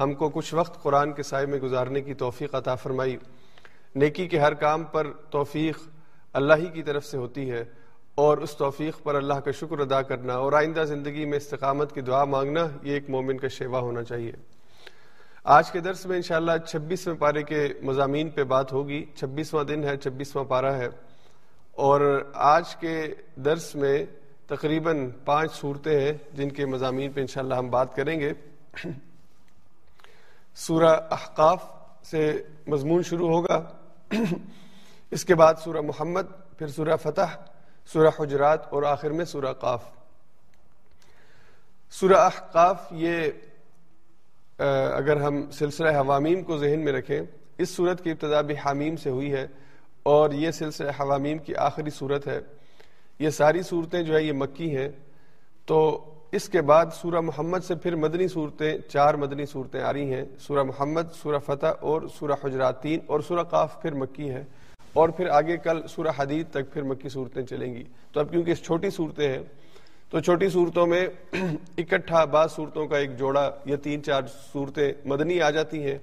ہم کو کچھ وقت قرآن کے سائے میں گزارنے کی توفیق عطا فرمائی۔ نیکی کے ہر کام پر توفیق اللہ ہی کی طرف سے ہوتی ہے اور اس توفیق پر اللہ کا شکر ادا کرنا اور آئندہ زندگی میں استقامت کی دعا مانگنا یہ ایک مومن کا شیوا ہونا چاہیے۔ آج کے درس میں انشاءاللہ چھبیسویں پارے کے مضامین پہ بات ہوگی۔ چھبیسواں دن ہے، چھبیسواں پارہ ہے۔ اور آج کے درس میں تقریباً پانچ صورتیں ہیں جن کے مضامین پہ انشاءاللہ ہم بات کریں گے۔ سورہ احقاف سے مضمون شروع ہوگا۔ اس کے بعد سورہ محمد، پھر سورہ فتح، سورہ حجرات اور آخر میں سورہ قاف۔ سورہ احقاف یہ اگر ہم سلسلہ حوامیم کو ذہن میں رکھیں، اس صورت کی ابتدا بھی حامیم سے ہوئی ہے اور یہ سلسلہ حوامیم کی آخری صورت ہے۔ یہ ساری صورتیں جو ہے، یہ مکی ہیں۔ تو اس کے بعد سورہ محمد سے پھر مدنی صورتیں، چار مدنی صورتیں آ رہی ہیں۔ سورہ محمد، سورہ فتح اور سورہ حجرات تین اور سورہ قاف پھر مکی ہے اور پھر آگے کل سورہ حدید تک پھر مکی صورتیں چلیں گی۔ تو اب کیونکہ اس چھوٹی صورتیں ہیں، تو چھوٹی صورتوں میں اکٹھا بعض صورتوں کا ایک جوڑا یا تین چار صورتیں مدنی آ جاتی ہیں،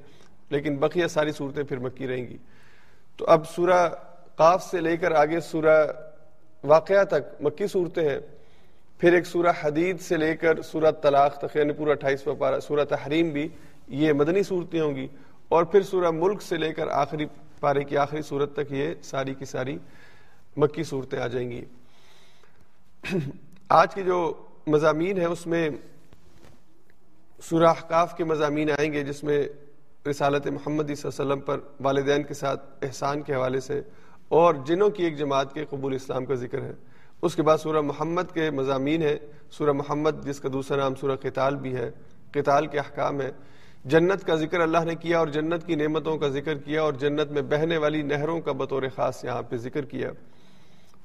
لیکن بقیہ ساری صورتیں پھر مکی رہیں گی۔ تو اب سورہ قاف سے لے کر آگے سورہ واقعہ تک مکی صورتیں ہیں۔ پھر ایک سورہ حدید سے لے کر سورہ طلاق تک یعنی پورا اٹھائیسواں پارہ، سورہ تحریم بھی یہ مدنی صورتیں ہوں گی۔ اور پھر سورہ ملک سے لے کر آخری پارے کی آخری صورت تک یہ ساری کی ساری مکی صورتیں آ جائیں گی۔ آج کے جو مضامین ہیں، اس میں سورہ احقاف کے مضامین آئیں گے، جس میں رسالت محمد صلی اللہ علیہ وسلم پر والدین کے ساتھ احسان کے حوالے سے اور جنوں کی ایک جماعت کے قبول اسلام کا ذکر ہے۔ اس کے بعد سورہ محمد کے مضامین ہے سورہ محمد جس کا دوسرا نام سورہ قتال بھی ہے۔ قتال کے احکام ہے جنت کا ذکر اللہ نے کیا اور جنت کی نعمتوں کا ذکر کیا اور جنت میں بہنے والی نہروں کا بطور خاص یہاں پہ ذکر کیا۔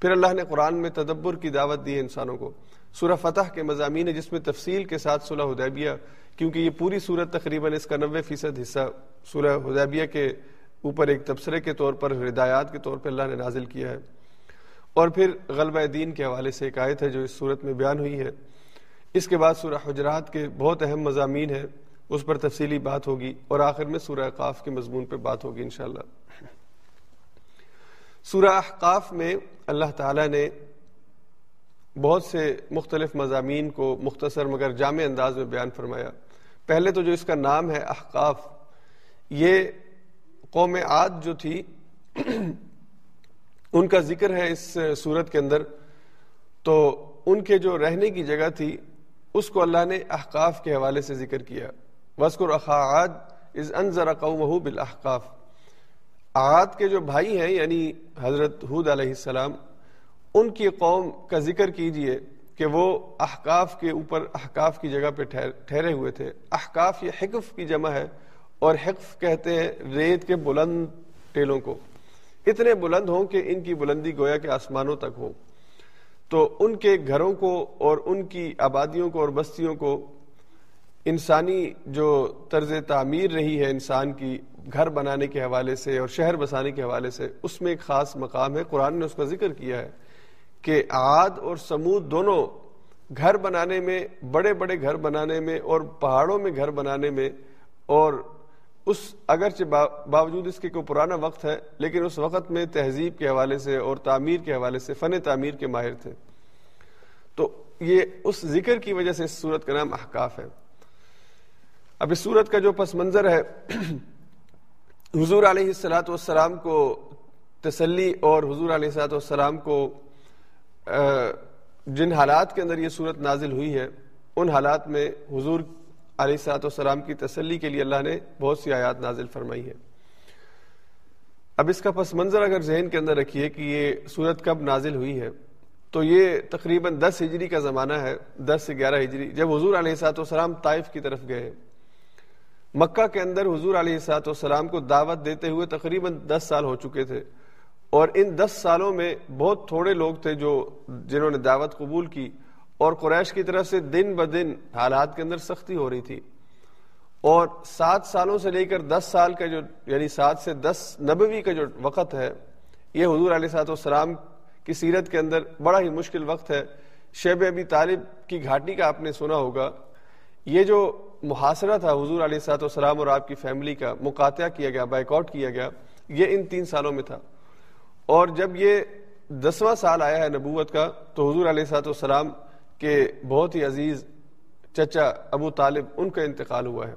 پھر اللہ نے قرآن میں تدبر کی دعوت دی ہے انسانوں کو۔ سورہ فتح کے مضامین ہے جس میں تفصیل کے ساتھ صلح حدیبیہ، کیونکہ یہ پوری صورت تقریباً اس کا نوے فیصد حصہ سورہ حدیبیہ کے اوپر ایک تبصرے کے طور پر ہدایات کے طور پر اللہ نے نازل کیا ہے۔ اور پھر غلبہ دین کے حوالے سے ایک آیت ہے جو اس صورت میں بیان ہوئی ہے۔ اس کے بعد سورہ حجرات کے بہت اہم مضامین ہیں، اس پر تفصیلی بات ہوگی اور آخر میں سورہ قاف کے مضمون پہ بات ہوگی انشاءاللہ۔ سورہ احقاف میں اللہ تعالی نے بہت سے مختلف مضامین کو مختصر مگر جامع انداز میں بیان فرمایا۔ پہلے تو جو اس کا نام ہے احقاف، یہ قوم عاد جو تھی ان کا ذکر ہے اس صورت کے اندر۔ تو ان کے جو رہنے کی جگہ تھی، اس کو اللہ نے احقاف کے حوالے سے ذکر کیا۔ وسکر اخاعد از انضر قومہ بالاحقاف عاد کے جو بھائی ہیں یعنی حضرت حود علیہ السلام، ان کی قوم کا ذکر کیجیے کہ وہ احقاف کے اوپر، احقاف کی جگہ پہ ٹھہرے ہوئے تھے۔ احقاف یہ حقف کی جمع ہے اور حقف کہتے ہیں ریت کے بلند ٹیلوں کو۔ اتنے بلند ہوں کہ ان کی بلندی گویا کے آسمانوں تک ہو تو ان کے گھروں کو اور ان کی آبادیوں کو اور بستیوں کو انسانی جو طرز تعمیر رہی ہے انسان کی گھر بنانے کے حوالے سے اور شہر بسانے کے حوالے سے، اس میں ایک خاص مقام ہے۔ قرآن نے اس کا ذکر کیا ہے کہ عاد اور سمود دونوں گھر بنانے میں، بڑے بڑے گھر بنانے میں اور پہاڑوں میں گھر بنانے میں اور اس اگرچہ باوجود اس کے کوئی پرانا وقت ہے، لیکن اس وقت میں تہذیب کے حوالے سے اور تعمیر کے حوالے سے، فن تعمیر کے ماہر تھے۔ تو یہ اس ذکر کی وجہ سے اس صورت کا نام احکاف ہے۔ اب اس صورت کا جو پس منظر ہے، حضور علیہ السلاۃ والسلام کو تسلی اور حضور علیہ السلاۃ والسلام کو جن حالات کے اندر یہ صورت نازل ہوئی ہے، ان حالات میں حضور علیہ السلاۃ والسلام کی تسلی کے لیے اللہ نے بہت سی آیات نازل فرمائی ہے اب اس کا پس منظر اگر ذہن کے اندر رکھیے کہ یہ صورت کب نازل ہوئی ہے، تو یہ تقریباً دس ہجری کا زمانہ ہے، دس سے گیارہ ہجری۔ جب حضور علیہ السلاۃ والسلام طائف کی طرف گئے، مکہ کے اندر حضور علیہ سات والسلام کو دعوت دیتے ہوئے تقریباً دس سال ہو چکے تھے۔ اور ان دس سالوں میں بہت تھوڑے لوگ تھے جو، جنہوں نے دعوت قبول کی۔ اور قریش کی طرف سے دن بدن حالات کے اندر سختی ہو رہی تھی۔ اور سات سالوں سے لے کر دس سال کا جو یعنی سات سے دس نبوی کا جو وقت ہے، یہ حضور علیہ سات والسلام کی سیرت کے اندر بڑا ہی مشکل وقت ہے۔ شیب ابی طالب کی گھاٹی کا آپ نے سنا ہوگا۔ یہ جو محاصرہ تھا حضور علیہ سات وسلام اور آپ کی فیملی کا مقاطع کیا گیا بائک آؤٹ کیا گیا، یہ ان تین سالوں میں تھا۔ اور جب یہ دسواں سال آیا ہے نبوت کا، تو حضور علیہ سات وسلام کے بہت ہی عزیز چچا ابو طالب ان کا انتقال ہوا ہے۔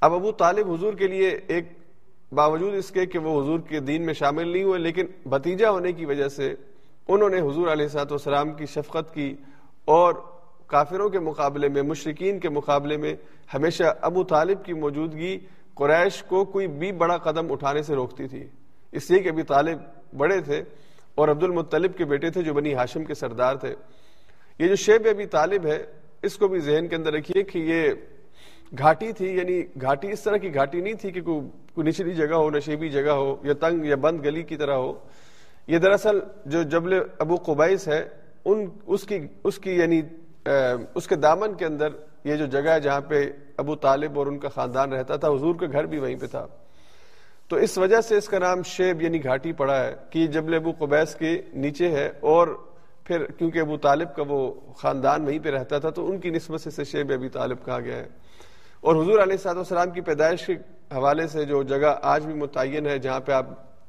اب ابو طالب حضور کے لیے ایک باوجود اس کے کہ وہ حضور کے دین میں شامل نہیں ہوئے، لیکن بھتیجا ہونے کی وجہ سے انہوں نے حضور علیہ سات وسلام کی شفقت کی اور کافروں کے مقابلے میں مشرقین کے مقابلے میں ہمیشہ ابو طالب کی موجودگی قریش کو کوئی بھی بڑا قدم اٹھانے سے روکتی تھی۔ اس لیے کہ ابھی طالب بڑے تھے اور عبد المطلب کے بیٹے تھے جو بنی ہاشم کے سردار تھے۔ یہ جو شیب ابھی طالب ہے، اس کو بھی ذہن کے اندر رکھیے کہ یہ گھاٹی تھی یعنی گھاٹی اس طرح کی گھاٹی نہیں تھی کہ کوئی نچلی جگہ ہو، نشیبی جگہ ہو، یا تنگ یا بند گلی کی طرح ہو۔ یہ دراصل جو جبل ابو قبائس ہے، ان، اس کی اس کی یعنی اس کے دامن کے اندر یہ جو جگہ ہے جہاں پہ ابو طالب اور ان کا خاندان رہتا تھا، حضور کا گھر بھی وہیں پہ تھا۔ تو اس وجہ سے اس کا نام شیب یعنی گھاٹی پڑا ہے کہ جبل ابو قبیس کے نیچے ہے اور پھر کیونکہ ابو طالب کا وہ خاندان وہیں پہ رہتا تھا تو ان کی نسبت سے اسے شیب ابی طالب کہا گیا ہے۔ اور حضور علیہ صاحب السلام کی پیدائش کے حوالے سے جو جگہ آج بھی متعین ہے جہاں پہ آپ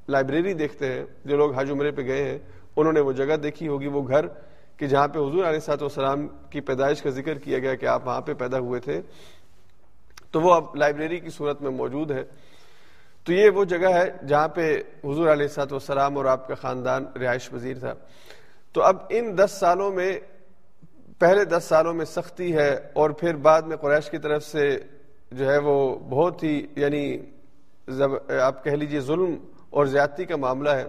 لائبریری دیکھتے ہیں، جو لوگ حج عمرے پہ گئے ہیں، انہوں نے وہ جگہ دیکھی ہوگی، وہ گھر کہ جہاں پہ حضور علیہ صاحب والسلام کی پیدائش کا ذکر کیا گیا کہ آپ وہاں پہ پیدا ہوئے تھے۔ تو وہ اب لائبریری کی صورت میں موجود ہے۔ تو یہ وہ جگہ ہے جہاں پہ حضور علیہ صاحب والسلام اور آپ کا خاندان رہائش پذیر تھا۔ تو اب ان دس سالوں میں، پہلے دس سالوں میں سختی ہے اور پھر بعد میں قریش کی طرف سے جو ہے وہ بہت ہی یعنی آپ کہہ لیجیے ظلم اور زیادتی کا معاملہ ہے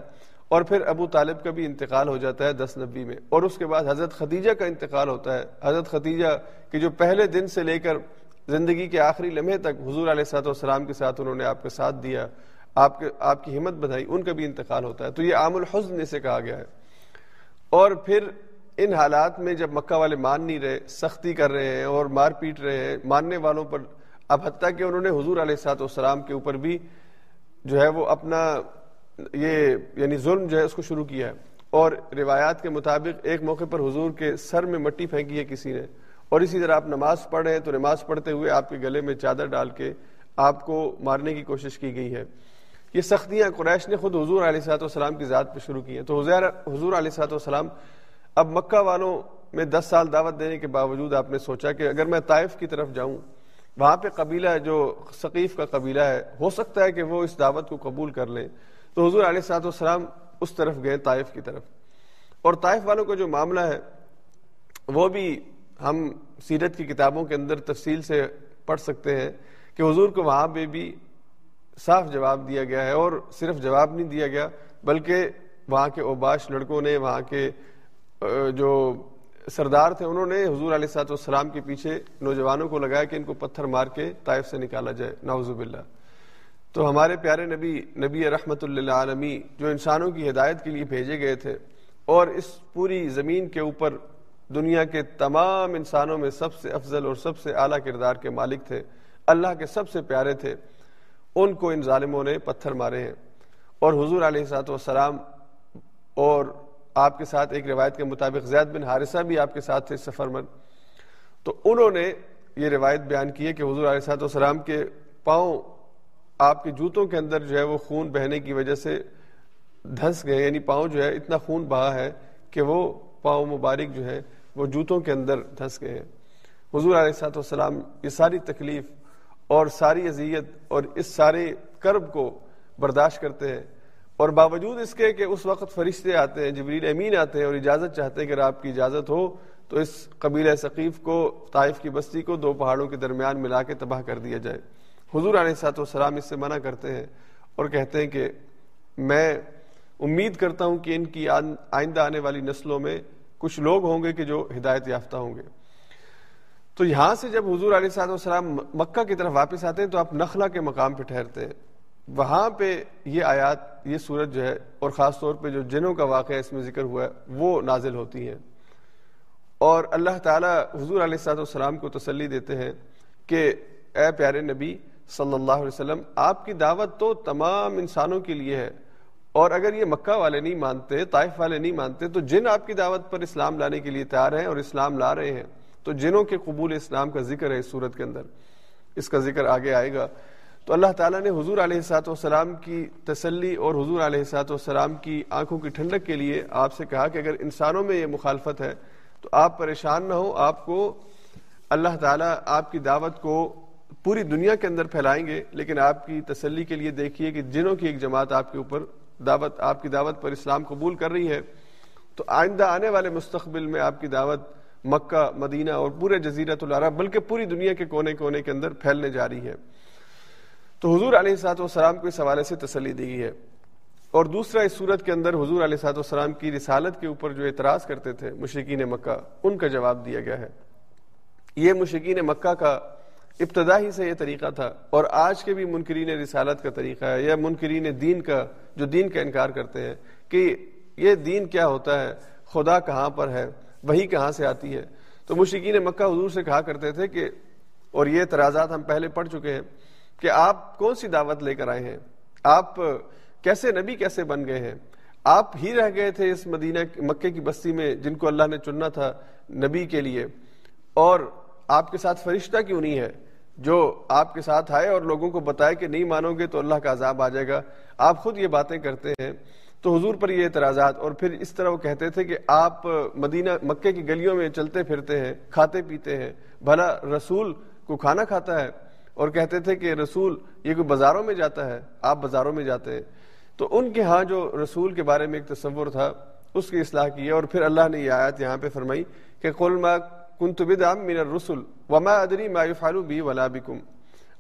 اور پھر ابو طالب کا بھی انتقال ہو جاتا ہے دس نبی میں اور اس کے بعد حضرت خدیجہ کا انتقال ہوتا ہے۔ حضرت خدیجہ کی جو پہلے دن سے لے کر زندگی کے آخری لمحے تک حضور علیہ صاحب والسلام کے ساتھ انہوں نے آپ کا ساتھ دیا، آپ کے، آپ کی ہمت بدھائی ان کا بھی انتقال ہوتا ہے۔ تو یہ عام الحزن سے کہا گیا ہے۔ اور پھر ان حالات میں جب مکہ والے مان نہیں رہے، سختی کر رہے ہیں اور مار پیٹ رہے ہیں، ماننے والوں پر اب حتیٰ کہ انہوں نے حضور علیہ صاحب والسلام کے اوپر بھی جو ہے وہ اپنا یہ یعنی ظلم جو ہے اس کو شروع کیا ہے۔ اور روایات کے مطابق ایک موقع پر حضور کے سر میں مٹی پھینکی ہے کسی نے۔ اور اسی طرح آپ نماز پڑھ رہے ہیں تو نماز پڑھتے ہوئے آپ کے گلے میں چادر ڈال کے آپ کو مارنے کی کوشش کی گئی ہے۔ یہ سختیاں قریش نے خود حضور علیہ صاحب والسلام کی ذات پہ شروع کی ہیں تو حضور حضور علیہ صاحب والسلام اب مکہ والوں میں دس سال دعوت دینے کے باوجود آپ نے سوچا کہ اگر میں طائف کی طرف جاؤں، وہاں پہ قبیلہ جو ثقیف کا قبیلہ ہے، ہو سکتا ہے کہ وہ اس دعوت کو قبول کر لیں۔ تو حضور علیہ صاحب والسلام اس طرف گئے، طائف کی طرف۔ اور طائف والوں کا جو معاملہ ہے، وہ بھی ہم سیرت کی کتابوں کے اندر تفصیل سے پڑھ سکتے ہیں کہ حضور کو وہاں پہ بھی صاف جواب دیا گیا ہے اور صرف جواب نہیں دیا گیا، بلکہ وہاں کے اوباش لڑکوں نے، وہاں کے جو سردار تھے، انہوں نے حضور علیہ صاحب والسلام کے پیچھے نوجوانوں کو لگایا کہ ان کو پتھر مار کے طائف سے نکالا جائے۔ ناوز باللہ۔ تو ہمارے پیارے نبی نبی رحمت اللہ عالمی جو انسانوں کی ہدایت کے لیے بھیجے گئے تھے اور اس پوری زمین کے اوپر دنیا کے تمام انسانوں میں سب سے افضل اور سب سے اعلیٰ کردار کے مالک تھے، اللہ کے سب سے پیارے تھے ان کو ان ظالموں نے پتھر مارے ہیں۔ اور حضور علیہ سات وسلام اور آپ کے ساتھ ایک روایت کے مطابق زید بن حارثہ بھی آپ کے ساتھ تھے سفر من تو انہوں نے یہ روایت بیان کی ہے کہ حضور علیہ صاحب والسلام کے پاؤں آپ کے جوتوں کے اندر جو ہے وہ خون بہنے کی وجہ سے دھنس گئے یعنی پاؤں جو ہے اتنا خون بہا ہے کہ وہ پاؤں مبارک جو ہے وہ جوتوں کے اندر دھنس گئے ہیں۔ حضور علیہ صاحب والسلام یہ ساری تکلیف اور ساری اذیت اور اس سارے کرب کو برداشت کرتے ہیں اور باوجود اس کے کہ اس وقت فرشتے آتے ہیں، جبریل امین آتے ہیں اور اجازت چاہتے ہیں کہ اگر آپ کی اجازت ہو، تو اس قبیلہ ثقیف کو، طائف کی بستی کو دو پہاڑوں کے درمیان ملا کے تباہ کر دیا جائے۔ حضور علیہ سات وسلام اس سے منع کرتے ہیں اور کہتے ہیں کہ میں امید کرتا ہوں کہ ان کی آئندہ آنے والی نسلوں میں کچھ لوگ ہوں گے کہ جو ہدایت یافتہ ہوں گے۔ تو یہاں سے جب حضور علیہ صاحب والسلام مکہ کی طرف واپس آتے ہیں تو آپ نخلا کے مقام پہ ٹھہرتے ہیں۔ وہاں پہ یہ آیات، یہ صورت جو ہے، اور خاص طور پہ جو جنوں کا واقعہ اس میں ذکر ہوا ہے، وہ نازل ہوتی ہیں۔ اور اللہ تعالیٰ حضور علیہ صاحب والسلام کو تسلی دیتے ہیں کہ اے پیارے نبی صلی اللہ علیہ وسلم، آپ کی دعوت تو تمام انسانوں کے لیے ہے۔ اور اگر یہ مکہ والے نہیں مانتے، طائف والے نہیں مانتے، تو جن آپ کی دعوت پر اسلام لانے کے لیے تیار ہیں اور اسلام لا رہے ہیں تو جنوں کے قبول اسلام کا ذکر ہے اس صورت کے اندر، اس کا ذکر آگے آئے گا۔ تو اللہ تعالیٰ نے حضور علیہ سات والسلام کی تسلی اور حضور علیہ سات والسلام کی آنکھوں کی ٹھنڈک کے لیے آپ سے کہا کہ اگر انسانوں میں یہ مخالفت ہے تو آپ پریشان نہ ہو آپ کو اللہ تعالیٰ آپ کی دعوت کو پوری دنیا کے اندر پھیلائیں گے، لیکن آپ کی تسلی کے لیے دیکھیے کہ جنوں کی ایک جماعت آپ کے اوپر دعوت، آپ کی دعوت پر اسلام قبول کر رہی ہے، تو آئندہ آنے والے مستقبل میں آپ کی دعوت مکہ، مدینہ اور پورے جزیرت العرب، بلکہ پوری دنیا کے کونے کونے کے اندر پھیلنے جا رہی ہے۔ تو حضور علیہ سات والسلام کو اس حوالے سے تسلی دی گئی ہے۔ اور دوسرا، اس صورت کے اندر حضور علیہ سات والسلام کی رسالت کے اوپر جو اعتراض کرتے تھے مشرقین مکہ، ان کا جواب دیا گیا ہے۔ یہ مشرقین مکہ کا ابتدا ہی سے یہ طریقہ تھا اور آج کے بھی منکرین رسالت کا طریقہ ہے یا منکرین دین کا جو دین کا انکار کرتے ہیں کہ یہ دین کیا ہوتا ہے، خدا کہاں پر ہے؟ وہی کہاں سے آتی ہے؟ تو مشرقین مکہ حضور سے کہا کرتے تھے کہ، اور یہ اعتراضات ہم پہلے پڑھ چکے ہیں کہ آپ کون سی دعوت لے کر آئے ہیں؟ آپ کیسے نبی کیسے بن گئے ہیں؟ آپ ہی رہ گئے تھے اس مدینہ مکے کی بستی میں جن کو اللہ نے چننا تھا نبی کے لیے۔ اور آپ کے ساتھ فرشتہ کیوں نہیں ہے؟ جو آپ کے ساتھ آئے اور لوگوں کو بتائے کہ نہیں مانو گے تو اللہ کا عذاب آ جائے گا۔ آپ خود یہ باتیں کرتے ہیں تو حضور پر یہ اعتراضات، اور پھر اس طرح وہ کہتے تھے کہ آپ مدینہ، مکے کی گلیوں میں چلتے پھرتے ہیں، کھاتے پیتے ہیں، بھلا رسول کو کھانا کھاتا ہے؟ اور کہتے تھے کہ رسول یہ کوئی بازاروں میں جاتا ہے، آپ بازاروں میں جاتے ہیں۔ تو ان کے ہاں جو رسول کے بارے میں ایک تصور تھا، اس کی اصلاح کی ہے۔ اور پھر اللہ نے یہ آیات یہاں پہ فرمائی کہ قل ما کنت بدعم من الرسل وما ادری ما يفعل بي ولا بكم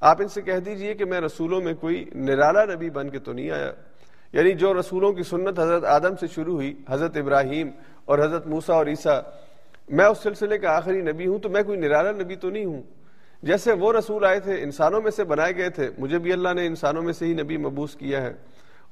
آپ ان سے کہہ دیجیے کہ میں رسولوں میں کوئی نرالا نبی بن کے تو نہیں آیا۔ یعنی جو رسولوں کی سنت حضرت آدم سے شروع ہوئی، حضرت ابراہیم اور حضرت موسا اور عیسیٰ، میں اس سلسلے کا آخری نبی ہوں تو میں کوئی نرالا نبی تو نہیں ہوں۔ جیسے وہ رسول آئے تھے، انسانوں میں سے بنائے گئے تھے، مجھے بھی اللہ نے انسانوں میں سے ہی نبی مبوس کیا ہے۔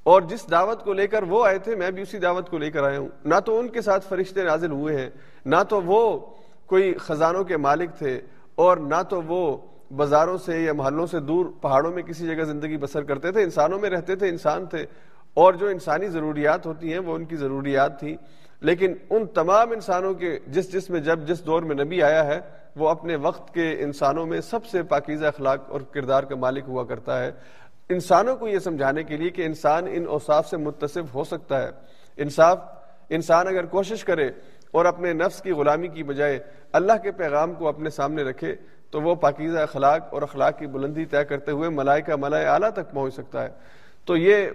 اور جس دعوت کو لے کر وہ آئے تھے، میں بھی اسی دعوت کو لے کر آیا ہوں۔ نہ تو ان کے ساتھ فرشتے نازل ہوئے ہیں، نہ تو وہ کوئی خزانوں کے مالک تھے، اور نہ تو وہ بازاروں سے یا محلوں سے دور، پہاڑوں میں کسی جگہ زندگی بسر کرتے تھے۔ انسانوں میں رہتے تھے، انسان تھے۔ اور جو انسانی ضروریات ہوتی ہیں وہ ان کی ضروریات تھی، لیکن ان تمام انسانوں کے جس جس میں جب جس دور میں نبی آیا ہے، وہ اپنے وقت کے انسانوں میں سب سے پاکیزہ اخلاق اور کردار کا مالک ہوا کرتا ہے۔ انسانوں کو یہ سمجھانے کے لیے کہ انسان ان اوصاف سے متصف ہو سکتا ہے۔ انصاف، انسان اگر کوشش کرے اور اپنے نفس کی غلامی کی بجائے اللہ کے پیغام کو اپنے سامنے رکھے، تو وہ پاکیزہ اخلاق اور اخلاق کی بلندی طے کرتے ہوئے ملائکہ ملائے اعلیٰ تک پہنچ سکتا ہے۔ تو یہ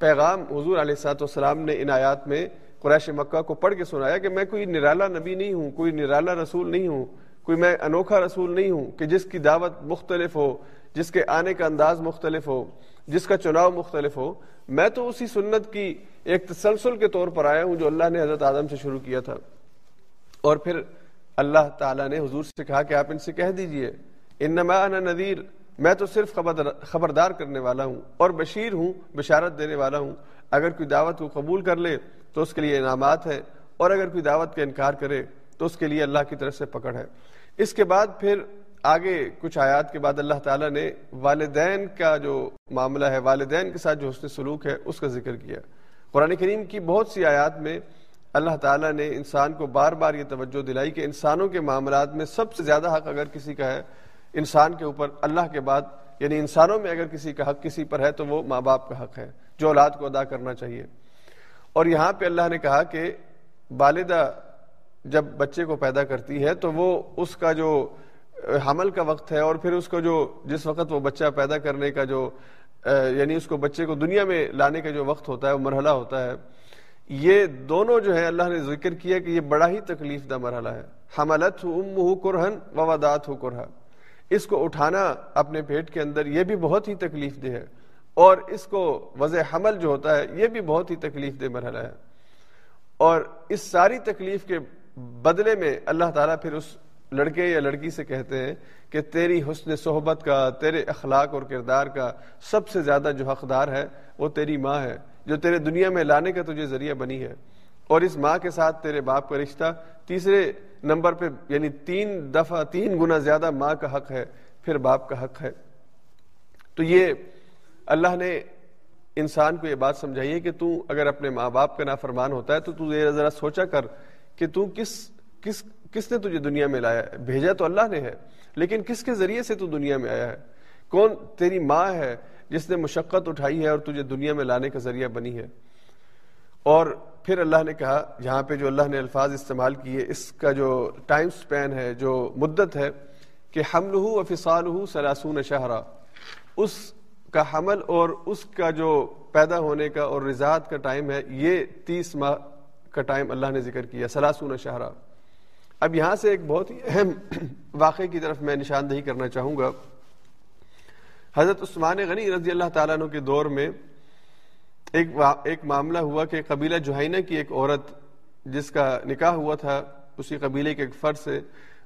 پیغام حضور علیہ سات والسلام نے ان آیات میں قریش مکہ کو پڑھ کے سنایا کہ میں کوئی نرالا نبی نہیں ہوں، کوئی نرالا رسول نہیں ہوں، کوئی میں انوکھا رسول نہیں ہوں کہ جس کی دعوت مختلف ہو، جس کے آنے کا انداز مختلف ہو، جس کا چناؤ مختلف ہو۔ میں تو اسی سنت کی ایک تسلسل کے طور پر آیا ہوں جو اللہ نے حضرت آدم سے شروع کیا تھا۔ اور پھر اللہ تعالیٰ نے حضور سے کہا کہ آپ ان سے کہہ دیجیے، انما انا نذیر میں تو صرف خبردار کرنے والا ہوں اور بشیر ہوں، بشارت دینے والا ہوں۔ اگر کوئی دعوت کو قبول کر لے تو اس کے لیے انعامات ہے، اور اگر کوئی دعوت کا انکار کرے تو اس کے لیے اللہ کی طرف سے پکڑ ہے۔ اس کے بعد پھر آگے کچھ آیات کے بعد اللہ تعالیٰ نے والدین کا جو معاملہ ہے، والدین کے ساتھ جو حسن سلوک ہے، اس کا ذکر کیا۔ قرآن کریم کی بہت سی آیات میں اللہ تعالیٰ نے انسان کو بار بار یہ توجہ دلائی کہ انسانوں کے معاملات میں سب سے زیادہ حق اگر کسی کا ہے انسان کے اوپر اللہ کے بعد یعنی انسانوں میں اگر کسی کا حق کسی پر ہے تو وہ ماں باپ کا حق ہے، جو اولاد کو ادا کرنا چاہیے۔ اور یہاں پہ اللہ نے کہا کہ والدہ جب بچے کو پیدا کرتی ہے تو وہ اس کا جو حمل کا وقت ہے اور پھر اس کو جو، جس وقت وہ بچہ پیدا کرنے کا جو یعنی اس کو بچے کو دنیا میں لانے کا جو وقت ہوتا ہے، وہ مرحلہ ہوتا ہے۔ یہ دونوں جو ہے اللہ نے ذکر کیا کہ یہ بڑا ہی تکلیف دہ مرحلہ ہے۔ حملت ام ہو قرہن وادات ہو قرہ اس کو اٹھانا اپنے پیٹ کے اندر یہ بھی بہت ہی تکلیف دہ ہے اور اس کو وضع حمل جو ہوتا ہے یہ بھی بہت ہی تکلیف دہ مرحلہ ہے اور اس ساری تکلیف کے بدلے میں اللہ تعالیٰ پھر اس لڑکے یا لڑکی سے کہتے ہیں کہ تیری حسن صحبت کا، تیرے اخلاق اور کردار کا سب سے زیادہ جو حقدار ہے وہ تیری ماں ہے، جو تیرے دنیا میں لانے کا تجھے ذریعہ بنی ہے اور اس ماں کے ساتھ تیرے باپ کا رشتہ، تیسرے نمبر پہ یعنی تین دفعہ، تین گنا زیادہ ماں کا حق ہے، پھر باپ کا حق ہے۔ تو یہ اللہ نے انسان کو یہ بات سمجھائی ہے کہ تو اگر اپنے ماں باپ کا نافرمان ہوتا ہے تو تو ذرا سوچا کر کہ تو کس کس کس نے تجھے دنیا میں لایا ہے؟ بھیجا تو اللہ نے ہے، لیکن کس کے ذریعے سے تو دنیا میں آیا ہے؟ کون تیری ماں ہے جس نے مشقت اٹھائی ہے اور تجھے دنیا میں لانے کا ذریعہ بنی ہے؟ اور پھر اللہ نے کہا، جہاں پہ جو اللہ نے الفاظ استعمال کیے، اس کا جو ٹائم سپین ہے، جو مدت ہے، کہ حمل ہو افسال ہو سلاسون شہرا۔ اس کا حمل اور اس کا جو پیدا ہونے کا اور رضاعت کا ٹائم ہے، یہ تیس ماہ کا ٹائم اللہ نے ذکر کیا سلاسون شہرا۔ اب یہاں سے ایک بہت ہی اہم واقعے کی طرف میں نشاندہی کرنا چاہوں گا۔ حضرت عثمان غنی رضی اللہ تعالیٰ عنہ کے دور میں ایک ایک معاملہ ہوا کہ قبیلہ جوہینہ کی ایک عورت جس کا نکاح ہوا تھا اسی قبیلے کے ایک فرد سے،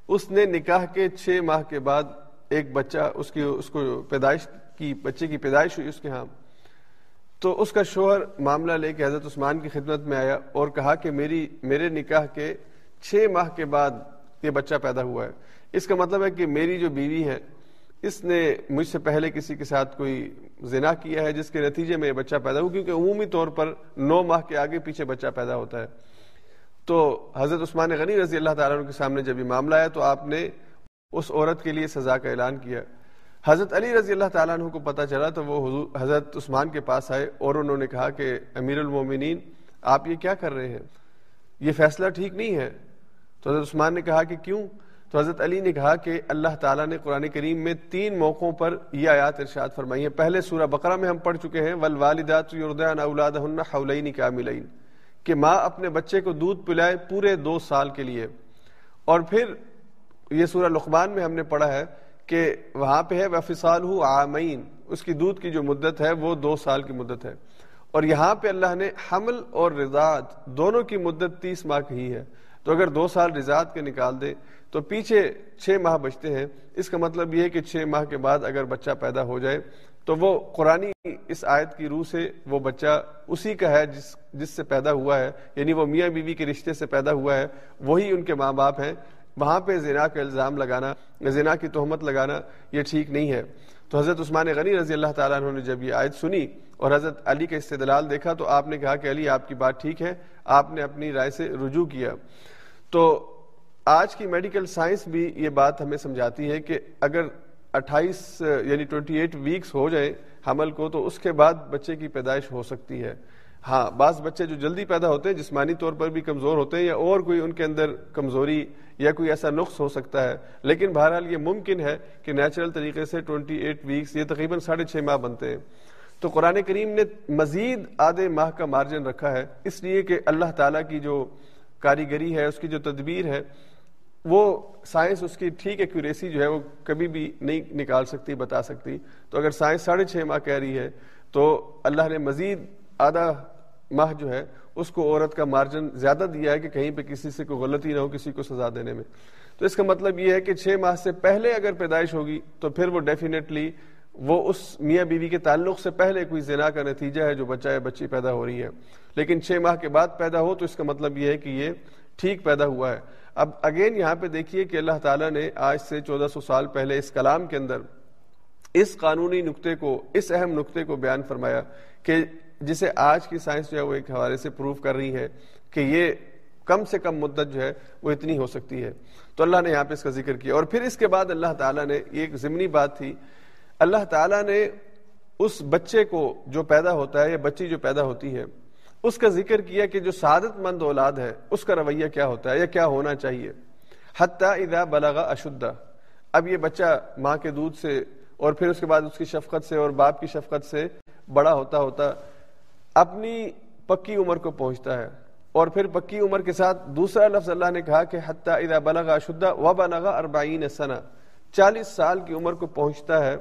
اس نے نکاح کے چھ ماہ کے بعد ایک بچہ اس کی اس کو پیدائش کی، بچے کی پیدائش ہوئی اس کے ہاں۔ تو اس کا شوہر معاملہ لے کے حضرت عثمان کی خدمت میں آیا اور کہا کہ میری میرے نکاح کے چھ ماہ کے بعد یہ بچہ پیدا ہوا ہے۔ اس کا مطلب ہے کہ میری جو بیوی ہے اس نے مجھ سے پہلے کسی کے ساتھ کوئی زنا کیا ہے جس کے نتیجے میں یہ بچہ پیدا ہوا؟ کیونکہ عمومی طور پر نو ماہ کے آگے پیچھے بچہ پیدا ہوتا ہے۔ تو حضرت عثمان غنی رضی اللہ تعالیٰ کے سامنے جب یہ معاملہ آیا تو آپ نے اس عورت کے لیے سزا کا اعلان کیا۔ حضرت علی رضی اللہ تعالیٰ عنہ کو پتہ چلا تو وہ حضور، حضرت عثمان کے پاس آئے اور انہوں نے کہا کہ امیر المومنین، آپ یہ کیا کر رہے ہیں؟ یہ فیصلہ ٹھیک نہیں ہے۔ تو حضرت عثمان نے کہا کہ کیوں؟ تو حضرت علی نے کہا کہ اللہ تعالیٰ نے قرآن کریم میں تین موقعوں پر یہ آیات ارشاد فرمائی ہے پہلے سورہ بقرہ میں ہم پڑھ چکے ہیں ولوالدات اولاد حولین کاملین کہ ماں اپنے بچے کو دودھ پلائے پورے دو سال کے لیے۔ اور پھر یہ سورہ لقمان میں ہم نے پڑھا ہے کہ وہاں پہ ہے وفصال ہو عامین اس کی دودھ کی جو مدت ہے، وہ دو سال کی مدت ہے۔ اور یہاں پہ اللہ نے حمل اور رضاعت دونوں کی مدت تیس ماہ کی ہے۔ تو اگر دو سال رضاعت کے نکال دے، تو پیچھے چھ ماہ بچتے ہیں۔ اس کا مطلب یہ ہے کہ چھ ماہ کے بعد اگر بچہ پیدا ہو جائے، تو وہ قرآن اس آیت کی روح سے وہ بچہ اسی کا ہے جس جس سے پیدا ہوا ہے۔ یعنی وہ میاں بیوی کے رشتے سے پیدا ہوا ہے، وہی ان کے ماں باپ ہیں۔ وہاں پہ زنا کا الزام لگانا، زنا کی تہمت لگانا یہ ٹھیک نہیں ہے۔ تو حضرت عثمان غنی رضی اللہ تعالیٰ عنہ نے جب یہ آیت سنی اور حضرت علی کا استدلال دیکھا، تو آپ نے کہا کہ علی، آپ کی بات ٹھیک ہے۔ آپ نے اپنی رائے سے رجوع کیا۔ تو آج کی میڈیکل سائنس بھی یہ بات ہمیں سمجھاتی ہے کہ اگر اٹھائیس یعنی ٹوئنٹی ایٹ ویکس ہو جائے حمل کو تو اس کے بعد بچے کی پیدائش ہو سکتی ہے۔ ہاں بعض بچے جو جلدی پیدا ہوتے ہیں، جسمانی طور پر بھی کمزور ہوتے ہیں یا اور کوئی ان کے اندر کمزوری یا کوئی ایسا نقص ہو سکتا ہے۔ لیکن بہرحال یہ ممکن ہے کہ نیچرل طریقے سے ٹوئنٹی ایٹ ویکس یہ تقریباً ساڑھے چھ ماہ بنتے ہیں۔ تو قرآن کریم نے مزید آدھے ماہ کا مارجن رکھا ہے۔ اس لیے کہ اللہ تعالیٰ کی جو کاریگری ہے، اس کی جو تدبیر ہے، وہ سائنس اس کی ٹھیک ایکوریسی جو ہے وہ کبھی بھی نہیں نکال سکتی، بتا سکتی۔ تو اگر سائنس ساڑھے چھ ماہ کہہ رہی ہے، تو اللہ نے مزید آدھا ماہ جو ہے، اس کو عورت کا مارجن زیادہ دیا ہے کہ کہیں پہ کسی سے کوئی غلطی نہ ہو، کسی کو سزا دینے میں۔ تو اس کا مطلب یہ ہے کہ چھ ماہ سے پہلے اگر پیدائش ہوگی، تو پھر وہ ڈیفینیٹلی وہ اس میاں بیوی کے تعلق سے پہلے کوئی زنا کا نتیجہ ہے جو بچہ یا بچی پیدا ہو رہی ہے۔ لیکن چھ ماہ کے بعد پیدا ہو تو اس کا مطلب یہ ہے کہ یہ ٹھیک پیدا ہوا ہے۔ اب اگین یہاں پہ دیکھیے کہ اللہ تعالیٰ نے آج سے چودہ سو سال پہلے اس کلام کے اندر اس قانونی نقطے کو، اس اہم نقطے کو بیان فرمایا کہ جسے آج کی سائنس جو ہے وہ ایک حوالے سے پروف کر رہی ہے کہ یہ کم سے کم مدت جو ہے وہ اتنی ہو سکتی ہے۔ تو اللہ نے یہاں پہ اس کا ذکر کیا اور پھر اس کے بعد اللہ تعالیٰ نے، یہ ایک ضمنی بات تھی، اللہ تعالیٰ نے اس بچے کو جو پیدا ہوتا ہے یا بچی جو پیدا ہوتی ہے اس کا ذکر کیا کہ جو سعادت مند اولاد ہے، اس کا رویہ کیا ہوتا ہے یا کیا ہونا چاہیے؟ حتیٰ اذا بلغا اشدہ اب یہ بچہ ماں کے دودھ سے اور پھر اس کے بعد اس کی شفقت سے اور باپ کی شفقت سے بڑا ہوتا ہوتا اپنی پکی عمر کو پہنچتا ہے۔ اور پھر پکی عمر کے ساتھ دوسرا لفظ اللہ نے کہا کہ حتیٰ اذا بلغا اشدہ و بلغا اربعین سنہ۔ چالیس سال کی عمر کو پہنچتا ہے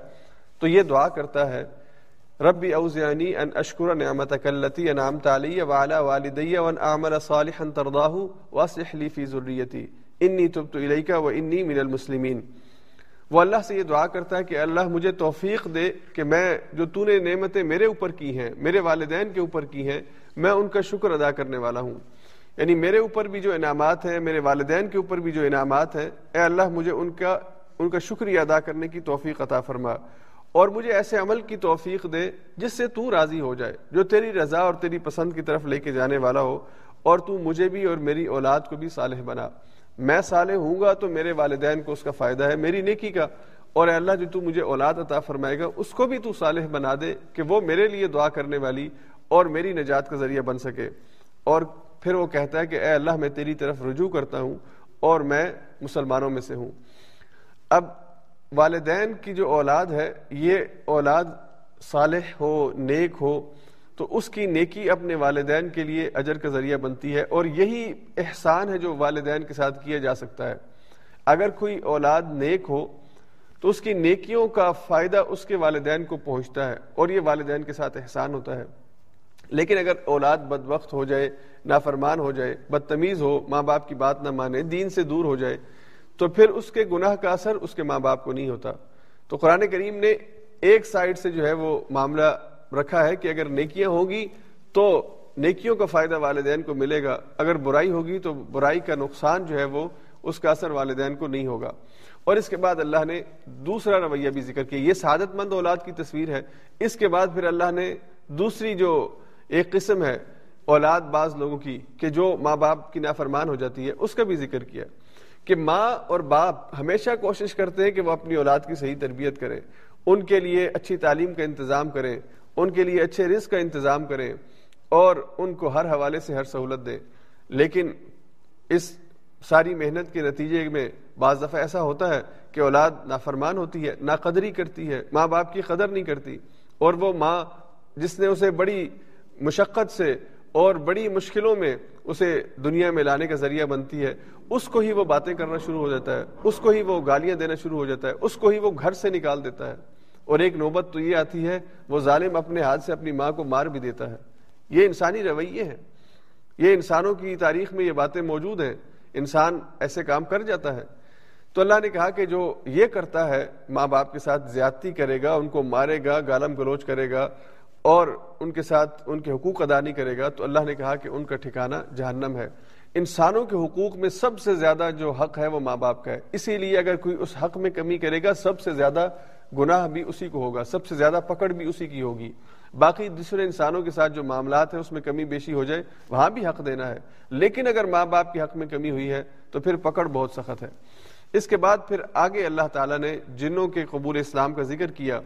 تو یہ دعا کرتا ہے ربی اوزیانی ان اشکر نعمتک اللتی انعمت علی وعلا والدی وان اعمل صالحا ترضاہ واصلح لی فی ذریتی. انی تبت الیک و انی من المسلمین. وہ اللہ سے یہ دعا کرتا ہے کہ اللہ مجھے توفیق دے کہ میں جو تو نے نعمتیں میرے اوپر کی ہیں، میرے والدین کے اوپر کی ہیں، میں ان کا شکر ادا کرنے والا ہوں۔ یعنی میرے اوپر بھی جو انعامات ہیں، میرے والدین کے اوپر بھی جو انعامات ہیں، اے اللہ مجھے ان کا ان کا شکریہ ادا کرنے کی توفیق عطا فرما۔ اور مجھے ایسے عمل کی توفیق دے جس سے تو راضی ہو جائے، جو تیری رضا اور تیری پسند کی طرف لے کے جانے والا ہو، اور تو مجھے بھی اور میری اولاد کو بھی صالح بنا۔ میں صالح ہوں گا تو میرے والدین کو اس کا فائدہ ہے، میری نیکی کا۔ اور اے اللہ، جو تو مجھے اولاد عطا فرمائے گا، اس کو بھی تو صالح بنا دے کہ وہ میرے لیے دعا کرنے والی اور میری نجات کا ذریعہ بن سکے۔ اور پھر وہ کہتا ہے کہ اے اللہ، میں تیری طرف رجوع کرتا ہوں اور میں مسلمانوں میں سے ہوں۔ اب والدین کی جو اولاد ہے، یہ اولاد صالح ہو، نیک ہو، تو اس کی نیکی اپنے والدین کے لیے اجر کا ذریعہ بنتی ہے اور یہی احسان ہے جو والدین کے ساتھ کیا جا سکتا ہے۔ اگر کوئی اولاد نیک ہو، تو اس کی نیکیوں کا فائدہ اس کے والدین کو پہنچتا ہے اور یہ والدین کے ساتھ احسان ہوتا ہے۔ لیکن اگر اولاد بد وقت ہو جائے، نافرمان ہو جائے، بدتمیز ہو، ماں باپ کی بات نہ مانے، دین سے دور ہو جائے تو پھر اس کے گناہ کا اثر اس کے ماں باپ کو نہیں ہوتا۔ تو قرآن کریم نے ایک سائڈ سے جو ہے وہ معاملہ رکھا ہے کہ اگر نیکیاں ہوں گی تو نیکیوں کا فائدہ والدین کو ملے گا۔ اگر برائی ہوگی تو برائی کا نقصان جو ہے وہ اس کا اثر والدین کو نہیں ہوگا۔ اور اس کے بعد اللہ نے دوسرا رویہ بھی ذکر کیا۔ یہ سعادت مند اولاد کی تصویر ہے۔ اس کے بعد پھر اللہ نے دوسری جو ایک قسم ہے اولاد بعض لوگوں کی کہ جو ماں باپ کی نافرمان ہو جاتی ہے، اس کا بھی ذکر کیا۔ کہ ماں اور باپ ہمیشہ کوشش کرتے ہیں کہ وہ اپنی اولاد کی صحیح تربیت کریں، ان کے لیے اچھی تعلیم کا انتظام کریں، ان کے لیے اچھے رزق کا انتظام کریں اور ان کو ہر حوالے سے ہر سہولت دیں۔ لیکن اس ساری محنت کے نتیجے میں بعض دفعہ ایسا ہوتا ہے کہ اولاد نافرمان ہوتی ہے نا قدری کرتی ہے، ماں باپ کی قدر نہیں کرتی اور وہ ماں جس نے اسے بڑی مشقت سے اور بڑی مشکلوں میں اسے دنیا میں لانے کا ذریعہ بنتی ہے، اس کو ہی وہ باتیں کرنا شروع ہو جاتا ہے، اس کو ہی وہ گالیاں دینا شروع ہو جاتا ہے، اس کو ہی وہ گھر سے نکال دیتا ہے۔ اور ایک نوبت تو یہ آتی ہے، وہ ظالم اپنے ہاتھ سے اپنی ماں کو مار بھی دیتا ہے۔ یہ انسانی رویے ہیں۔ یہ انسانوں کی تاریخ میں یہ باتیں موجود ہیں۔ انسان ایسے کام کر جاتا ہے۔ تو اللہ نے کہا کہ جو یہ کرتا ہے، ماں باپ کے ساتھ زیادتی کرے گا، ان کو مارے گا، گالم گلوچ کرے گا۔ اور ان کے ساتھ ان کے حقوق ادا نہیں کرے گا تو اللہ نے کہا کہ ان کا ٹھکانہ جہنم ہے۔ انسانوں کے حقوق میں سب سے زیادہ جو حق ہے وہ ماں باپ کا ہے۔ اسی لیے اگر کوئی اس حق میں کمی کرے گا، سب سے زیادہ گناہ بھی اسی کو ہوگا، سب سے زیادہ پکڑ بھی اسی کی ہوگی۔ باقی دوسرے انسانوں کے ساتھ جو معاملات ہیں، اس میں کمی بیشی ہو جائے، وہاں بھی حق دینا ہے۔ لیکن اگر ماں باپ کے حق میں کمی ہوئی ہے، تو پھر پکڑ بہت سخت ہے۔ اس کے بعد پھر آگے اللہ تعالیٰ نے جنوں کے قبول اسلام کا ذکر کیا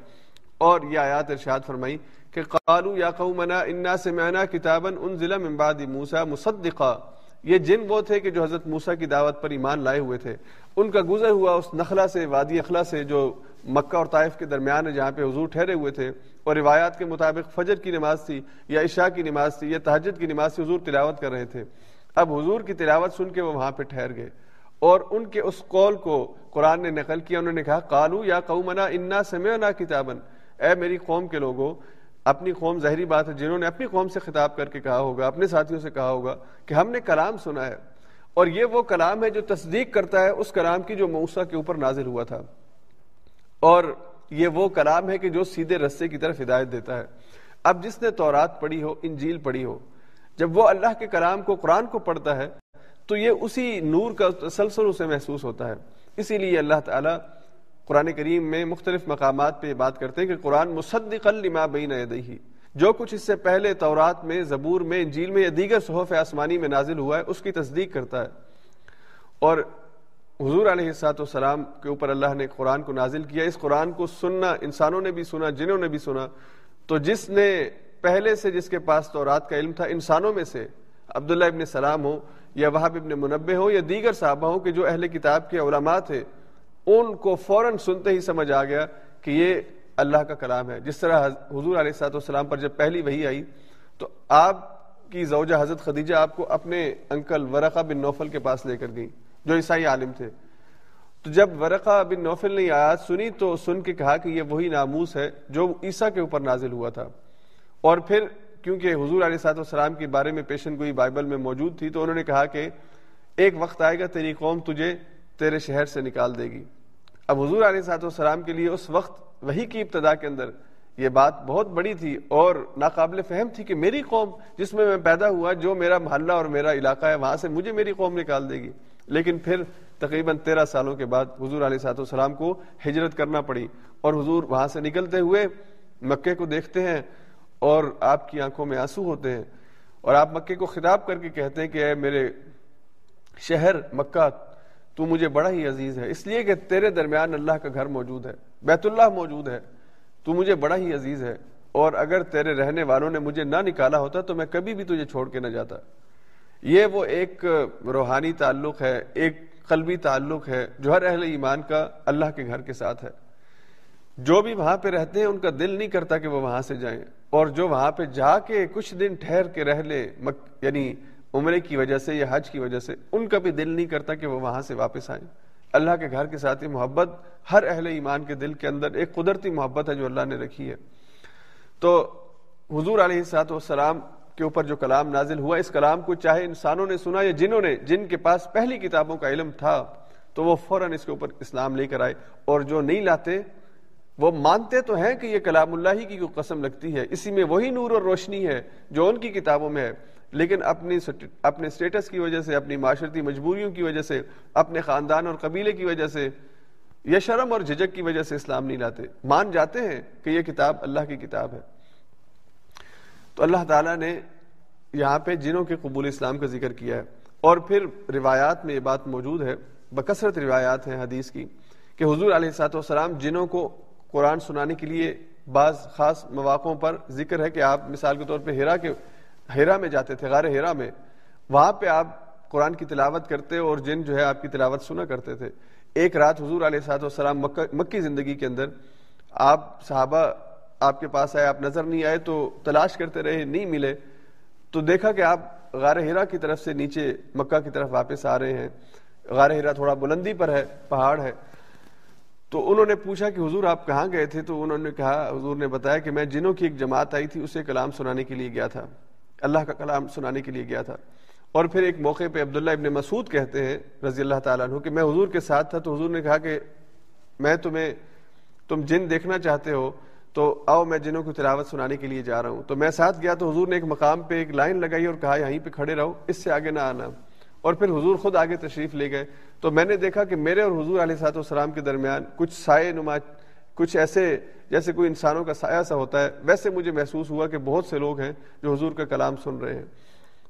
اور یہ آیات ارشاد فرمائی کہ قالو یا قومنا انا سمعنا کتابا انزل من بعد موسیٰ مصدقا۔ یہ جن وہ تھے کہ جو حضرت موسیٰ کی دعوت پر ایمان لائے ہوئے تھے۔ ان کا گزر ہوا اس نخلا سے، وادی اخلا سے جو مکہ اور طائف کے درمیان ہے، جہاں پہ حضور ٹھہرے ہوئے تھے۔ اور روایات کے مطابق فجر کی نماز تھی یا عشاء کی نماز تھی، یا تہجد کی نماز تھی، حضور تلاوت کر رہے تھے۔ اب حضور کی تلاوت سن کے وہ وہاں پہ ٹھہر گئے۔ اور ان کے اس قول کو قرآن نے نقل کیا، انہوں نے کہا کالو یا قومنا انا سمعنا کتابن اے میری قوم کے لوگوں اپنی قوم ظاہری بات ہے، جنہوں نے اپنی قوم سے خطاب کر کے کہا ہوگا، اپنے ساتھیوں سے کہا ہوگا کہ ہم نے کلام سنا ہے۔ اور یہ وہ کلام ہے جو تصدیق کرتا ہے اس کلام کی جو موسا کے اوپر نازل ہوا تھا۔ اور یہ وہ کلام ہے کہ جو سیدھے رستے کی طرف ہدایت دیتا ہے۔ اب جس نے تورات پڑھی ہو، انجیل پڑھی ہو، جب وہ اللہ کے کلام کو، قرآن کو پڑھتا ہے، تو یہ اسی نور کا تسلسل اسے محسوس ہوتا ہے۔ اسی لیے اللہ تعالیٰ قرآن کریم میں مختلف مقامات پہ یہ بات کرتے ہیں کہ قرآن مصدق لما بین یدیہ، جو کچھ اس سے پہلے تورات میں، زبور میں، انجیل میں یا دیگر صحف آسمانی میں نازل ہوا ہے، اس کی تصدیق کرتا ہے۔ اور حضور علیہ السلاۃ والسلام کے اوپر اللہ نے قرآن کو نازل کیا، اس قرآن کو سننا، انسانوں نے بھی سنا، جنہوں نے بھی سنا، تو جس نے پہلے سے جس کے پاس تورات کا علم تھا، انسانوں میں سے عبداللہ ابن سلام ہو یا وہاب ابن منبع ہو یا دیگر صحابہ ہوں کہ جو اہل کتاب کے علماء تھے ان کو فوراً سنتے ہی سمجھ آ گیا کہ یہ اللہ کا کلام ہے۔ جس طرح حضور علیہ السلاۃ والسلام پر جب پہلی وہی آئی، تو آپ کی زوجہ حضرت خدیجہ آپ کو اپنے انکل ورقہ بن نوفل کے پاس لے کر گئی جو عیسائی عالم تھے۔ تو جب ورقہ بن نوفل نے آیات سنی، تو سن کے کہا کہ یہ وہی ناموس ہے جو عیسیٰ کے اوپر نازل ہوا تھا۔ اور پھر کیونکہ حضور علیہ صاحب السلام کے بارے میں پیشن گوئی بائبل میں موجود تھی، تو انہوں نے کہا کہ ایک وقت آئے گا، تیری قوم تجھے تیرے شہر سے نکال دے گی۔ اب حضور علیہ صاحب السلام کے لیے اس وقت وہی کی ابتدا کے اندر یہ بات بہت بڑی تھی اور ناقابل فہم تھی کہ میری قوم جس میں میں پیدا ہوا، جو میرا محلہ اور میرا علاقہ ہے، وہاں سے مجھے میری قوم نکال دے گی۔ لیکن پھر تقریباً تیرہ سالوں کے بعد حضور علیہ صاحب السلام کو ہجرت کرنا پڑی اور حضور وہاں سے نکلتے ہوئے مکے کو دیکھتے ہیں اور آپ کی آنکھوں میں آنسو ہوتے ہیں اور آپ مکے کو خطاب کر کے کہتے ہیں کہ اے میرے شہر مکہ تو مجھے بڑا ہی عزیز ہے۔ اس لیے کہ تیرے درمیان اللہ کا گھر موجود ہے، بیت اللہ موجود ہے۔ تو مجھے بڑا ہی عزیز ہے۔ اور اگر تیرے رہنے والوں نے مجھے نہ نکالا ہوتا تو میں کبھی بھی تجھے چھوڑ کے نہ جاتا۔ یہ وہ ایک روحانی تعلق ہے، ایک قلبی تعلق ہے جو ہر اہل ایمان کا اللہ کے گھر کے ساتھ ہے۔ جو بھی وہاں پہ رہتے ہیں، ان کا دل نہیں کرتا کہ وہ وہاں سے جائیں۔ اور جو وہاں پہ جا کے کچھ دن ٹھہر کے رہ لے یعنی عمرے کی وجہ سے یا حج کی وجہ سے ان کا بھی دل نہیں کرتا کہ وہ وہاں سے واپس آئیں۔ اللہ کے گھر کے ساتھ یہ محبت، ہر اہل ایمان کے دل کے اندر ایک قدرتی محبت ہے جو اللہ نے رکھی ہے۔ تو حضور علیہ سات والسلام کے اوپر جو کلام نازل ہوا، اس کلام کو چاہے انسانوں نے سنا یا جنہوں نے، جن کے پاس پہلی کتابوں کا علم تھا، تو وہ فوراً اس کے اوپر اسلام لے کر آئے۔ اور جو نہیں لاتے، وہ مانتے تو ہیں کہ یہ کلام اللہ ہی کی قسم لگتی ہے۔ اسی میں وہی نور اور روشنی ہے جو ان کی کتابوں میں ہے۔ لیکن اپنی اپنے سٹیٹس کی وجہ سے، اپنی معاشرتی مجبوریوں کی وجہ سے، اپنے خاندان اور قبیلے کی وجہ سے یا شرم اور جھجک کی وجہ سے اسلام نہیں لاتے۔ مان جاتے ہیں کہ یہ کتاب اللہ کی کتاب ہے۔ تو اللہ تعالیٰ نے یہاں پہ جنوں کے قبول اسلام کا ذکر کیا ہے۔ اور پھر روایات میں یہ بات موجود ہے، بکثرت روایات ہیں حدیث کی، کہ حضور علیہ سات وسلام جنوں کو قرآن سنانے کے لیے بعض خاص مواقعوں پر ذکر ہے کہ آپ مثال کے طور پہ ہیرا کے ہیرا میں جاتے تھے، غار ہیرا میں۔ وہاں پہ آپ قرآن کی تلاوت کرتے اور جن جو ہے آپ کی تلاوت سنا کرتے تھے۔ ایک رات حضور علیہ صاحب والسلام مکی زندگی کے اندر آپ صحابہ آپ کے پاس آئے، آپ نظر نہیں آئے تو تلاش کرتے رہے، نہیں ملے۔ تو دیکھا کہ آپ غار ہیرا کی طرف سے نیچے مکہ کی طرف واپس آ رہے ہیں۔ غار ہیرا تھوڑا بلندی پر ہے، پہاڑ ہے۔ تو انہوں نے پوچھا کہ حضور آپ کہاں گئے تھے؟ تو انہوں نے کہا، حضور نے بتایا کہ میں جنوں کی ایک جماعت آئی تھی، اسے کلام سنانے کے لیے گیا تھا۔ اللہ کا کلام سنانے کے لیے گیا تھا۔ اور پھر ایک موقع پہ عبداللہ ابن مسعود کہتے ہیں رضی اللہ تعالیٰ عنہ کہ میں حضور کے ساتھ تھا تو حضور نے کہا کہ میں تمہیں، تم جن دیکھنا چاہتے ہو تو آؤ میں جنوں کو تلاوت سنانے کے لیے جا رہا ہوں۔ تو میں ساتھ گیا تو حضور نے ایک مقام پہ ایک لائن لگائی اور کہا یہیں پہ کھڑے رہو، اس سے آگے نہ آنا۔ اور پھر حضور خود آگے تشریف لے گئے۔ تو میں نے دیکھا کہ میرے اور حضور علیہ صاحب السلام کے درمیان کچھ سائے نما کچھ ایسے جیسے کوئی انسانوں کا سایہ سا ہوتا ہے، ویسے مجھے محسوس ہوا کہ بہت سے لوگ ہیں جو حضور کا کلام سن رہے ہیں۔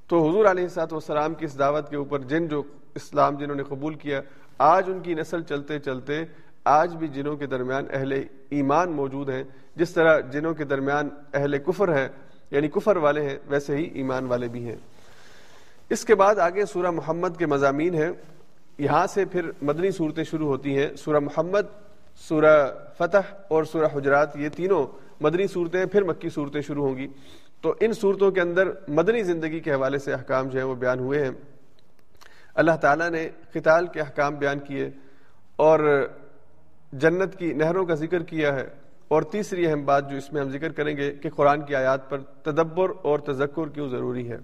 تو حضور علیہ سات والسلام کی اس دعوت کے اوپر جن جو اسلام جنہوں نے قبول کیا، آج ان کی نسل چلتے چلتے آج بھی جنوں کے درمیان اہل ایمان موجود ہیں، جس طرح جنوں کے درمیان اہل کفر ہے یعنی کفر والے ہیں، ویسے ہی ایمان والے بھی ہیں۔ اس کے بعد آگے سورہ محمد کے مضامین ہیں۔ یہاں سے پھر مدنی صورتیں شروع ہوتی ہیں۔ سورہ محمد سورہ فتح اور سورہ حجرات، یہ تینوں مدنی صورتیں، پھر مکی صورتیں شروع ہوں گی۔ تو ان صورتوں کے اندر مدنی زندگی کے حوالے سے احکام جو ہیں وہ بیان ہوئے ہیں۔ اللہ تعالیٰ نے قتال کے احکام بیان کیے اور جنت کی نہروں کا ذکر کیا ہے۔ اور تیسری اہم بات جو اس میں ہم ذکر کریں گے کہ قرآن کی آیات پر تدبر اور تذکر کیوں ضروری ہے۔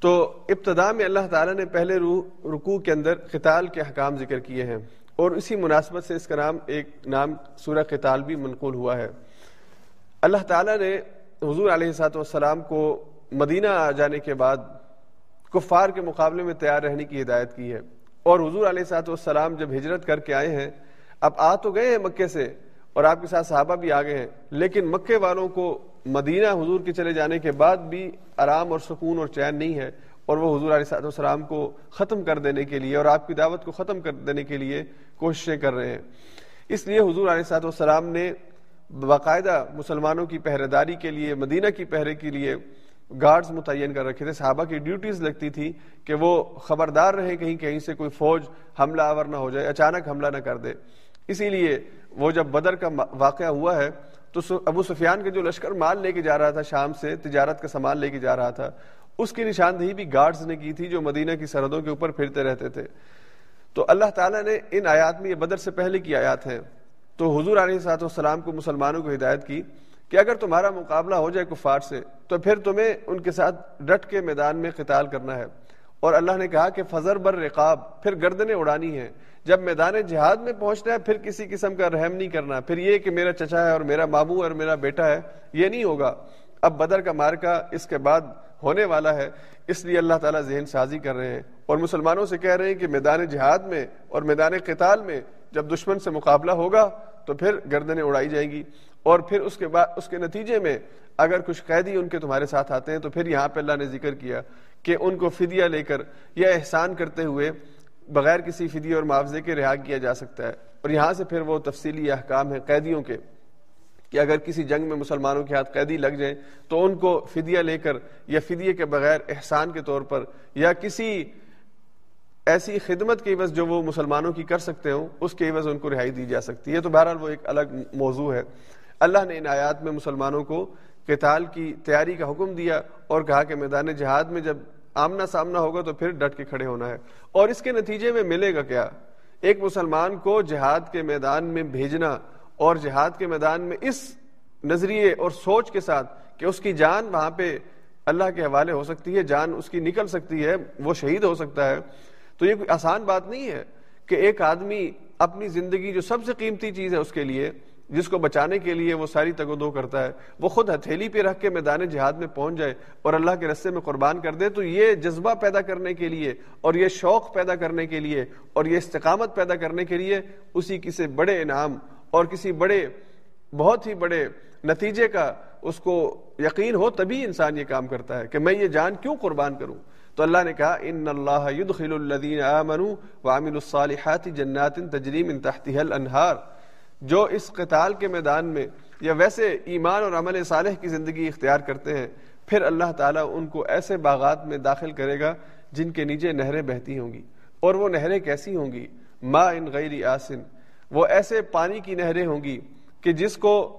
تو ابتدا میں اللہ تعالیٰ نے پہلے رکوع کے اندر قتال کے احکام ذکر کیے ہیں۔ اور اسی مناسبت سے اس کا نام، ایک نام سورہ قتال بھی منقول ہوا ہے۔ اللہ تعالیٰ نے حضور علیہ سات والسلام کو مدینہ آ جانے کے بعد کفار کے مقابلے میں تیار رہنے کی ہدایت کی ہے۔ اور حضور علیہ سات والسلام جب ہجرت کر کے آئے ہیں، اب آ تو گئے ہیں مکے سے اور آپ کے ساتھ صحابہ بھی آ گئے ہیں، لیکن مکے والوں کو مدینہ حضور کے چلے جانے کے بعد بھی آرام اور سکون اور چین نہیں ہے۔ اور وہ حضور علیہ السلام کو ختم کر دینے کے لیے اور آپ کی دعوت کو ختم کر دینے کے لیے کوششیں کر رہے ہیں۔ اس لیے حضور علیہ صاحب السلام نے باقاعدہ مسلمانوں کی پہرے داری کے لیے، مدینہ کی پہرے کے لیے گارڈز متعین کر رکھے تھے۔ صحابہ کی ڈیوٹیز لگتی تھی کہ وہ خبردار رہے کہیں کہیں سے کوئی فوج حملہ آور نہ ہو جائے، اچانک حملہ نہ کر دے۔ اسی لیے وہ جب بدر کا واقعہ ہوا ہے تو ابو سفیان کے جو لشکر مال لے کے جا رہا تھا شام سے، تجارت کا سامان لے کے جا رہا تھا، اس کی نشاندہی بھی گارڈز نے کی تھی جو مدینہ کی سرحدوں کے اوپر پھرتے رہتے تھے۔ تو اللہ تعالیٰ نے ان آیات میں یہ بدر سے پہلے کی آیات ہیں۔ تو حضور علیہ صاحب والسلام کو مسلمانوں کو ہدایت کی کہ اگر تمہارا مقابلہ ہو جائے کفار سے، تو پھر تمہیں ان کے ساتھ ڈٹ کے میدان میں قتال کرنا ہے۔ اور اللہ نے کہا کہ فضر بر رقاب، پھر گردنیں اڑانی ہے جب میدان جہاد میں پہنچنا ہے، پھر کسی قسم کا رحم نہیں کرنا۔ پھر یہ کہ میرا چچا ہے اور میرا ماموں اور میرا بیٹا ہے، یہ نہیں ہوگا۔ اب بدر کا مارکا اس کے بعد ہونے والا ہے۔ اس لیے اللہ تعالیٰ ذہن سازی کر رہے ہیں اور مسلمانوں سے کہہ رہے ہیں کہ میدان جہاد میں اور میدان قتال میں جب دشمن سے مقابلہ ہوگا تو پھر گردنیں اڑائی جائیں گی اور پھر اس کے بعد اس کے نتیجے میں اگر کچھ قیدی ان کے تمہارے ساتھ آتے ہیں تو پھر یہاں پہ اللہ نے ذکر کیا کہ ان کو فدیہ لے کر یا احسان کرتے ہوئے بغیر کسی فدی اور معاوضے کے رہا کیا جا سکتا ہے اور یہاں سے پھر وہ تفصیلی احکام ہیں قیدیوں کے۔ کہ اگر کسی جنگ میں مسلمانوں کے ہاتھ قیدی لگ جائیں تو ان کو فدیہ لے کر یا فدیے کے بغیر احسان کے طور پر یا کسی ایسی خدمت کے عوض جو وہ مسلمانوں کی کر سکتے ہوں، اس کے عوض ان کو رہائی دی جا سکتی ہے۔ تو بہرحال وہ ایک الگ موضوع ہے۔ اللہ نے ان آیات میں مسلمانوں کو قتال کی تیاری کا حکم دیا اور کہا کہ میدان جہاد میں جب آمنا سامنا ہوگا تو پھر ڈٹ کے کھڑے ہونا ہے۔ اور اس کے نتیجے میں ملے گا کیا؟ ایک مسلمان کو جہاد کے میدان میں بھیجنا اور جہاد کے میدان میں اس نظریے اور سوچ کے ساتھ کہ اس کی جان وہاں پہ اللہ کے حوالے ہو سکتی ہے، جان اس کی نکل سکتی ہے، وہ شہید ہو سکتا ہے۔ تو یہ کوئی آسان بات نہیں ہے کہ ایک آدمی اپنی زندگی جو سب سے قیمتی چیز ہے اس کے لیے، جس کو بچانے کے لیے وہ ساری تگ و دو کرتا ہے، وہ خود ہتھیلی پہ رکھ کے میدان جہاد میں پہنچ جائے اور اللہ کے رستے میں قربان کر دے، تو یہ جذبہ پیدا کرنے کے لیے اور یہ شوق پیدا کرنے کے لیے اور یہ استقامت پیدا کرنے کے لیے اسی کسی بڑے انعام اور کسی بڑے، بہت ہی بڑے نتیجے کا اس کو یقین ہو تبھی انسان یہ کام کرتا ہے کہ میں یہ جان کیوں قربان کروں؟ تو اللہ نے کہا، ان اللہ يدخل الذين امنوا وعملوا الصالحات جنات تجري من تحتها الانهار جو اس قتال کے میدان میں یا ویسے ایمان اور عمل صالح کی زندگی اختیار کرتے ہیں، پھر اللہ تعالیٰ ان کو ایسے باغات میں داخل کرے گا جن کے نیچے نہریں بہتی ہوں گی۔ اور وہ نہریں کیسی ہوں گی؟ ما ان غیر آسن۔ وہ ایسے پانی کی نہریں ہوں گی کہ جس کو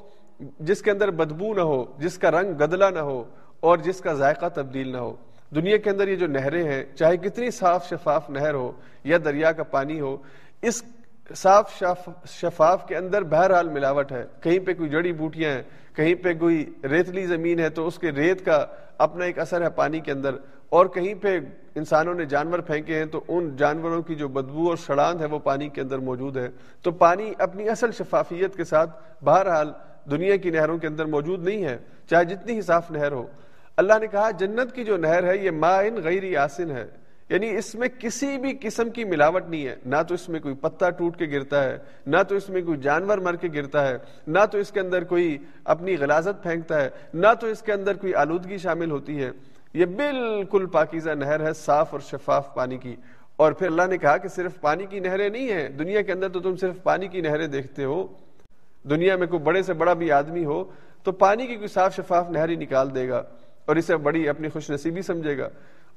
جس کے اندر بدبو نہ ہو، جس کا رنگ گدلا نہ ہو اور جس کا ذائقہ تبدیل نہ ہو۔ دنیا کے اندر یہ جو نہریں ہیں، چاہے کتنی صاف شفاف نہر ہو یا دریا کا پانی ہو، اس صاف شفاف کے اندر بہرحال ملاوٹ ہے۔ کہیں پہ کوئی جڑی بوٹیاں ہیں، کہیں پہ کوئی ریتلی زمین ہے تو اس کے ریت کا اپنا ایک اثر ہے پانی کے اندر۔ اور کہیں پہ انسانوں نے جانور پھینکے ہیں تو ان جانوروں کی جو بدبو اور سڑاند ہے وہ پانی کے اندر موجود ہے۔ تو پانی اپنی اصل شفافیت کے ساتھ بہرحال دنیا کی نہروں کے اندر موجود نہیں ہے، چاہے جتنی ہی صاف نہر ہو۔ اللہ نے کہا، جنت کی جو نہر ہے یہ مائن غیر آسن ہے۔ یعنی اس میں کسی بھی قسم کی ملاوٹ نہیں ہے۔ نہ تو اس میں کوئی پتا ٹوٹ کے گرتا ہے، نہ تو اس میں کوئی جانور مر کے گرتا ہے، نہ تو اس کے اندر کوئی اپنی غلازت پھینکتا ہے، نہ تو اس کے اندر کوئی آلودگی شامل ہوتی ہے۔ یہ بالکل پاکیزہ نہر ہے، صاف اور شفاف پانی کی۔ اور پھر اللہ نے کہا کہ صرف پانی کی نہریں نہیں ہیں، دنیا کے اندر تو تم صرف پانی کی نہریں دیکھتے ہو۔ دنیا میں کوئی بڑے سے بڑا بھی آدمی ہو تو پانی کی کوئی صاف شفاف نہر ہی نکال دے گا اور اسے بڑی اپنی خوش نصیبی سمجھے گا۔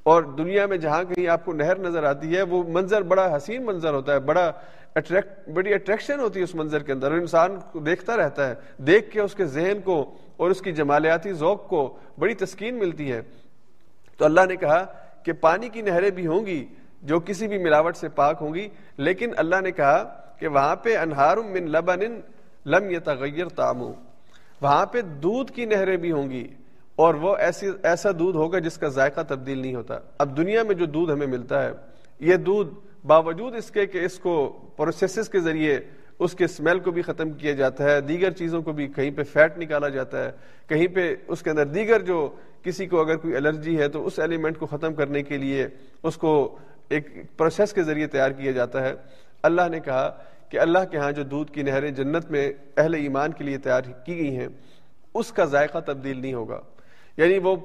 اور دنیا میں جہاں کہیں آپ کو نہر نظر آتی ہے، وہ منظر بڑا حسین منظر ہوتا ہے، بڑا اٹریکٹ بڑی اٹریکشن ہوتی ہے اس منظر کے اندر۔ اور انسان کو دیکھتا رہتا ہے، دیکھ کے اس کے ذہن کو اور اس کی جمالیاتی ذوق کو بڑی تسکین ملتی ہے۔ تو اللہ نے کہا کہ پانی کی نہریں بھی ہوں گی، جو کسی بھی ملاوٹ سے پاک ہوں گی۔ لیکن اللہ نے کہا کہ وہاں پہ انہار من لبن لم یتغیر تامو وہاں پہ دودھ کی نہریں بھی ہوں گی اور وہ ایسی، ایسا دودھ ہوگا جس کا ذائقہ تبدیل نہیں ہوتا۔ اب دنیا میں جو دودھ ہمیں ملتا ہے، یہ دودھ باوجود اس کے کہ اس کو پروسیسز کے ذریعے اس کے اسمیل کو بھی ختم کیا جاتا ہے، دیگر چیزوں کو بھی کہیں پہ فیٹ نکالا جاتا ہے، کہیں پہ اس کے اندر دیگر جو کسی کو اگر کوئی الرجی ہے تو اس ایلیمنٹ کو ختم کرنے کے لیے اس کو ایک پروسیس کے ذریعے تیار کیا جاتا ہے۔ اللہ نے کہا کہ اللہ کے ہاں جو دودھ کی نہریں جنت میں اہل ایمان کے لیے تیار کی گئی ہیں، اس کا ذائقہ تبدیل نہیں ہوگا۔ یعنی وہ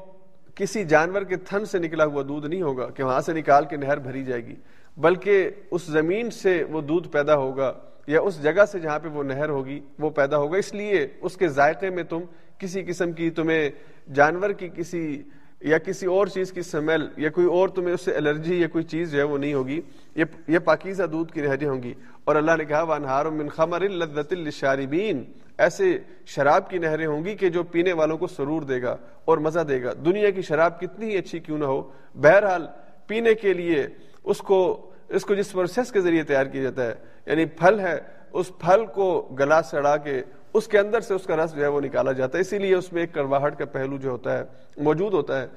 کسی جانور کے تھن سے نکلا ہوا دودھ نہیں ہوگا کہ وہاں سے نکال کے نہر بھری جائے گی، بلکہ اس زمین سے وہ دودھ پیدا ہوگا یا اس جگہ سے جہاں پہ وہ نہر ہوگی وہ پیدا ہوگا۔ اس لیے اس کے ذائقے میں تم کسی قسم کی تمہیں جانور کی کسی یا کسی اور چیز کی سمیل یا کوئی اور تمہیں اس سے الرجی یا کوئی چیز جو ہے وہ نہیں ہوگی، یہ پاکیزہ دودھ کی نہریں ہوں گی۔ اور اللہ نے کہا وانہار من خمر لذت للشاربین ایسے شراب کی نہریں ہوں گی کہ جو پینے والوں کو سرور دے گا اور مزہ دے گا۔ دنیا کی شراب کتنی ہی اچھی کیوں نہ ہو، بہرحال پینے کے لیے اس کو اس کو جس پروسیس کے ذریعے تیار کیا جاتا ہے یعنی پھل ہے، اس پھل کو گلا سڑا کے اس کے اندر سے اس کا رس جو ہے وہ نکالا جاتا ہے، اسی لیے اس میں ایک کرواہٹ کا پہلو جو ہوتا ہے، موجود ہوتا ہے۔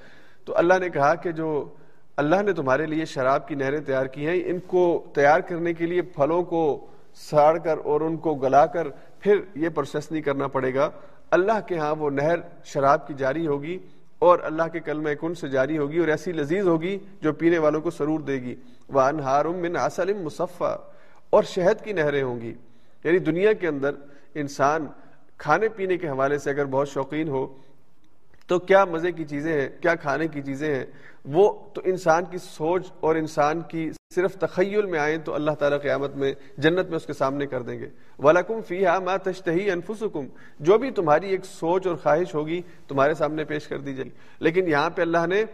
تو اللہ نے کہا کہ جو اللہ نے تمہارے لیے شراب کی نہریں تیار کی ہیں، ان کو تیار کرنے کے لیے پھلوں کو ساڑ کر اور ان کو گلا کر پھر یہ پروسیس نہیں کرنا پڑے گا۔ اللہ کے ہاں وہ نہر شراب کی جاری ہوگی اور اللہ کے کلمہ کن سے جاری ہوگی اور ایسی لذیذ ہوگی جو پینے والوں کو سرور دے گی۔ وہ انہارم من اصلم مصفہ اور شہد کی نہریں ہوں گی۔ یعنی دنیا کے اندر انسان کھانے پینے کے حوالے سے اگر بہت شوقین ہو، تو کیا مزے کی چیزیں ہیں، کیا کھانے کی چیزیں ہیں؟ وہ تو انسان کی سوچ اور انسان کی صرف تخیل میں آئیں تو اللہ تعالیٰ قیامت میں جنت میں اس کے سامنے کر دیں گے۔ ولاکم فی ہا ما تشتہی انفسکم جو بھی تمہاری ایک سوچ اور خواہش ہوگی، تمہارے سامنے پیش کر دی جائے۔ گی لیکن یہاں پہ اللہ نے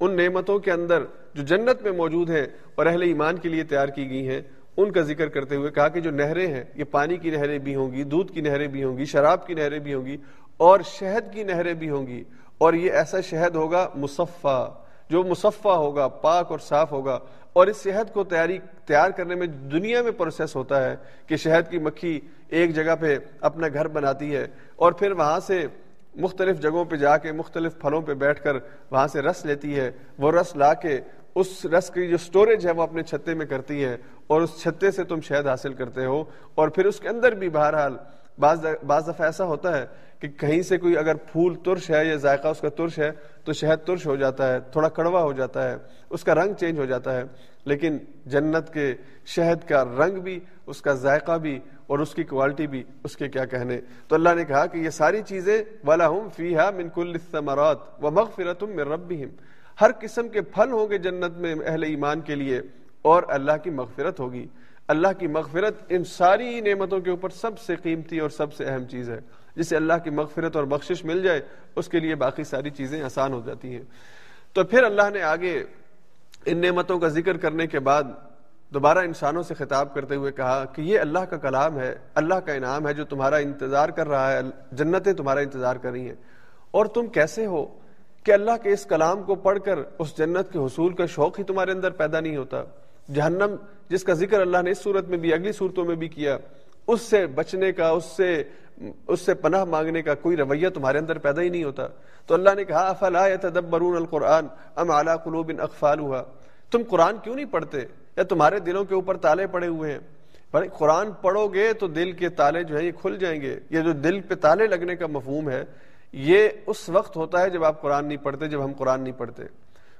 ان نعمتوں کے اندر جو جنت میں موجود ہیں اور اہل ایمان کے لیے تیار کی گئی ہیں ان کا ذکر کرتے ہوئے کہا کہ جو نہریں ہیں، یہ پانی کی نہریں بھی ہوں گی، دودھ کی نہریں بھی ہوں گی، شراب کی نہریں بھی ہوں گی اور شہد کی نہریں بھی ہوں گی۔ اور یہ ایسا شہد ہوگا مصفہ، جو مصفہ ہوگا، پاک اور صاف ہوگا۔ اور اس شہد کو تیاری، تیار کرنے میں دنیا میں پروسیس ہوتا ہے کہ شہد کی مکھی ایک جگہ پہ اپنا گھر بناتی ہے اور پھر وہاں سے مختلف جگہوں پہ جا کے، مختلف پھلوں پہ بیٹھ کر وہاں سے رس لیتی ہے۔ وہ رس لا کے اس رس کی جو سٹوریج ہے وہ اپنے چھتے میں کرتی ہے اور اس چھتے سے تم شہد حاصل کرتے ہو اور پھر اس کے اندر بھی بہرحال بعض بعض دفعہ ایسا ہوتا ہے کہ کہیں سے کوئی اگر پھول ترش ہے یا ذائقہ اس کا ترش ہے تو شہد ترش ہو جاتا ہے، تھوڑا کڑوا ہو جاتا ہے، اس کا رنگ چینج ہو جاتا ہے، لیکن جنت کے شہد کا رنگ بھی، اس کا ذائقہ بھی اور اس کی کوالٹی بھی، اس کے کیا کہنے؟ تو اللہ نے کہا کہ یہ ساری چیزیں والا ہوں فی ہا من کل ثمرات و مغفرت من ربہم ہر قسم کے پھل ہوں گے جنت میں اہل ایمان کے لیے اور اللہ کی مغفرت ہوگی۔ اللہ کی مغفرت ان ساری نعمتوں کے اوپر سب سے قیمتی اور سب سے اہم چیز ہے۔ جسے اللہ کی مغفرت اور بخشش مل جائے، اس کے لیے باقی ساری چیزیں آسان ہو جاتی ہیں۔ تو پھر اللہ نے آگے ان نعمتوں کا ذکر کرنے کے بعد دوبارہ انسانوں سے خطاب کرتے ہوئے کہا کہ یہ اللہ کا کلام ہے، اللہ کا انعام ہے جو تمہارا انتظار کر رہا ہے، جنتیں تمہارا انتظار کر رہی ہیں۔ اور تم کیسے ہو؟ کہ اللہ کے اس کلام کو پڑھ کر اس جنت کے حصول کا شوق ہی تمہارے اندر پیدا نہیں ہوتا۔ جہنم، جس کا ذکر اللہ نے اس صورت میں بھی، اگلی صورتوں میں بھی کیا، اس سے بچنے کا، اس سے اس سے پناہ مانگنے کا کوئی رویہ تمہارے اندر پیدا ہی نہیں ہوتا۔ تو اللہ نے کہا، افلا يتدبرون القرآن ام على قلوب اقفالها تم قرآن کیوں نہیں پڑھتے؟ یا تمہارے دلوں کے اوپر تالے پڑے ہوئے ہیں؟ بھائی قرآن پڑھو گے تو دل کے تالے جو ہیں یہ کھل جائیں گے۔ یہ جو دل پہ تالے لگنے کا مفہوم ہے یہ اس وقت ہوتا ہے جب آپ قرآن نہیں پڑھتے، جب ہم قرآن نہیں پڑھتے۔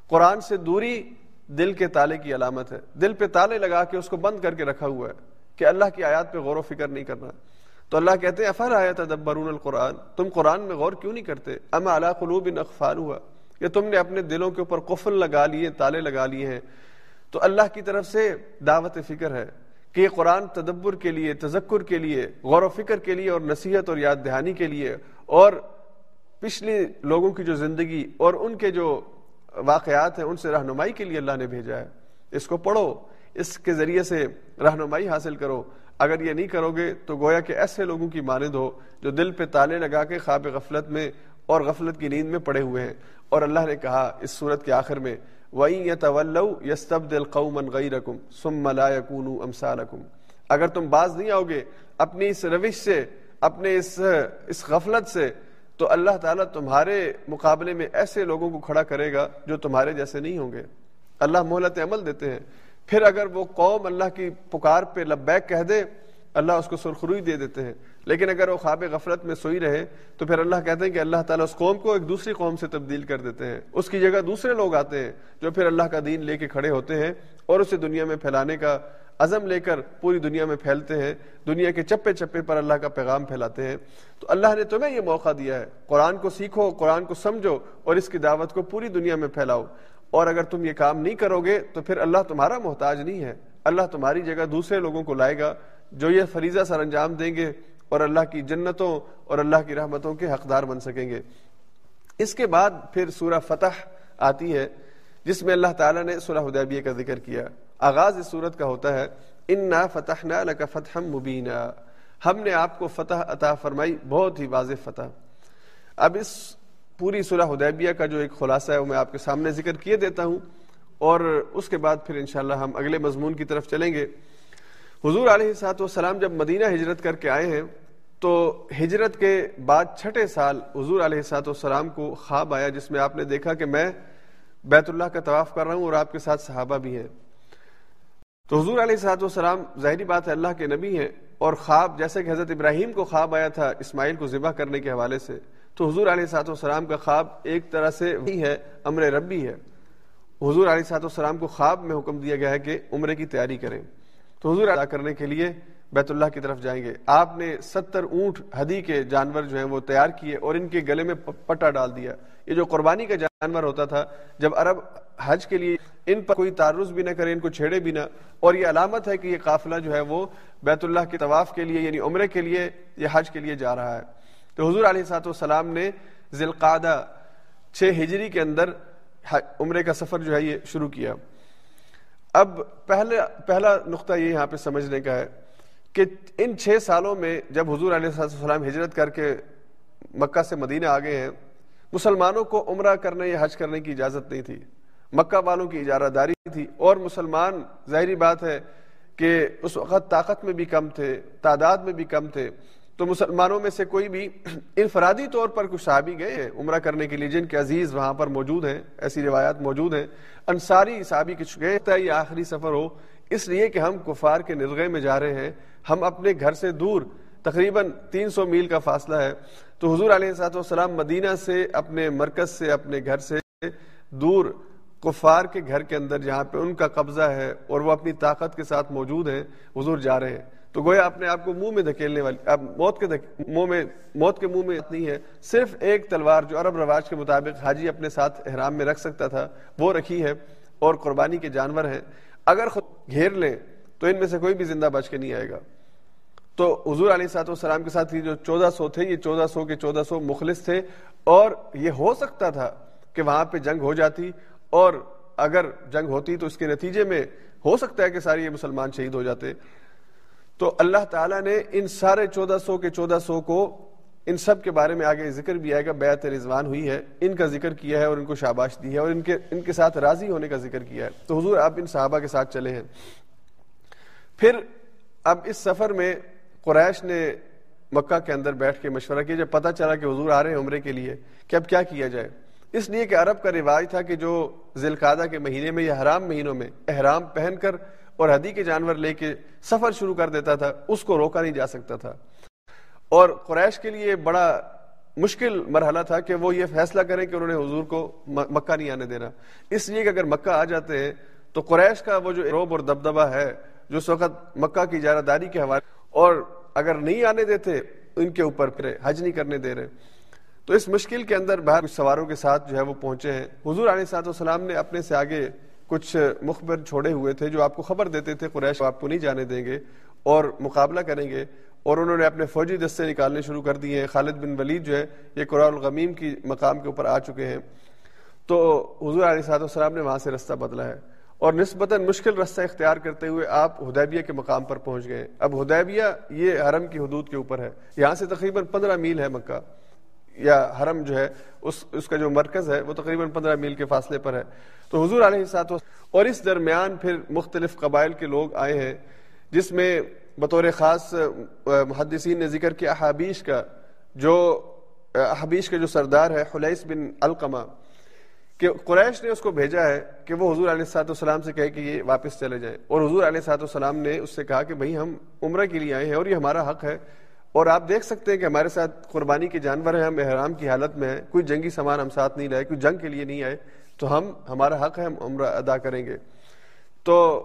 قرآن سے دوری دل کے تالے کی علامت ہے۔ دل پہ تالے لگا کے اس کو بند کر کے رکھا ہوا ہے کہ اللہ کی آیات پہ غور و فکر نہیں کرنا۔ تو اللہ کہتے ہیں افر آیا تدبرون القرآن؟ تم قرآن میں غور کیوں نہیں کرتے؟ اما اللہ قلوب اقفال ہوا کہ تم نے اپنے دلوں کے اوپر قفل لگا لیے، تالے لگا لیے ہیں۔ تو اللہ کی طرف سے دعوت فکر ہے کہ یہ قرآن تدبر کے لیے، تذکر کے لیے، غور و فکر کے لیے اور نصیحت اور یاد دہانی کے لیے اور پچھلے لوگوں کی جو زندگی اور ان کے جو واقعات ہیں، ان سے رہنمائی کے لیے اللہ نے بھیجا ہے۔ اس کو پڑھو، اس کے ذریعے سے رہنمائی حاصل کرو۔ اگر یہ نہیں کرو گے تو گویا کہ ایسے لوگوں کی مانند ہو جو دل پہ تالے لگا کے خواب غفلت میں اور غفلت کی نیند میں پڑے ہوئے ہیں۔ اور اللہ نے کہا اس صورت کے آخر میں، وَإِن يَتَوَلَّوْا يَسْتَبْدِلْ قَوْمًا غَيْرَكُمْ ثُمَّ لَا يَكُونُوا أَمْثَالَكُمْ۔ اگر تم باز نہیں آؤ گے، اپنی اس روش سے، اپنے اس اس غفلت سے تو اللہ تعالیٰ تمہارے مقابلے میں ایسے لوگوں کو کھڑا کرے گا جو تمہارے جیسے نہیں ہوں گے۔ اللہ مہلت عمل دیتے ہیں۔ پھر اگر وہ قوم اللہ کی پکار پہ لبیک کہہ دے، اللہ اس کو سرخروئی دے دیتے ہیں۔ لیکن اگر وہ خواب غفلت میں سوئی رہے، تو پھر اللہ کہتے ہیں کہ اللہ تعالیٰ اس قوم کو ایک دوسری قوم سے تبدیل کر دیتے ہیں۔ اس کی جگہ دوسرے لوگ آتے ہیں جو پھر اللہ کا دین لے کے کھڑے ہوتے ہیں اور اسے دنیا میں پھیلانے کا عزم لے کر پوری دنیا میں پھیلتے ہیں، دنیا کے چپے چپے پر اللہ کا پیغام پھیلاتے ہیں۔ تو اللہ نے تمہیں یہ موقع دیا ہے، قرآن کو سیکھو، قرآن کو سمجھو اور اس کی دعوت کو پوری دنیا میں پھیلاؤ۔ اور اگر تم یہ کام نہیں کرو گے تو پھر اللہ تمہارا محتاج نہیں ہے۔ اللہ تمہاری جگہ دوسرے لوگوں کو لائے گا جو یہ فریضہ سر انجام دیں گے اور اللہ کی جنتوں اور اللہ کی رحمتوں کے حقدار بن سکیں گے۔ اس کے بعد پھر سورہ فتح آتی ہے، جس میں اللہ تعالیٰ نے سورہ حدیبیہ کا ذکر کیا۔ آغاز اس صورت کا ہوتا ہے، انا فتح نہ فتح مبینہ ہم نے آپ کو فتح عطا فرمائی، بہت ہی واضح فتح۔ اب اس پوری سورہ حدیبیہ کا جو ایک خلاصہ ہے، وہ میں آپ کے سامنے ذکر کیے دیتا ہوں اور اس کے بعد پھر انشاءاللہ ہم اگلے مضمون کی طرف چلیں گے۔ حضور علیہ سات والسلام جب مدینہ ہجرت کر کے آئے ہیں، تو ہجرت کے بعد چھٹے سال حضور علیہ سات والسلام کو خواب آیا، جس میں آپ نے دیکھا کہ میں بیت اللہ کا طواف کر رہا ہوں اور آپ کے ساتھ صحابہ بھی ہیں۔ تو حضور علیہ صاحب والسلام، ظاہری بات ہے، اللہ کے نبی ہیں اور خواب، جیسے کہ حضرت ابراہیم کو خواب آیا تھا اسماعیل کو ذبح کرنے کے حوالے سے، تو حضور علیہ صاحب والسلام کا خواب ایک طرح سے وہی ہے، امر ربی ہے۔ حضور علیہ صاحب والسلام کو خواب میں حکم دیا گیا ہے کہ عمرے کی تیاری کریں۔ تو حضور ادا کرنے کے لیے بیت اللہ کی طرف جائیں گے۔ آپ نے ستر اونٹ ہدی کے جانور جو ہیں وہ تیار کیے اور ان کے گلے میں پٹا ڈال دیا۔ یہ جو قربانی کا جانور ہوتا تھا، جب عرب حج کے لیے ان پر کوئی تعرض بھی نہ کرے ان کو چھیڑے بھی نہ، اور یہ علامت ہے کہ یہ قافلہ جو ہے وہ بیت اللہ کے طواف کے لیے یعنی عمرے کے لیے، یا حج کے لیے جا رہا ہے۔ تو حضور علیہ سات والسلام نے ذی القعدہ چھ ہجری کے اندر عمرے کا سفر جو ہے یہ شروع کیا۔ اب پہلے، پہلا نقطہ یہ یہاں پہ سمجھنے کا ہے۔ کہ ان چھ سالوں میں جب حضور علیہ السلام ہجرت کر کے مکہ سے مدینہ آ گئے ہیں، مسلمانوں کو عمرہ کرنے یا حج کرنے کی اجازت نہیں تھی۔ مکہ والوں کی اجارہ داری تھی۔ اور مسلمان، ظاہری بات ہے کہ اس وقت طاقت میں بھی کم تھے، تعداد میں بھی کم تھے۔ تو مسلمانوں میں سے کوئی بھی انفرادی طور پر کچھ صحابی گئے ہیں عمرہ کرنے کے لیے، جن کے عزیز وہاں پر موجود ہیں، ایسی روایات موجود ہیں۔ انصاری صحابی کچھ گئے یہ آخری سفر ہو۔ اس لیے کہ ہم کفار کے نرغے میں جا رہے ہیں، ہم اپنے گھر سے دور تقریباً تین سو میل کا فاصلہ ہے۔ تو حضور علیہ صاحب والسلام مدینہ سے اپنے مرکز سے، اپنے گھر سے دور کفار کے گھر کے اندر جہاں پہ ان کا قبضہ ہے اور وہ اپنی طاقت کے ساتھ موجود ہیں، حضور جا رہے ہیں۔ تو گویا اپنے آپ کو منہ میں دھکیلنے والی، اب موت کے منہ میں، موت کے منہ میں اتنی ہے۔ صرف ایک تلوار جو عرب رواج کے مطابق حاجی اپنے ساتھ احرام میں رکھ سکتا تھا، وہ رکھی ہے اور قربانی کے جانور ہیں۔ اگر خود گھیر لیں تو ان میں سے کوئی بھی زندہ بچ کے نہیں آئے گا۔ تو حضور علیہ سات والسلام کے ساتھ جو چودہ سو تھے، یہ چودہ سو کے چودہ سو مخلص تھے، اور یہ ہو سکتا تھا کہ وہاں پہ جنگ ہو جاتی، اور اگر جنگ ہوتی تو اس کے نتیجے میں ہو سکتا ہے کہ سارے یہ مسلمان شہید ہو جاتے۔ تو اللہ تعالیٰ نے ان سارے چودہ سو کے چودہ سو کو ان سب کے بارے میں آگے ذکر بھی آئے گا، بیعت رضوان ہوئی ہے، ان کا ذکر کیا ہے اور ان کو شاباش دی ہے اور ان کے ان کے ساتھ راضی ہونے کا ذکر کیا ہے۔ تو حضور آپ ان صحابہ کے ساتھ چلے ہیں۔ پھر اب اس سفر میں قریش نے مکہ کے اندر بیٹھ کے مشورہ کیا، جب پتہ چلا کہ حضور آ رہے ہیں عمرے کے لیے، کہ اب کیا کیا جائے۔ اس لیے کہ عرب کا رواج تھا کہ جو ذیل کے مہینے میں یا حرام مہینوں میں احرام پہن کر اور ہدی کے جانور لے کے سفر شروع کر دیتا تھا، اس کو روکا نہیں جا سکتا تھا۔ اور قریش کے لیے بڑا مشکل مرحلہ تھا کہ وہ یہ فیصلہ کریں کہ انہوں نے حضور کو مکہ نہیں آنے دینا۔ اس لیے کہ اگر مکہ آ جاتے ہیں تو قریش کا وہ جو روب اور دبدبا ہے، جو اس وقت مکہ کی اجارہ داری کے حوالے اور اگر نہیں آنے دیتے، ان کے اوپر پھر حج نہیں کرنے دے رہے۔ تو اس مشکل کے اندر باہر کچھ سواروں کے ساتھ جو ہے وہ پہنچے ہیں۔ حضور علیہ صاحب والسلام نے اپنے سے آگے کچھ مخبر چھوڑے ہوئے تھے جو آپ کو خبر دیتے تھے قریش آپ کو نہیں جانے دیں گے اور مقابلہ کریں گے۔ اور انہوں نے اپنے فوجی دستے نکالنے شروع کر دیے ہیں۔ خالد بن ولید جو ہے، یہ قرآن الغمیم کی مقام کے اوپر آ چکے ہیں۔ تو حضور علیہ صاحب والسلام نے وہاں سے رستہ بدلا ہے۔ اور نسبتاً مشکل رستہ اختیار کرتے ہوئے آپ ہدیبیہ کے مقام پر پہنچ گئے۔ اب ہدیبیہ یہ حرم کی حدود کے اوپر ہے۔ یہاں سے تقریباً پندرہ میل ہے مکہ۔ یا حرم جو ہے، اس اس کا جو مرکز ہے، وہ تقریباً پندرہ میل کے فاصلے پر ہے۔ تو حضور علیہ سات اور اس درمیان پھر مختلف قبائل کے لوگ آئے ہیں، جس میں بطور خاص محدثین نے ذکر کیا احابیش کا، جو احابیش کا جو سردار ہے خلیس بن القمہ کہ قریش نے اس کو بھیجا ہے کہ وہ حضور علیہ سات والسلام سے کہے کہ یہ واپس چلے جائیں۔ اور حضور علیہ سات والسلام نے اس سے کہا کہ بھائی ہم عمرہ کے لیے آئے ہیں اور یہ ہمارا حق ہے۔ اور آپ دیکھ سکتے ہیں کہ ہمارے ساتھ قربانی کے جانور ہیں، ہم احرام کی حالت میں ہیں، کوئی جنگی سامان ہم ساتھ نہیں لائے، کوئی جنگ کے لیے نہیں آئے، تو ہم، ہمارا حق ہے، ہم عمرہ ادا کریں گے۔ تو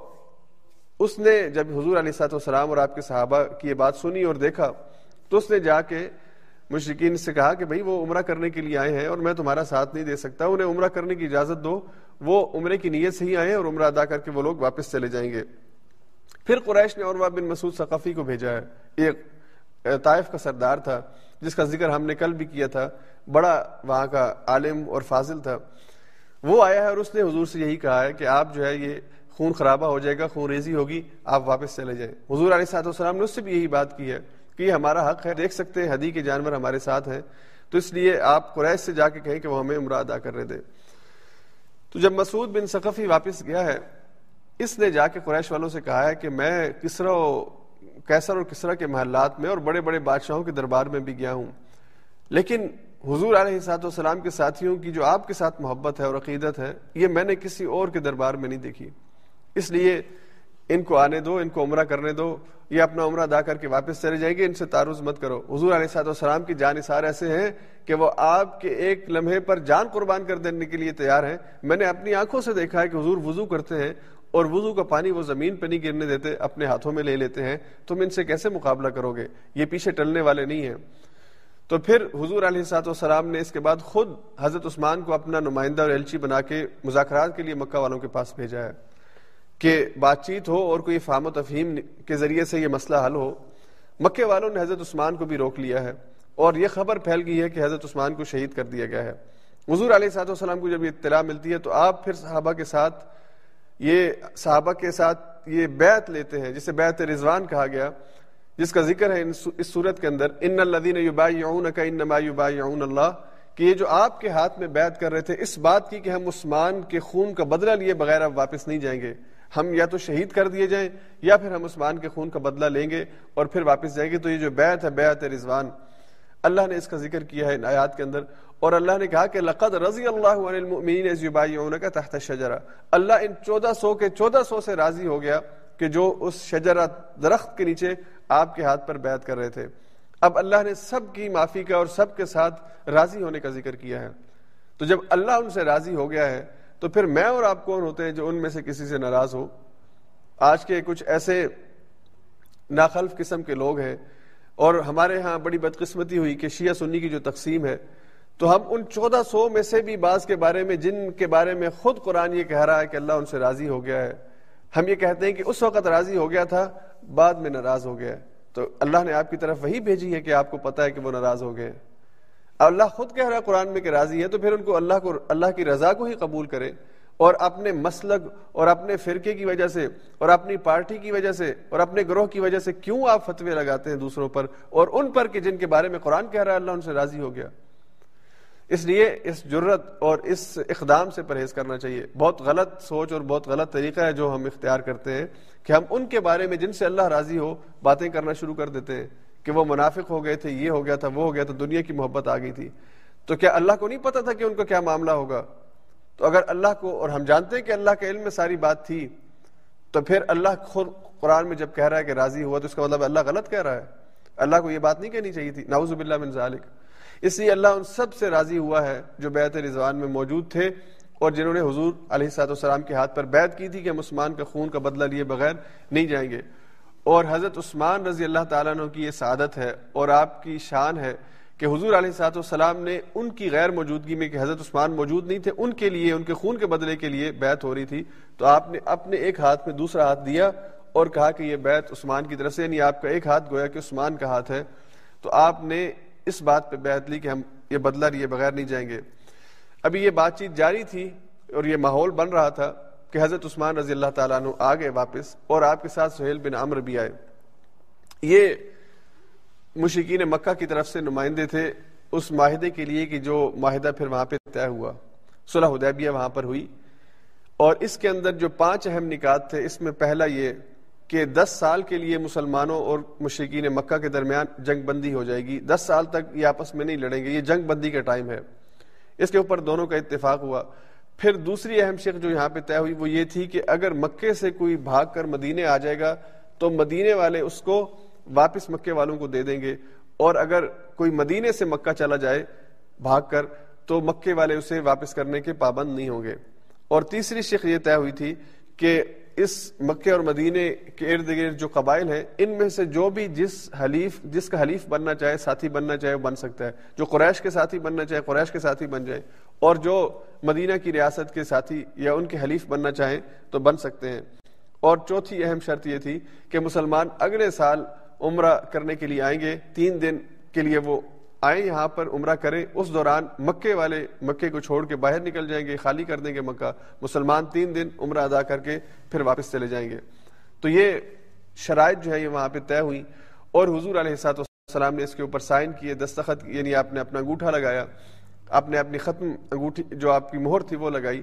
اس نے جب حضور علیہ سات والسلام اور آپ کے صحابہ کی یہ بات سنی اور دیکھا، تو اس نے جا کے مشرقین سے کہا کہ بھائی وہ عمرہ کرنے کے لیے آئے ہیں اور میں تمہارا ساتھ نہیں دے سکتا، انہیں عمرہ کرنے کی اجازت دو، وہ عمرے کی نیت سے ہی آئے اور عمرہ ادا کر کے وہ لوگ واپس چلے جائیں گے۔ پھر قریش نے عروہ بن مسعود ثقافی کو بھیجا۔ ہے ایک طائف کا سردار تھا، جس کا ذکر ہم نے کل بھی کیا تھا۔ بڑا وہاں کا عالم اور فاضل تھا۔ وہ آیا ہے اور اس نے حضور سے یہی کہا ہے کہ آپ جو ہے یہ خون خرابہ ہو جائے گا، خون ریزی ہوگی، آپ واپس چلے جائیں۔ حضور علیہ صاحب السلام نے اس سے بھی یہی بات کی ہے کہ یہ ہمارا حق ہے، دیکھ سکتے ہیں حدی کے جانور ہمارے ساتھ ہیں۔ تو اس لیے آپ قریش سے جا کے کہیں کہ وہ ہمیں عمرہ ادا کرنے دے تو جب مسعود بن ثقفی واپس گیا ہے، اس نے جا کے قریش والوں سے کہا ہے کہ میں کسرا کیسر اور کسرا کے محلات میں اور بڑے بڑے بادشاہوں کے دربار میں بھی گیا ہوں۔ لیکن حضور علیہ سات والسلام کے ساتھیوں کی جو آپ کے ساتھ محبت ہے اور عقیدت ہے، یہ میں نے کسی اور کے دربار میں نہیں دیکھی۔ اس لیے ان کو آنے دو، ان کو عمرہ کرنے دو، یہ اپنا عمرہ ادا کر کے واپس چلے جائیں گے، ان سے تعارض مت کرو۔ حضور علیہ صاحب السلام کی جان اثار ایسے ہیں کہ وہ آپ کے ایک لمحے پر جان قربان کر دینے کے لیے تیار ہیں۔ میں نے اپنی آنکھوں سے دیکھا ہے کہ حضور وضو کرتے ہیں اور وضو کا پانی وہ زمین پہ نہیں گرنے دیتے، اپنے ہاتھوں میں لے لیتے ہیں۔ تم ان سے کیسے مقابلہ کرو گے؟ یہ پیچھے ٹلنے والے نہیں ہیں۔ تو پھر حضور علیہ سات والسلام نے اس کے بعد خود حضرت عثمان کو اپنا نمائندہ اور ایلچی بنا کے مذاکرات کے لیے مکہ والوں کے پاس بھیجا ہے۔ کہ بات چیت ہو اور کوئی فام و تفہیم کے ذریعے سے یہ مسئلہ حل ہو، مکے والوں نے حضرت عثمان کو بھی روک لیا ہے اور یہ خبر پھیل گئی ہے کہ حضرت عثمان کو شہید کر دیا گیا ہے۔ حضور علیہ صاحب والسلام کو جب یہ اطلاع ملتی ہے تو آپ پھر صحابہ کے ساتھ یہ صحابہ کے ساتھ یہ بیعت لیتے ہیں، جسے بیعت رضوان کہا گیا، جس کا ذکر ہے اس صورت کے اندر، ان الدین کا انما یبایعون اللہ، کہ یہ جو آپ کے ہاتھ میں بیعت کر رہے تھے، اس بات کی کہ ہم عثمان کے خون کا بدلہ لیے بغیر اب واپس نہیں جائیں گے۔ ہم یا تو شہید کر دیے جائیں یا پھر ہم عثمان کے خون کا بدلہ لیں گے اور پھر واپس جائیں گے۔ تو یہ جو بیعت ہے، بیعت رضوان۔ اللہ نے اس کا ذکر کیا ہے ان آیات کے اندر۔ اور اللہ نے کہا کہ لقد رضی اللہ عن المؤمنین از یبایعونک تحت الشجرہ۔ اللہ ان چودہ سو کے چودہ سو سے راضی ہو گیا کہ جو اس شجرہ درخت کے نیچے آپ کے ہاتھ پر بیعت کر رہے تھے۔ اب اللہ نے سب کی معافی کا اور سب کے ساتھ راضی ہونے کا ذکر کیا ہے۔ تو جب اللہ ان سے راضی ہو گیا ہے تو پھر میں اور آپ کون ہوتے ہیں جو ان میں سے کسی سے ناراض ہو آج کے کچھ ایسے ناخلف قسم کے لوگ ہیں اور ہمارے ہاں بڑی بدقسمتی ہوئی کہ شیعہ سنی کی جو تقسیم ہے، تو ہم ان چودہ سو میں سے بھی بعض کے بارے میں، جن کے بارے میں خود قرآن یہ کہہ رہا ہے کہ اللہ ان سے راضی ہو گیا ہے، ہم یہ کہتے ہیں کہ اس وقت راضی ہو گیا تھا، بعد میں ناراض ہو گیا تو اللہ نے آپ کی طرف وہی بھیجی ہے کہ آپ کو پتا ہے کہ وہ ناراض ہو گئے اللہ خود کہہ رہا ہے قرآن میں کہ راضی ہے، تو پھر ان کو اللہ کو اللہ کی رضا کو ہی قبول کرے اور اپنے مسلک اور اپنے فرقے کی وجہ سے اور اپنی پارٹی کی وجہ سے اور اپنے گروہ کی وجہ سے کیوں آپ فتوے لگاتے ہیں دوسروں پر اور ان پر کہ جن کے بارے میں قرآن کہہ رہا ہے، اللہ ان سے راضی ہو گیا۔ اس لیے اس جرت اور اس اقدام سے پرہیز کرنا چاہیے۔ بہت غلط سوچ اور بہت غلط طریقہ ہے جو ہم اختیار کرتے ہیں کہ ہم ان کے بارے میں جن سے اللہ راضی ہو، باتیں کرنا شروع کر دیتے ہیں۔ کہ وہ منافق ہو گئے تھے، یہ ہو گیا تھا، وہ ہو گیا تھا، دنیا کی محبت آ گئی تھی۔ تو کیا اللہ کو نہیں پتا تھا کہ ان کا کیا معاملہ ہوگا؟ تو اگر اللہ کو، اور ہم جانتے ہیں کہ اللہ کے علم میں ساری بات تھی، تو پھر اللہ خود قرآن میں جب کہہ رہا ہے کہ راضی ہوا، تو اس کا مطلب اللہ غلط کہہ رہا ہے۔ اللہ کو یہ بات نہیں کہنی چاہیے تھی۔ ناؤز باللہ من ذالک۔ اس لیے اللہ ان سب سے راضی ہوا ہے جو بیعت رضوان میں موجود تھے اور جنہوں نے حضور علیہ سات والسلام کے ہاتھ پر بیعت کی تھی کہ ہم عثمان کا خون کا بدلہ لیے بغیر نہیں جائیں گے۔ اور حضرت عثمان رضی اللہ تعالیٰ عنہ کی یہ سعادت ہے اور آپ کی شان ہے کہ حضور علیہ سات والسلام نے ان کی غیر موجودگی میں کہ حضرت عثمان موجود نہیں تھے، ان کے لیے، ان کے خون کے بدلے کے لیے بیعت ہو رہی تھی، تو آپ نے اپنے ایک ہاتھ میں دوسرا ہاتھ دیا اور کہا کہ یہ بیعت عثمان کی طرف سے یعنی آپ کا ایک ہاتھ گویا کہ عثمان کا ہاتھ ہے، تو آپ نے اس بات پہ بیعت لی کہ ہم یہ بدلہ لیے بغیر نہیں جائیں گے۔ ابھی یہ بات چیت جاری تھی اور یہ ماحول بن رہا تھا۔ کہ حضرت عثمان رضی اللہ تعالیٰ عنہ آ گئے واپس اور آپ کے ساتھ سہیل بن عمر بھی آئے۔ یہ مشکین مکہ کی طرف سے نمائندے تھے اس معاہدے کے لیے کہ جو معاہدہ پھر وہاں پہ طے ہوا۔ صلح حدیبیہ وہاں پر ہوئی اور اس کے اندر جو پانچ اہم نکات تھے، اس میں پہلا یہ کہ دس سال کے لیے مسلمانوں اور مشرقین مکہ کے درمیان جنگ بندی ہو جائے گی۔ دس سال تک یہ آپس میں نہیں لڑیں گے، یہ جنگ بندی کا ٹائم ہے۔ اس کے اوپر دونوں کا اتفاق ہوا۔ پھر دوسری اہم شک جو یہاں پہ طے ہوئی وہ یہ تھی کہ اگر مکے سے کوئی بھاگ کر مدینے آ جائے گا تو مدینے والے اس کو واپس مکے والوں کو دے دیں گے اور اگر کوئی مدینے سے مکہ چلا جائے بھاگ کر تو مکے والے اسے واپس کرنے کے پابند نہیں ہوں گے۔ اور تیسری شک یہ طے ہوئی تھی کہ اس مکے اور مدینے کے ارد گرد جو قبائل ہیں، ان میں سے جو بھی جس حلیف، جس کا حلیف بننا چاہے، ساتھی بننا چاہے، وہ بن سکتا ہے۔ جو قریش کے ساتھی بننا چاہے، قریش کے ساتھی بن جائے اور جو مدینہ کی ریاست کے ساتھی یا ان کے حلیف بننا چاہیں تو بن سکتے ہیں۔ اور چوتھی اہم شرط یہ تھی کہ مسلمان اگلے سال عمرہ کرنے کے لیے آئیں گے۔ تین دن کے لیے وہ آئیں یہاں پر عمرہ کریں، اس دوران مکے والے مکے کو چھوڑ کے باہر نکل جائیں گے، خالی کر دیں گے مکہ، مسلمان تین دن عمرہ ادا کر کے پھر واپس چلے جائیں گے۔ تو یہ شرائط جو ہے یہ وہاں پہ طے ہوئی اور حضور علیہ سات والسلام نے اس کے اوپر سائن کیے، دستخط یعنی آپ نے اپنا انگوٹھا لگایا۔ آپ نے اپنی ختم انگوٹھی جو آپ کی مہر تھی وہ لگائی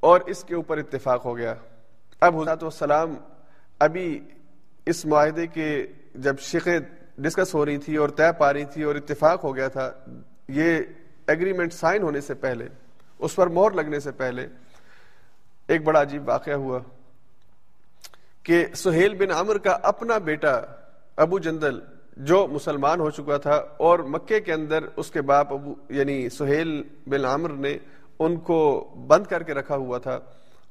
اور اس کے اوپر اتفاق ہو گیا۔ اب حضرت والسلام ابھی اس معاہدے کے جب شکے ڈسکس ہو رہی تھی اور طے پا رہی تھی اور اتفاق ہو گیا تھا، یہ ایگریمنٹ سائن ہونے سے پہلے، اس پر مہر لگنے سے پہلے ایک بڑا عجیب واقعہ ہوا کہ سہیل بن عمر کا اپنا بیٹا ابو جندل جو مسلمان ہو چکا تھا اور مکے کے اندر اس کے باپ ابو یعنی سہیل بن عمر نے ان کو بند کر کے رکھا ہوا تھا،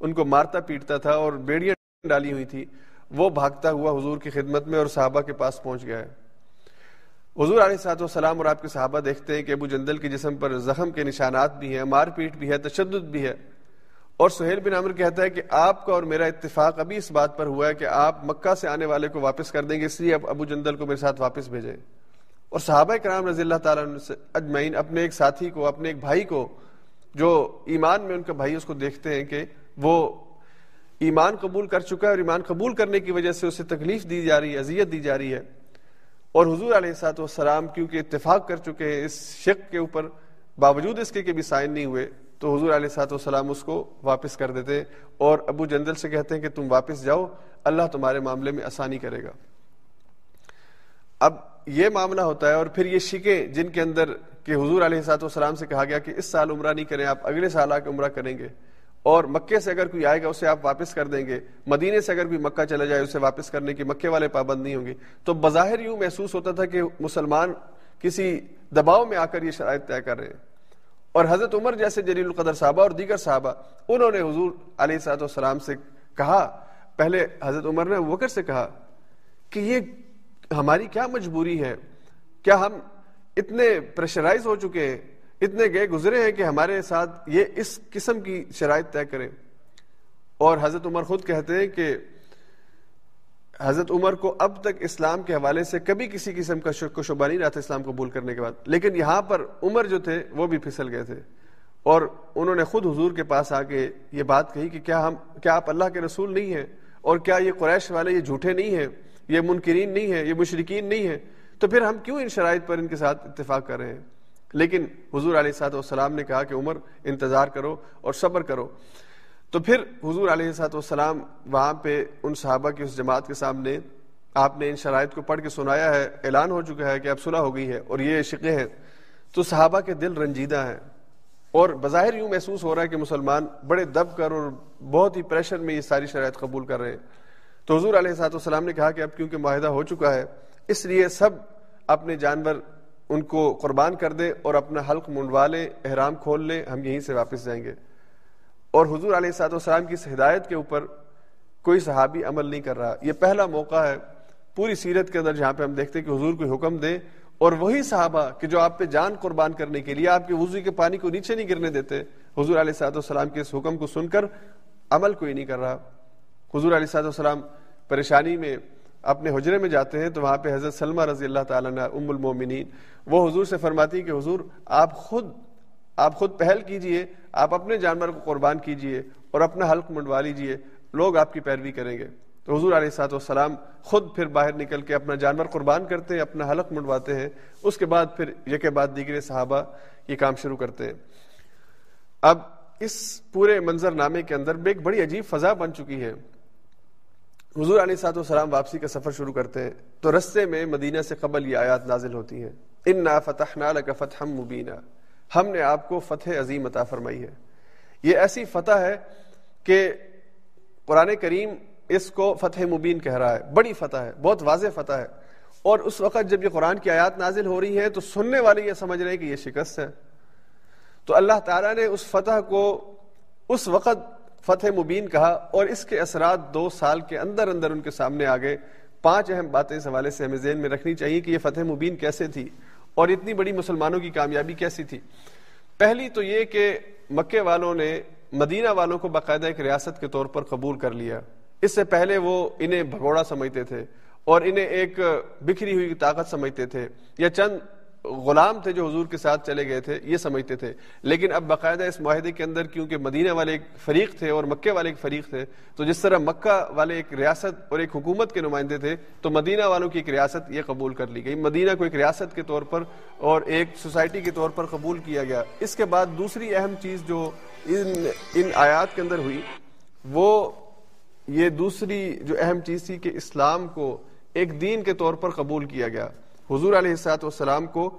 ان کو مارتا پیٹتا تھا اور بیڑیاں ڈالی ہوئی تھی، وہ بھاگتا ہوا حضور کی خدمت میں اور صحابہ کے پاس پہنچ گیا ہے۔ حضور علیہ سات وسلام اور آپ کے صحابہ دیکھتے ہیں کہ ابو جندل کے جسم پر زخم کے نشانات بھی ہیں مار پیٹ بھی ہے، تشدد بھی ہے۔ اور سہیل بن عمر کہتا ہے کہ آپ کا اور میرا اتفاق ابھی اس بات پر ہوا ہے کہ آپ مکہ سے آنے والے کو واپس کر دیں گے، اس لیے اب ابو جندل کو میرے ساتھ واپس بھیجیں۔ اور صحابہ کرام رضی اللہ تعالیٰ اجمعین اپنے ایک ساتھی کو، اپنے ایک بھائی کو، جو ایمان میں ان کا بھائی اس کو دیکھتے ہیں کہ وہ ایمان قبول کر چکا ہے اور ایمان قبول کرنے کی وجہ سے اسے تکلیف دی جا رہی ہے، اذیت دی جا رہی ہے۔ اور حضور علیہ سات والسلام کیونکہ اتفاق کر چکے ہیں اس شک کے اوپر، باوجود اس کے کہ بھی سائن نہیں ہوئے، تو حضور علیہ سات والسلام اس کو واپس کر دیتے اور ابو جندل سے کہتے ہیں کہ تم واپس جاؤ، اللہ تمہارے معاملے میں آسانی کرے گا۔ اب یہ معاملہ ہوتا ہے اور پھر یہ شکیں جن کے اندر کہ حضور علیہ سات والسلام سے کہا گیا کہ اس سال عمرہ نہیں کریں، آپ اگلے سال آ کے عمرہ کریں گے۔ اور مکے سے اگر کوئی آئے گا، اسے آپ واپس کر دیں گے۔ مدینے سے اگر کوئی مکہ چلا جائے، اسے واپس کرنے کی مکے والے پابند نہیں ہوں گے۔ تو بظاہر یوں محسوس ہوتا تھا کہ مسلمان کسی دباؤ میں آ کر یہ شرائط طے کر رہے ہیں۔ اور حضرت عمر جیسے جلیل القدر صحابہ اور دیگر صحابہ، انہوں نے حضور علیہ صاحب السلام سے کہا، پہلے حضرت عمر نے وکر سے کہا کہ یہ ہماری کیا مجبوری ہے؟ کیا ہم اتنے پریشرائز ہو چکے ہیں؟ اتنے گئے گزرے ہیں کہ ہمارے ساتھ یہ اس قسم کی شرائط طے کریں۔ اور حضرت عمر خود کہتے ہیں کہ حضرت عمر کو اب تک اسلام کے حوالے سے کبھی کسی قسم کا شک و شبہ نہیں رہا تھا اسلام قبول کرنے کے بعد۔ لیکن یہاں پر عمر جو تھے وہ بھی پھسل گئے تھے۔ اور انہوں نے خود حضور کے پاس آ کے یہ بات کہی کہ کیا ہم، کیا آپ اللہ کے رسول نہیں ہیں؟ اور کیا یہ قریش والے یہ جھوٹے نہیں ہیں؟ یہ منکرین نہیں ہیں؟ یہ مشرقین نہیں ہیں؟ تو پھر ہم کیوں ان شرائط پر ان کے ساتھ اتفاق کر رہے ہیں؟ لیکن حضور علیہ صاحب والسلام نے کہا کہ عمر، انتظار کرو اور صبر کرو۔ تو پھر حضور علیہ صاحب والسلام وہاں پہ ان صحابہ کی، اس جماعت کے سامنے آپ نے ان شرائط کو پڑھ کے سنایا ہے، اعلان ہو چکا ہے کہ اب صلح ہو گئی ہے اور یہ شکے ہیں۔ تو صحابہ کے دل رنجیدہ ہیں اور بظاہر یوں محسوس ہو رہا ہے کہ مسلمان بڑے دب کر اور بہت ہی پریشر میں یہ ساری شرائط قبول کر رہے ہیں۔ تو حضور علیہ صاحب والسلام نے کہا کہ اب کیونکہ معاہدہ ہو چکا ہے، اس لیے سب اپنے جانور ان کو قربان کر دے اور اپنا حلق منڈوا لے، احرام کھول لے، ہم یہیں سے واپس جائیں گے۔ اور حضور علیہ سات والسلام کی اس ہدایت کے اوپر کوئی صحابی عمل نہیں کر رہا۔ یہ پہلا موقع ہے پوری سیرت کے اندر جہاں پہ ہم دیکھتے ہیں کہ حضور کوئی حکم دے اور وہی صحابہ کہ جو آپ پہ جان قربان کرنے کے لیے آپ کے وضو کے پانی کو نیچے نہیں گرنے دیتے، حضور علیہ سات والسلام کے اس حکم کو سن کر عمل کوئی نہیں کر رہا۔ حضور علیہ سات والسلام پریشانی میں اپنے حجرے میں جاتے ہیں تو وہاں پہ حضرت سلمہ رضی اللہ تعالیٰ نے ام المومنین، وہ حضور سے فرماتی کہ حضور، آپ خود آپ خود پہل کیجیے، آپ اپنے جانور کو قربان کیجیے اور اپنا حلق منڈوا لیجیے، لوگ آپ کی پیروی کریں گے۔ تو حضور علیہ سات والسلام خود پھر باہر نکل کے اپنا جانور قربان کرتے ہیں، اپنا حلق منڈواتے ہیں۔ اس کے بعد پھر یہ کے بعد دیگر صحابہ یہ کام شروع کرتے ہیں۔ اب اس پورے منظر نامے کے اندر ایک بڑی عجیب فضا بن چکی ہے۔ حضور علیہ سات وسلام واپسی کا سفر شروع کرتے ہیں تو رستے میں مدینہ سے قبل یہ آیات نازل ہوتی ہیں۔ ان نا فتح کا فتح مبینہ ہم نے آپ کو فتح عظیم عطا فرمائی ہے۔ یہ ایسی فتح ہے کہ قرآن کریم اس کو فتح مبین کہہ رہا ہے۔ بڑی فتح ہے، بہت واضح فتح ہے۔ اور اس وقت جب یہ قرآن کی آیات نازل ہو رہی ہیں تو سننے والے یہ سمجھ رہے ہیں کہ یہ شکست ہے۔ تو اللہ تعالیٰ نے اس فتح کو اس وقت فتح مبین کہا، اور اس کے اثرات دو سال کے اندر اندر ان کے سامنے آ گئے۔ پانچ اہم باتیں اس حوالے سے ہمیں ذہن میں رکھنی چاہیے کہ یہ فتح مبین کیسے تھی اور اتنی بڑی مسلمانوں کی کامیابی کیسی تھی۔ پہلی تو یہ کہ مکے والوں نے مدینہ والوں کو باقاعدہ ایک ریاست کے طور پر قبول کر لیا۔ اس سے پہلے وہ انہیں بھگوڑا سمجھتے تھے اور انہیں ایک بکھری ہوئی طاقت سمجھتے تھے یا چند غلام تھے جو حضور کے ساتھ چلے گئے تھے، یہ سمجھتے تھے۔ لیکن اب باقاعدہ اس معاہدے کے اندر کیونکہ مدینہ والے ایک فریق تھے اور مکے والے ایک فریق تھے، تو جس طرح مکہ والے ایک ریاست اور ایک حکومت کے نمائندے تھے، تو مدینہ والوں کی ایک ریاست یہ قبول کر لی گئی۔ مدینہ کو ایک ریاست کے طور پر اور ایک سوسائٹی کے طور پر قبول کیا گیا۔ اس کے بعد دوسری اہم چیز جو ان ان آیات کے اندر ہوئی، وہ یہ دوسری جو اہم چیز تھی کہ اسلام کو ایک دین کے طور پر قبول کیا گیا۔ حضور علیہ السلاط والسلام کو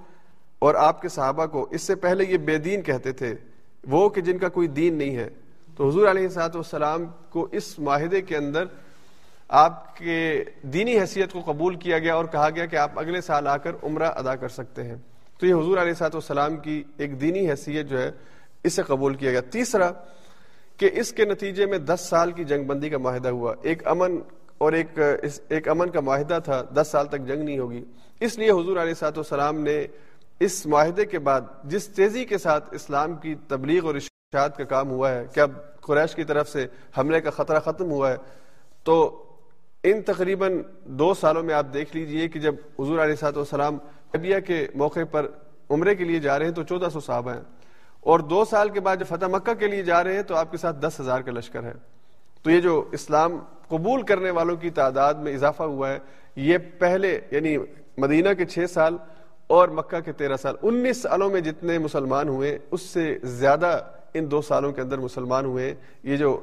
اور آپ کے صحابہ کو، اس سے پہلے یہ بے دین کہتے تھے، وہ کہ جن کا کوئی دین نہیں ہے۔ تو حضور علیہ السلاط والسلام کو اس معاہدے کے اندر آپ کے دینی حیثیت کو قبول کیا گیا اور کہا گیا کہ آپ اگلے سال آ کر عمرہ ادا کر سکتے ہیں۔ تو یہ حضور علیہ سات والسلام کی ایک دینی حیثیت جو ہے، اسے قبول کیا گیا۔ تیسرا، کہ اس کے نتیجے میں دس سال کی جنگ بندی کا معاہدہ ہوا۔ ایک امن اور ایک ایک امن کا معاہدہ تھا، دس سال تک جنگ نہیں ہوگی۔ اس لیے حضور علیہ سات والسلام نے اس معاہدے کے بعد جس تیزی کے ساتھ اسلام کی تبلیغ اور اشاعت کا کام ہوا ہے، کہ اب قریش کی طرف سے حملے کا خطرہ ختم ہوا ہے، تو ان تقریباً دو سالوں میں آپ دیکھ لیجیے کہ جب حضور علیہ سات والسلام ابیا کے موقع پر عمرے کے لیے جا رہے ہیں تو چودہ سو صحابہ ہیں۔ اور دو سال کے بعد جب فتح مکہ کے لیے جا رہے ہیں تو آپ کے ساتھ دس ہزار کا لشکر ہے۔ تو یہ جو اسلام قبول کرنے والوں کی تعداد میں اضافہ ہوا ہے، یہ پہلے یعنی مدینہ کے چھ سال اور مکہ کے تیرہ سال، انیس سالوں میں جتنے مسلمان ہوئے، اس سے زیادہ ان دو سالوں کے اندر مسلمان ہوئے۔ یہ جو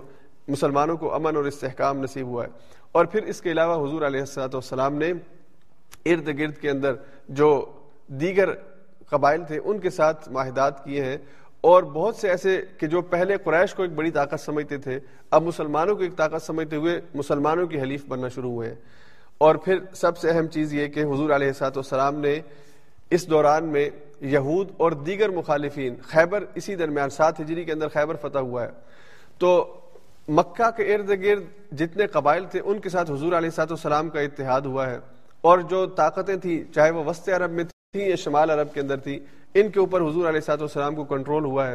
مسلمانوں کو امن اور استحکام نصیب ہوا ہے۔ اور پھر اس کے علاوہ حضور علیہ السلاۃ والسلام نے ارد گرد کے اندر جو دیگر قبائل تھے، ان کے ساتھ معاہدات کیے ہیں۔ اور بہت سے ایسے کہ جو پہلے قریش کو ایک بڑی طاقت سمجھتے تھے، اب مسلمانوں کو ایک طاقت سمجھتے ہوئے مسلمانوں کی حلیف بننا شروع ہوئے ہیں۔ اور پھر سب سے اہم چیز یہ کہ حضور علیہ سات والسلام نے اس دوران میں یہود اور دیگر مخالفین، خیبر اسی درمیان سات ہجری کے اندر خیبر فتح ہوا ہے۔ تو مکہ کے ارد گرد جتنے قبائل تھے، ان کے ساتھ حضور علیہ سات والسلام کا اتحاد ہوا ہے۔ اور جو طاقتیں تھیں، چاہے وہ وسط عرب میں تھی یا شمال عرب کے اندر تھی ان کے اوپر حضور علیہ سات والسلام کو کنٹرول ہوا ہے۔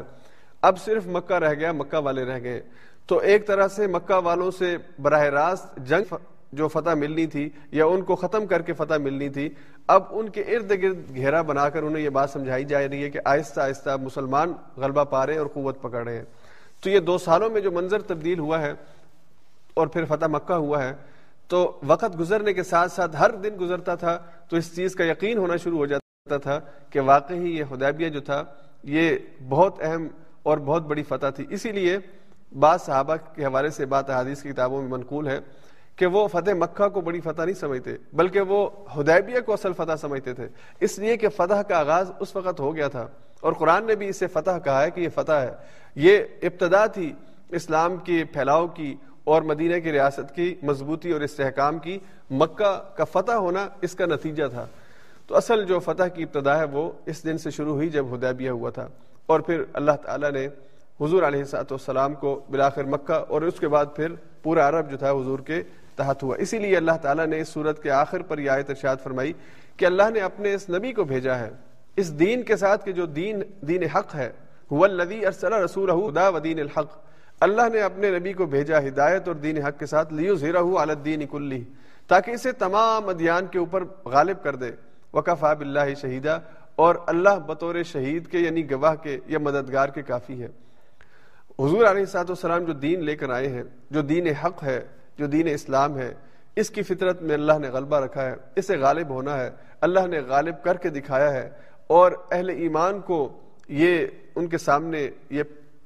اب صرف مکہ رہ گیا، مکہ والے رہ گئے۔ تو ایک طرح سے مکہ والوں سے براہ راست جنگ جو فتح ملنی تھی یا ان کو ختم کر کے فتح ملنی تھی، اب ان کے ارد گرد گھیرا بنا کر انہیں یہ بات سمجھائی جا رہی ہے کہ آہستہ آہستہ مسلمان غلبہ پا رہے ہیں اور قوت پکڑ رہے ہیں۔ تو یہ دو سالوں میں جو منظر تبدیل ہوا ہے اور پھر فتح مکہ ہوا ہے، تو وقت گزرنے کے ساتھ ساتھ ہر دن گزرتا تھا، تو اس چیز کا یقین ہونا شروع ہو جاتا تھا کہ واقعی یہ حدیبیہ جو تھا، یہ بہت اہم اور بہت بڑی فتح تھی۔ اسی لیے بعض صحابہ کے حوالے سے بات حدیث کی کتابوں میں منقول ہے کہ وہ فتح مکہ کو بڑی فتح نہیں سمجھتے، بلکہ وہ حدیبیہ کو اصل فتح سمجھتے تھے۔ اس لیے کہ فتح کا آغاز اس وقت ہو گیا تھا۔ اور قرآن نے بھی اسے فتح کہا ہے کہ یہ فتح ہے۔ یہ ابتدا تھی اسلام کے پھیلاؤ کی اور مدینہ کی ریاست کی مضبوطی اور استحکام کی۔ مکہ کا فتح ہونا اس کا نتیجہ تھا۔ تو اصل جو فتح کی ابتدا ہے وہ اس دن سے شروع ہوئی جب ہدیبیہ ہوا تھا اور پھر اللہ تعالیٰ نے حضور علیہ سات والسلام کو بلاخر مکہ اور اس کے بعد پھر پورا عرب جو تھا حضور کے تحت ہوا۔ اسی لیے اللہ تعالیٰ نے اس صورت کے آخر پر یہ آیت ارشاد فرمائی کہ اللہ نے اپنے اس نبی کو بھیجا ہے۔ اس دین کے ساتھ کہ جو دین دین حق ہے۔ ارسل رسول و دین الحق۔ اللہ نے اپنے نبی کو بھیجا ہدایت اور دین حق کے ساتھ لیو زیرہ الدین کلی تاکہ اسے تمام ادیان کے اوپر غالب کر دے۔ وقف آب اللہ شہیدہ، اور اللہ بطور شہید کے یعنی گواہ کے یا مددگار کے کافی ہے حضور علیہ سات والسلام جو دین لے کر آئے ہیں، جو دین حق ہے، جو دین اسلام ہے، اس کی فطرت میں اللہ نے غلبہ رکھا ہے اسے غالب ہونا ہے۔ اللہ نے غالب کر کے دکھایا ہے، اور اہل ایمان کو یہ ان کے سامنے یہ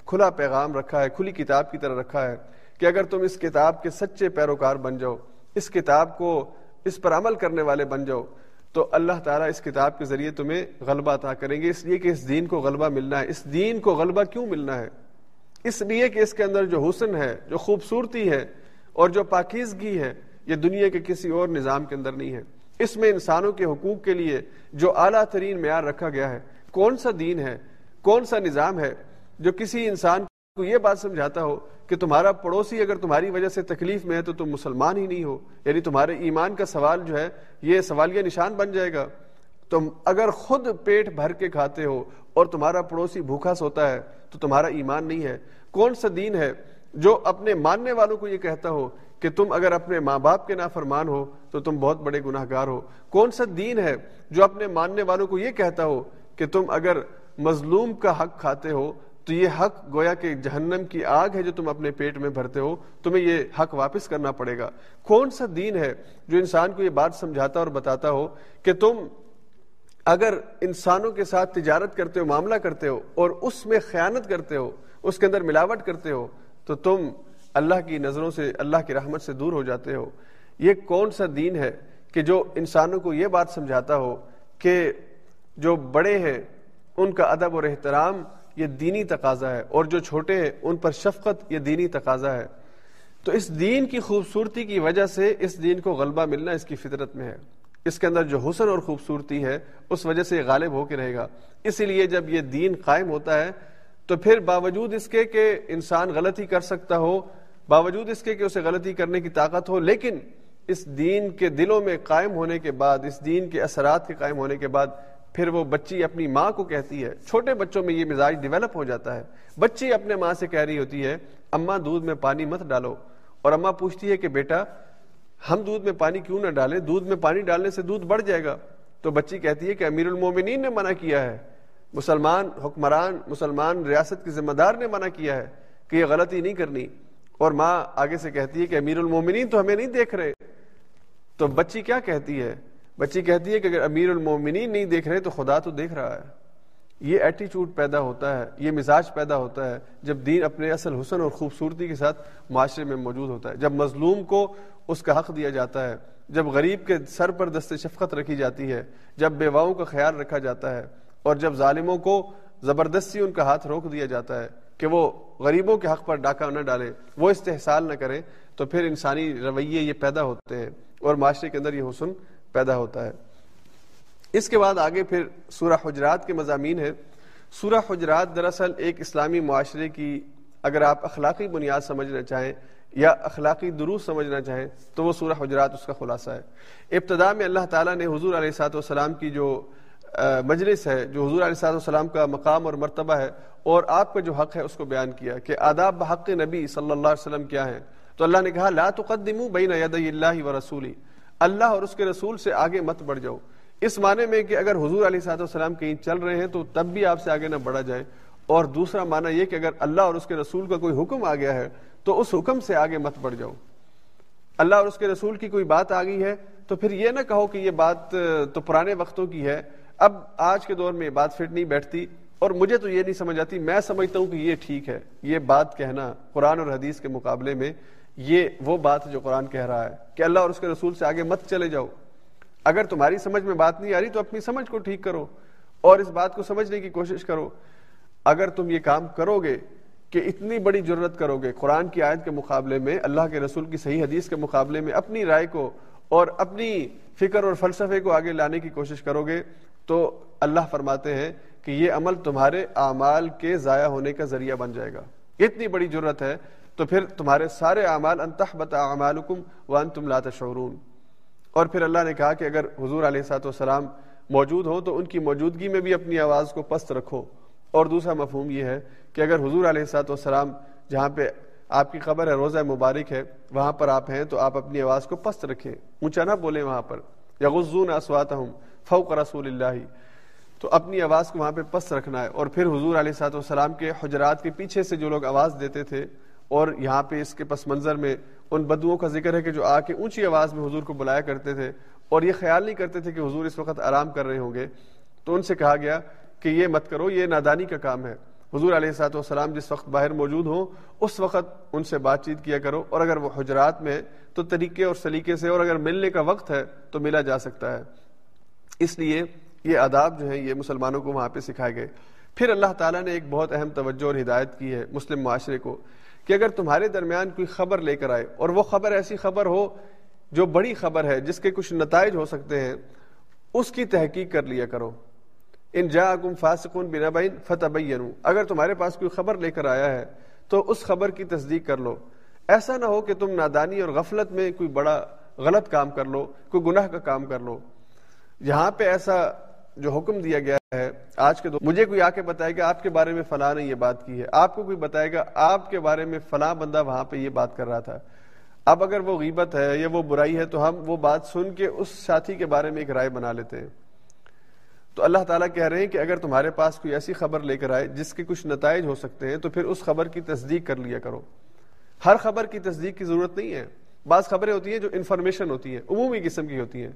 کھلا پیغام رکھا ہے، کھلی کتاب کی طرح رکھا ہے کہ اگر تم اس کتاب کے سچے پیروکار بن جاؤ، اس کتاب کو اس پر عمل کرنے والے بن جاؤ تو اللہ تعالیٰ اس کتاب کے ذریعے تمہیں غلبہ عطا کریں گے۔ اس لیے کہ اس دین کو غلبہ ملنا ہے۔ اس دین کو غلبہ کیوں ملنا ہے؟ اس لیے کہ اس کے اندر جو حسن ہے، جو خوبصورتی ہے اور جو پاکیزگی ہے، یہ دنیا کے کسی اور نظام کے اندر نہیں ہے۔ اس میں انسانوں کے حقوق کے لیے جو اعلیٰ ترین معیار رکھا گیا ہے، کون سا دین ہے؟ کون سا نظام ہے جو کسی انسان کو یہ بات سمجھاتا ہو کہ تمہارا پڑوسی اگر تمہاری وجہ سے تکلیف میں ہے تو تم مسلمان ہی نہیں ہو۔ یعنی تمہارے ایمان کا سوال جو ہے، یہ سوالیہ نشان بن جائے گا۔ تم اگر خود پیٹ بھر کے کھاتے ہو اور تمہارا پڑوسی بھوکا سوتا ہے، تو تمہارا ایمان نہیں ہے۔ کون سا دین ہے جو اپنے ماننے والوں کو یہ کہتا ہو کہ تم اگر اپنے ماں باپ کے نافرمان ہو تو تم بہت بڑے گناہ گار ہو؟ کون سا دین ہے جو اپنے ماننے والوں کو یہ کہتا ہو کہ تم اگر مظلوم کا حق کھاتے ہو تو یہ حق گویا کہ جہنم کی آگ ہے جو تم اپنے پیٹ میں بھرتے ہو، تمہیں یہ حق واپس کرنا پڑے گا۔ کون سا دین ہے جو انسان کو یہ بات سمجھاتا اور بتاتا ہو کہ تم اگر انسانوں کے ساتھ تجارت کرتے ہو، معاملہ کرتے ہو اور اس میں خیانت کرتے ہو، اس کے اندر ملاوٹ کرتے ہو، تو تم اللہ کی نظروں سے، اللہ کی رحمت سے دور ہو جاتے ہو۔ یہ کون سا دین ہے کہ جو انسانوں کو یہ بات سمجھاتا ہو کہ جو بڑے ہیں، ان کا ادب اور احترام یہ دینی تقاضا ہے اور جو چھوٹے ہیں، ان پر شفقت، یہ دینی تقاضا ہے۔ تو اس دین کی خوبصورتی کی وجہ سے اس دین کو غلبہ ملنا اس کی فطرت میں ہے۔ اس کے اندر جو حسن اور خوبصورتی ہے، اس وجہ سے یہ غالب ہو کے رہے گا۔ اسی لیے جب یہ دین قائم ہوتا ہے، تو پھر باوجود اس کے کہ انسان غلطی کر سکتا ہو، باوجود اس کے کہ اسے غلطی کرنے کی طاقت ہو، لیکن اس دین کے دلوں میں قائم ہونے کے بعد، اس دین کے اثرات کے قائم ہونے کے بعد پھر وہ بچی اپنی ماں کو کہتی ہے، چھوٹے بچوں میں یہ مزاج ڈیولپ ہو جاتا ہے۔ بچی اپنے ماں سے کہہ رہی ہوتی ہے، اماں دودھ میں پانی مت ڈالو۔ اور اماں پوچھتی ہے کہ بیٹا، ہم دودھ میں پانی کیوں نہ ڈالیں؟ دودھ میں پانی ڈالنے سے دودھ بڑھ جائے گا۔ تو بچی کہتی ہے کہ امیر المومنین نے منع کیا ہے۔ مسلمان حکمران، مسلمان ریاست کے ذمہ دار نے منع کیا ہے کہ یہ غلطی نہیں کرنی۔ اور ماں آگے سے کہتی ہے کہ امیر المومنین تو ہمیں نہیں دیکھ رہے۔ تو بچی کیا کہتی ہے؟ بچی کہتی ہے کہ اگر امیر المومنین نہیں دیکھ رہے تو خدا تو دیکھ رہا ہے۔ یہ ایٹیچیوڈ پیدا ہوتا ہے، یہ مزاج پیدا ہوتا ہے جب دین اپنے اصل حسن اور خوبصورتی کے ساتھ معاشرے میں موجود ہوتا ہے۔ جب مظلوم کو اس کا حق دیا جاتا ہے، جب غریب کے سر پر دست شفقت رکھی جاتی ہے، جب بیواؤں کا خیال رکھا جاتا ہے اور جب ظالموں کو زبردستی ان کا ہاتھ روک دیا جاتا ہے کہ وہ غریبوں کے حق پر ڈاکہ نہ ڈالیں، وہ استحصال نہ کریں، تو پھر انسانی رویے یہ پیدا ہوتے ہیں اور معاشرے کے اندر یہ حسن پیدا ہوتا ہے۔ اس کے بعد آگے پھر سورہ حجرات کے مضامین ہے سورہ حجرات دراصل ایک اسلامی معاشرے کی اگر آپ اخلاقی بنیاد سمجھنا چاہیں یا اخلاقی دروس سمجھنا چاہیں تو وہ سورہ حجرات اس کا خلاصہ ہے۔ ابتدا میں اللہ تعالیٰ نے حضور علیہ سات والسلام کی جو مجلس ہے، جو حضور علیہ والسلام کا مقام اور مرتبہ ہے اور آپ کا جو حق ہے اس کو بیان کیا کہ آداب بحق نبی صلی اللہ علیہ وسلم کیا ہے تو اللہ نے کہا، لا تقدموا بین یدی اللہ و رسولی۔ اللہ اور اس کے رسول سے آگے مت بڑھ جاؤ۔ اس معنی میں کہ اگر حضور علیہ صاحب السلام کہیں چل رہے ہیں تو تب بھی آپ سے آگے نہ بڑھا جائے۔ اور دوسرا معنی یہ کہ اگر اللہ اور اس کے رسول کا کوئی حکم آ گیا ہے تو اس حکم سے آگے مت بڑھ جاؤ۔ اللہ اور اس کے رسول کی کوئی بات آ گئی ہے تو پھر یہ نہ کہو کہ یہ بات تو پرانے وقتوں کی ہے۔ اب آج کے دور میں یہ بات فٹ نہیں بیٹھتی اور مجھے تو یہ نہیں سمجھ آتی، میں سمجھتا ہوں کہ یہ ٹھیک ہے۔ یہ بات کہنا قرآن اور حدیث کے مقابلے میں یہ وہ بات ہے جو قرآن کہہ رہا ہے کہ اللہ اور اس کے رسول سے آگے مت چلے جاؤ۔ اگر تمہاری سمجھ میں بات نہیں آ رہی تو اپنی سمجھ کو ٹھیک کرو اور اس بات کو سمجھنے کی کوشش کرو۔ اگر تم یہ کام کرو گے کہ اتنی بڑی ضرورت کرو گے قرآن کی آیت کے مقابلے میں، اللہ کے رسول کی صحیح حدیث کے مقابلے میں اپنی رائے کو اور اپنی فکر اور فلسفے کو آگے لانے کی کوشش کرو گے تو اللہ فرماتے ہیں کہ یہ عمل تمہارے اعمال کے ضائع ہونے کا ذریعہ بن جائے گا۔ اتنی بڑی ضرورت ہے تو پھر تمہارے سارے اعمال انتہ بتا اعمالکم وان تم لا تشعرون۔ اور پھر اللہ نے کہا کہ اگر حضور علیہ سات وسلام موجود ہوں تو ان کی موجودگی میں بھی اپنی آواز کو پست رکھو۔ اور دوسرا مفہوم یہ ہے کہ اگر حضور علیہ سات وسلام جہاں پہ آپ کی خبر ہے، روزہ مبارک ہے، وہاں پر آپ ہیں تو آپ اپنی آواز کو پست رکھیں۔ اونچا نہ بولیں وہاں پر۔ یا غزون اسوات ہوں فوق رسول اللہ۔ تو اپنی آواز کو وہاں پہ پست رکھنا ہے۔ اور پھر حضور علیہ سات وسلام کے حجرات کے پیچھے سے جو لوگ آواز دیتے تھے اور یہاں پہ اس کے پس منظر میں ان بدوؤں کا ذکر ہے کہ جو آ کے اونچی آواز میں حضور کو بلایا کرتے تھے اور یہ خیال نہیں کرتے تھے کہ حضور اس وقت آرام کر رہے ہوں گے، تو ان سے کہا گیا کہ یہ مت کرو، یہ نادانی کا کام ہے۔ حضور علیہ سات والسلام جس وقت باہر موجود ہوں، اس وقت ان سے بات چیت کیا کرو اور اگر وہ حجرات میں تو طریقے اور سلیقے سے اور اگر ملنے کا وقت ہے تو ملا جا سکتا ہے۔ اس لیے یہ آداب جو ہیں، یہ مسلمانوں کو وہاں پہ سکھائے گئے۔ پھر اللہ تعالیٰ نے ایک بہت اہم توجہ اور ہدایت کی ہے مسلم معاشرے کو۔ کہ اگر تمہارے درمیان کوئی خبر لے کر آئے، اور وہ خبر ایسی خبر ہو جو بڑی خبر ہے، جس کے کچھ نتائج ہو سکتے ہیں، اس کی تحقیق کر لیا کرو۔ ان جا گم فاسکون بنا بین فتح اگر تمہارے پاس کوئی خبر لے کر آیا ہے، تو اس خبر کی تصدیق کر لو۔ ایسا نہ ہو کہ تم نادانی اور غفلت میں کوئی بڑا غلط کام کر لو، کوئی گناہ کا کام کر لو۔ یہاں پہ ایسا جو حکم دیا گیا ہے آج کے دو مجھے کوئی آ کے بتائے گا آپ کے بارے میں فلاں نے یہ بات کی ہے۔ آپ کو کوئی بتائے گا آپ کے بارے میں فلاں بندہ وہاں پہ یہ بات کر رہا تھا۔ اب اگر وہ غیبت ہے یا وہ برائی ہے تو ہم وہ بات سن کے اس ساتھی کے بارے میں ایک رائے بنا لیتے ہیں۔ تو اللہ تعالیٰ کہہ رہے ہیں کہ اگر تمہارے پاس کوئی ایسی خبر لے کر آئے جس کے کچھ نتائج ہو سکتے ہیں تو پھر اس خبر کی تصدیق کر لیا کرو۔ ہر خبر کی تصدیق کی ضرورت نہیں ہے۔ بعض خبریں ہوتی ہیں جو انفارمیشن ہوتی ہیں، عمومی قسم کی ہوتی ہیں۔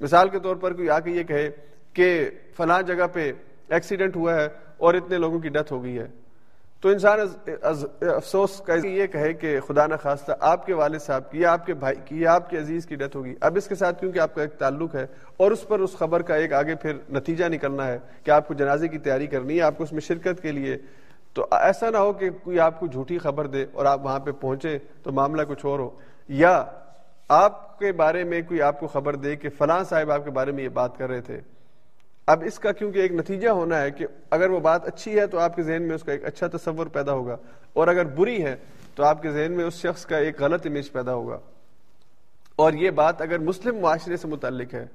مثال کے طور پر کوئی آ کے یہ کہے کہ فلاں جگہ پہ ایکسیڈنٹ ہوا ہے اور اتنے لوگوں کی ڈیتھ ہو گئی ہے۔ تو انسان افسوس کا یہ کہے کہ خدا نہ خواستہ آپ کے والد صاحب کی، یا آپ کے بھائی کی، یا آپ کے عزیز کی ڈیتھ ہوگی اب اس کے ساتھ کیونکہ آپ کا ایک تعلق ہے اور اس پر اس خبر کا ایک آگے پھر نتیجہ نکلنا ہے کہ آپ کو جنازے کی تیاری کرنی ہے، آپ کو اس میں شرکت کے لیے۔ تو ایسا نہ ہو کہ کوئی آپ کو جھوٹی خبر دے اور آپ وہاں پہ پہنچے تو معاملہ کچھ اور ہو۔ یا آپ کے بارے میں کوئی آپ کو خبر دے کہ فلاں صاحب آپ کے بارے میں یہ بات کر رہے تھے۔ اب اس کا کیونکہ ایک نتیجہ ہونا ہے کہ اگر وہ بات اچھی ہے تو آپ کے ذہن میں اس کا ایک اچھا تصور پیدا ہوگا اور اگر بری ہے تو آپ کے ذہن میں اس شخص کا ایک غلط امیج پیدا ہوگا۔ اور یہ بات اگر مسلم معاشرے سے متعلق ہے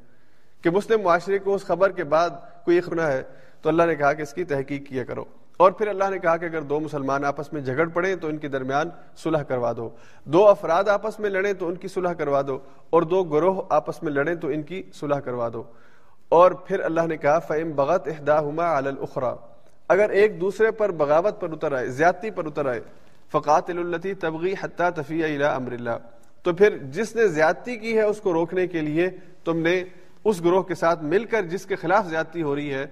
کہ مسلم معاشرے کو اس خبر کے بعد کوئی خنا ہے تو اللہ نے کہا کہ اس کی تحقیق کیا کرو۔ اور پھر اللہ نے کہا کہ اگر دو مسلمان آپس میں جھگڑ پڑے تو ان کے درمیان صلح کروا دو۔ دو افراد آپس میں لڑیں تو ان کی صلح کروا دو۔ اور دو گروہ آپس میں لڑیں تو ان کی صلح کروا دو۔ اور پھر اللہ نے کہا فیم بغت اہدا ہما الخرا اگر ایک دوسرے پر بغاوت پر اتر آئے، زیادتی پر اتر آئے فقات التی تبغی حتیٰ تفیع الا امر اللہ تو پھر جس نے زیادتی کی ہے اس کو روکنے کے لیے تم نے اس گروہ کے ساتھ مل کر جس کے خلاف زیادتی ہو رہی ہے،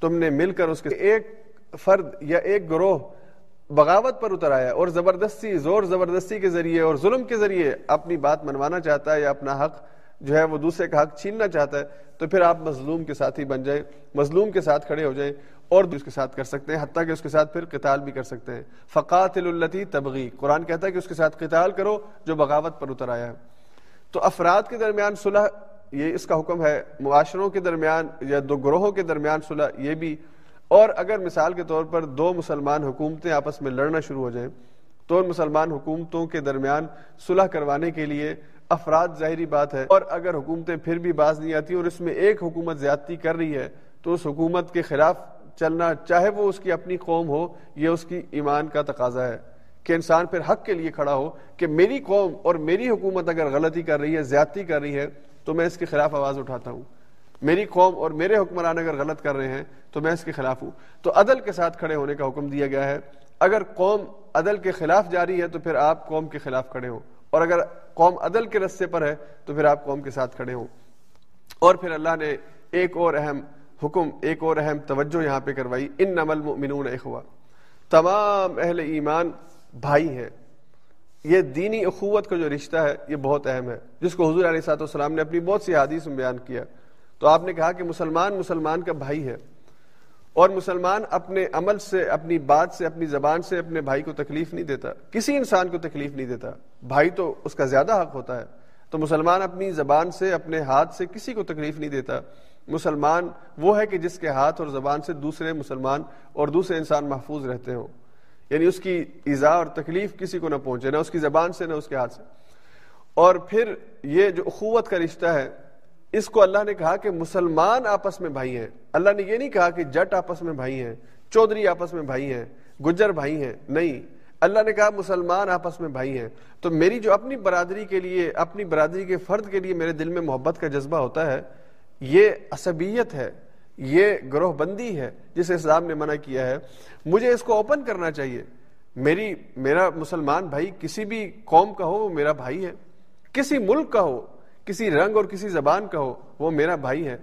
تم نے مل کر اس کے ایک فرد یا ایک گروہ بغاوت پر اتر آیا اور زبردستی، زور زبردستی کے ذریعے اور ظلم کے ذریعے اپنی بات منوانا چاہتا ہے یا اپنا حق جو ہے وہ دوسرے کا حق چھیننا چاہتا ہے، تو پھر آپ مظلوم کے ساتھ ہی بن جائیں، مظلوم کے ساتھ کھڑے ہو جائیں، اور بھی اس کے ساتھ کر سکتے ہیں، حتیٰ کہ اس کے ساتھ پھر قتال بھی کر سکتے ہیں۔ فقات التی تبغی قرآن کہتا ہے کہ اس کے ساتھ قتال کرو جو بغاوت پر اتر آیا ہے۔ تو افراد کے درمیان صلح، یہ اس کا حکم ہے، معاشروں کے درمیان یا دو گروہوں کے درمیان صلح، یہ بھی۔ اور اگر مثال کے طور پر دو مسلمان حکومتیں آپس میں لڑنا شروع ہو جائیں، تو ان مسلمان حکومتوں کے درمیان صلح کروانے کے لیے افراد ظاہری بات ہے اور اگر حکومتیں پھر بھی باز نہیں آتی اور اس میں ایک حکومت زیادتی کر رہی ہے تو اس حکومت کے خلاف چلنا چاہے وہ اس کی اپنی قوم ہو یا اس کی ایمان کا تقاضا ہے کہ انسان پھر حق کے لیے کھڑا ہو کہ میری قوم اور میری حکومت اگر غلطی کر رہی ہے، زیادتی کر رہی ہے، تو میں اس کے خلاف آواز اٹھاتا ہوں۔ میری قوم اور میرے حکمران اگر غلط کر رہے ہیں، تو میں اس کے خلاف ہوں۔ تو عدل کے ساتھ کھڑے ہونے کا حکم دیا گیا ہے۔ اگر قوم عدل کے خلاف جاری ہے، تو پھر آپ قوم کے خلاف کھڑے ہوں اور اگر قوم عدل کے رستے پر ہے تو پھر آپ قوم کے ساتھ کھڑے ہوں۔ اور پھر اللہ نے ایک اور اہم حکم، ایک اور اہم توجہ یہاں پہ کروائی۔ ان نمل منون اخوا تمام اہل ایمان بھائی ہیں۔ یہ دینی اخوت کا جو رشتہ ہے، یہ بہت اہم ہے۔ جس کو حضور علیہ سات والسلام نے اپنی بہت سی حادیث میں بیان کیا۔ تو آپ نے کہا کہ مسلمان مسلمان کا بھائی ہے۔ اور مسلمان اپنے عمل سے، اپنی بات سے، اپنی زبان سے اپنے بھائی کو تکلیف نہیں دیتا۔ کسی انسان کو تکلیف نہیں دیتا۔ بھائی تو اس کا زیادہ حق ہوتا ہے۔ تو مسلمان اپنی زبان سے، اپنے ہاتھ سے کسی کو تکلیف نہیں دیتا۔ مسلمان وہ ہے کہ جس کے ہاتھ اور زبان سے دوسرے مسلمان اور دوسرے انسان محفوظ رہتے ہوں۔ یعنی اس کی ایزا اور تکلیف کسی کو نہ پہنچے، نہ اس کی زبان سے، نہ اس کے ہاتھ سے۔ اور پھر یہ جو اخوت کا رشتہ ہے اس کو اللہ نے کہا کہ مسلمان آپس میں بھائی ہیں۔ اللہ نے یہ نہیں کہا کہ جٹ آپس میں بھائی ہیں، چودھری آپس میں بھائی ہیں، گجر بھائی ہیں۔ نہیں، اللہ نے کہا مسلمان آپس میں بھائی ہیں۔ تو میری جو اپنی برادری کے لیے، اپنی برادری کے فرد کے لیے میرے دل میں محبت کا جذبہ ہوتا ہے، یہ عصبیت ہے، یہ گروہ بندی ہے جس اسلام نے منع کیا ہے۔ مجھے اس کو اوپن کرنا چاہیے۔ میری، میرا مسلمان بھائی کسی بھی قوم کا ہو، وہ میرا بھائی ہے۔ کسی ملک کا ہو کسی رنگ اور کسی زبان کا ہو، وہ میرا بھائی ہے۔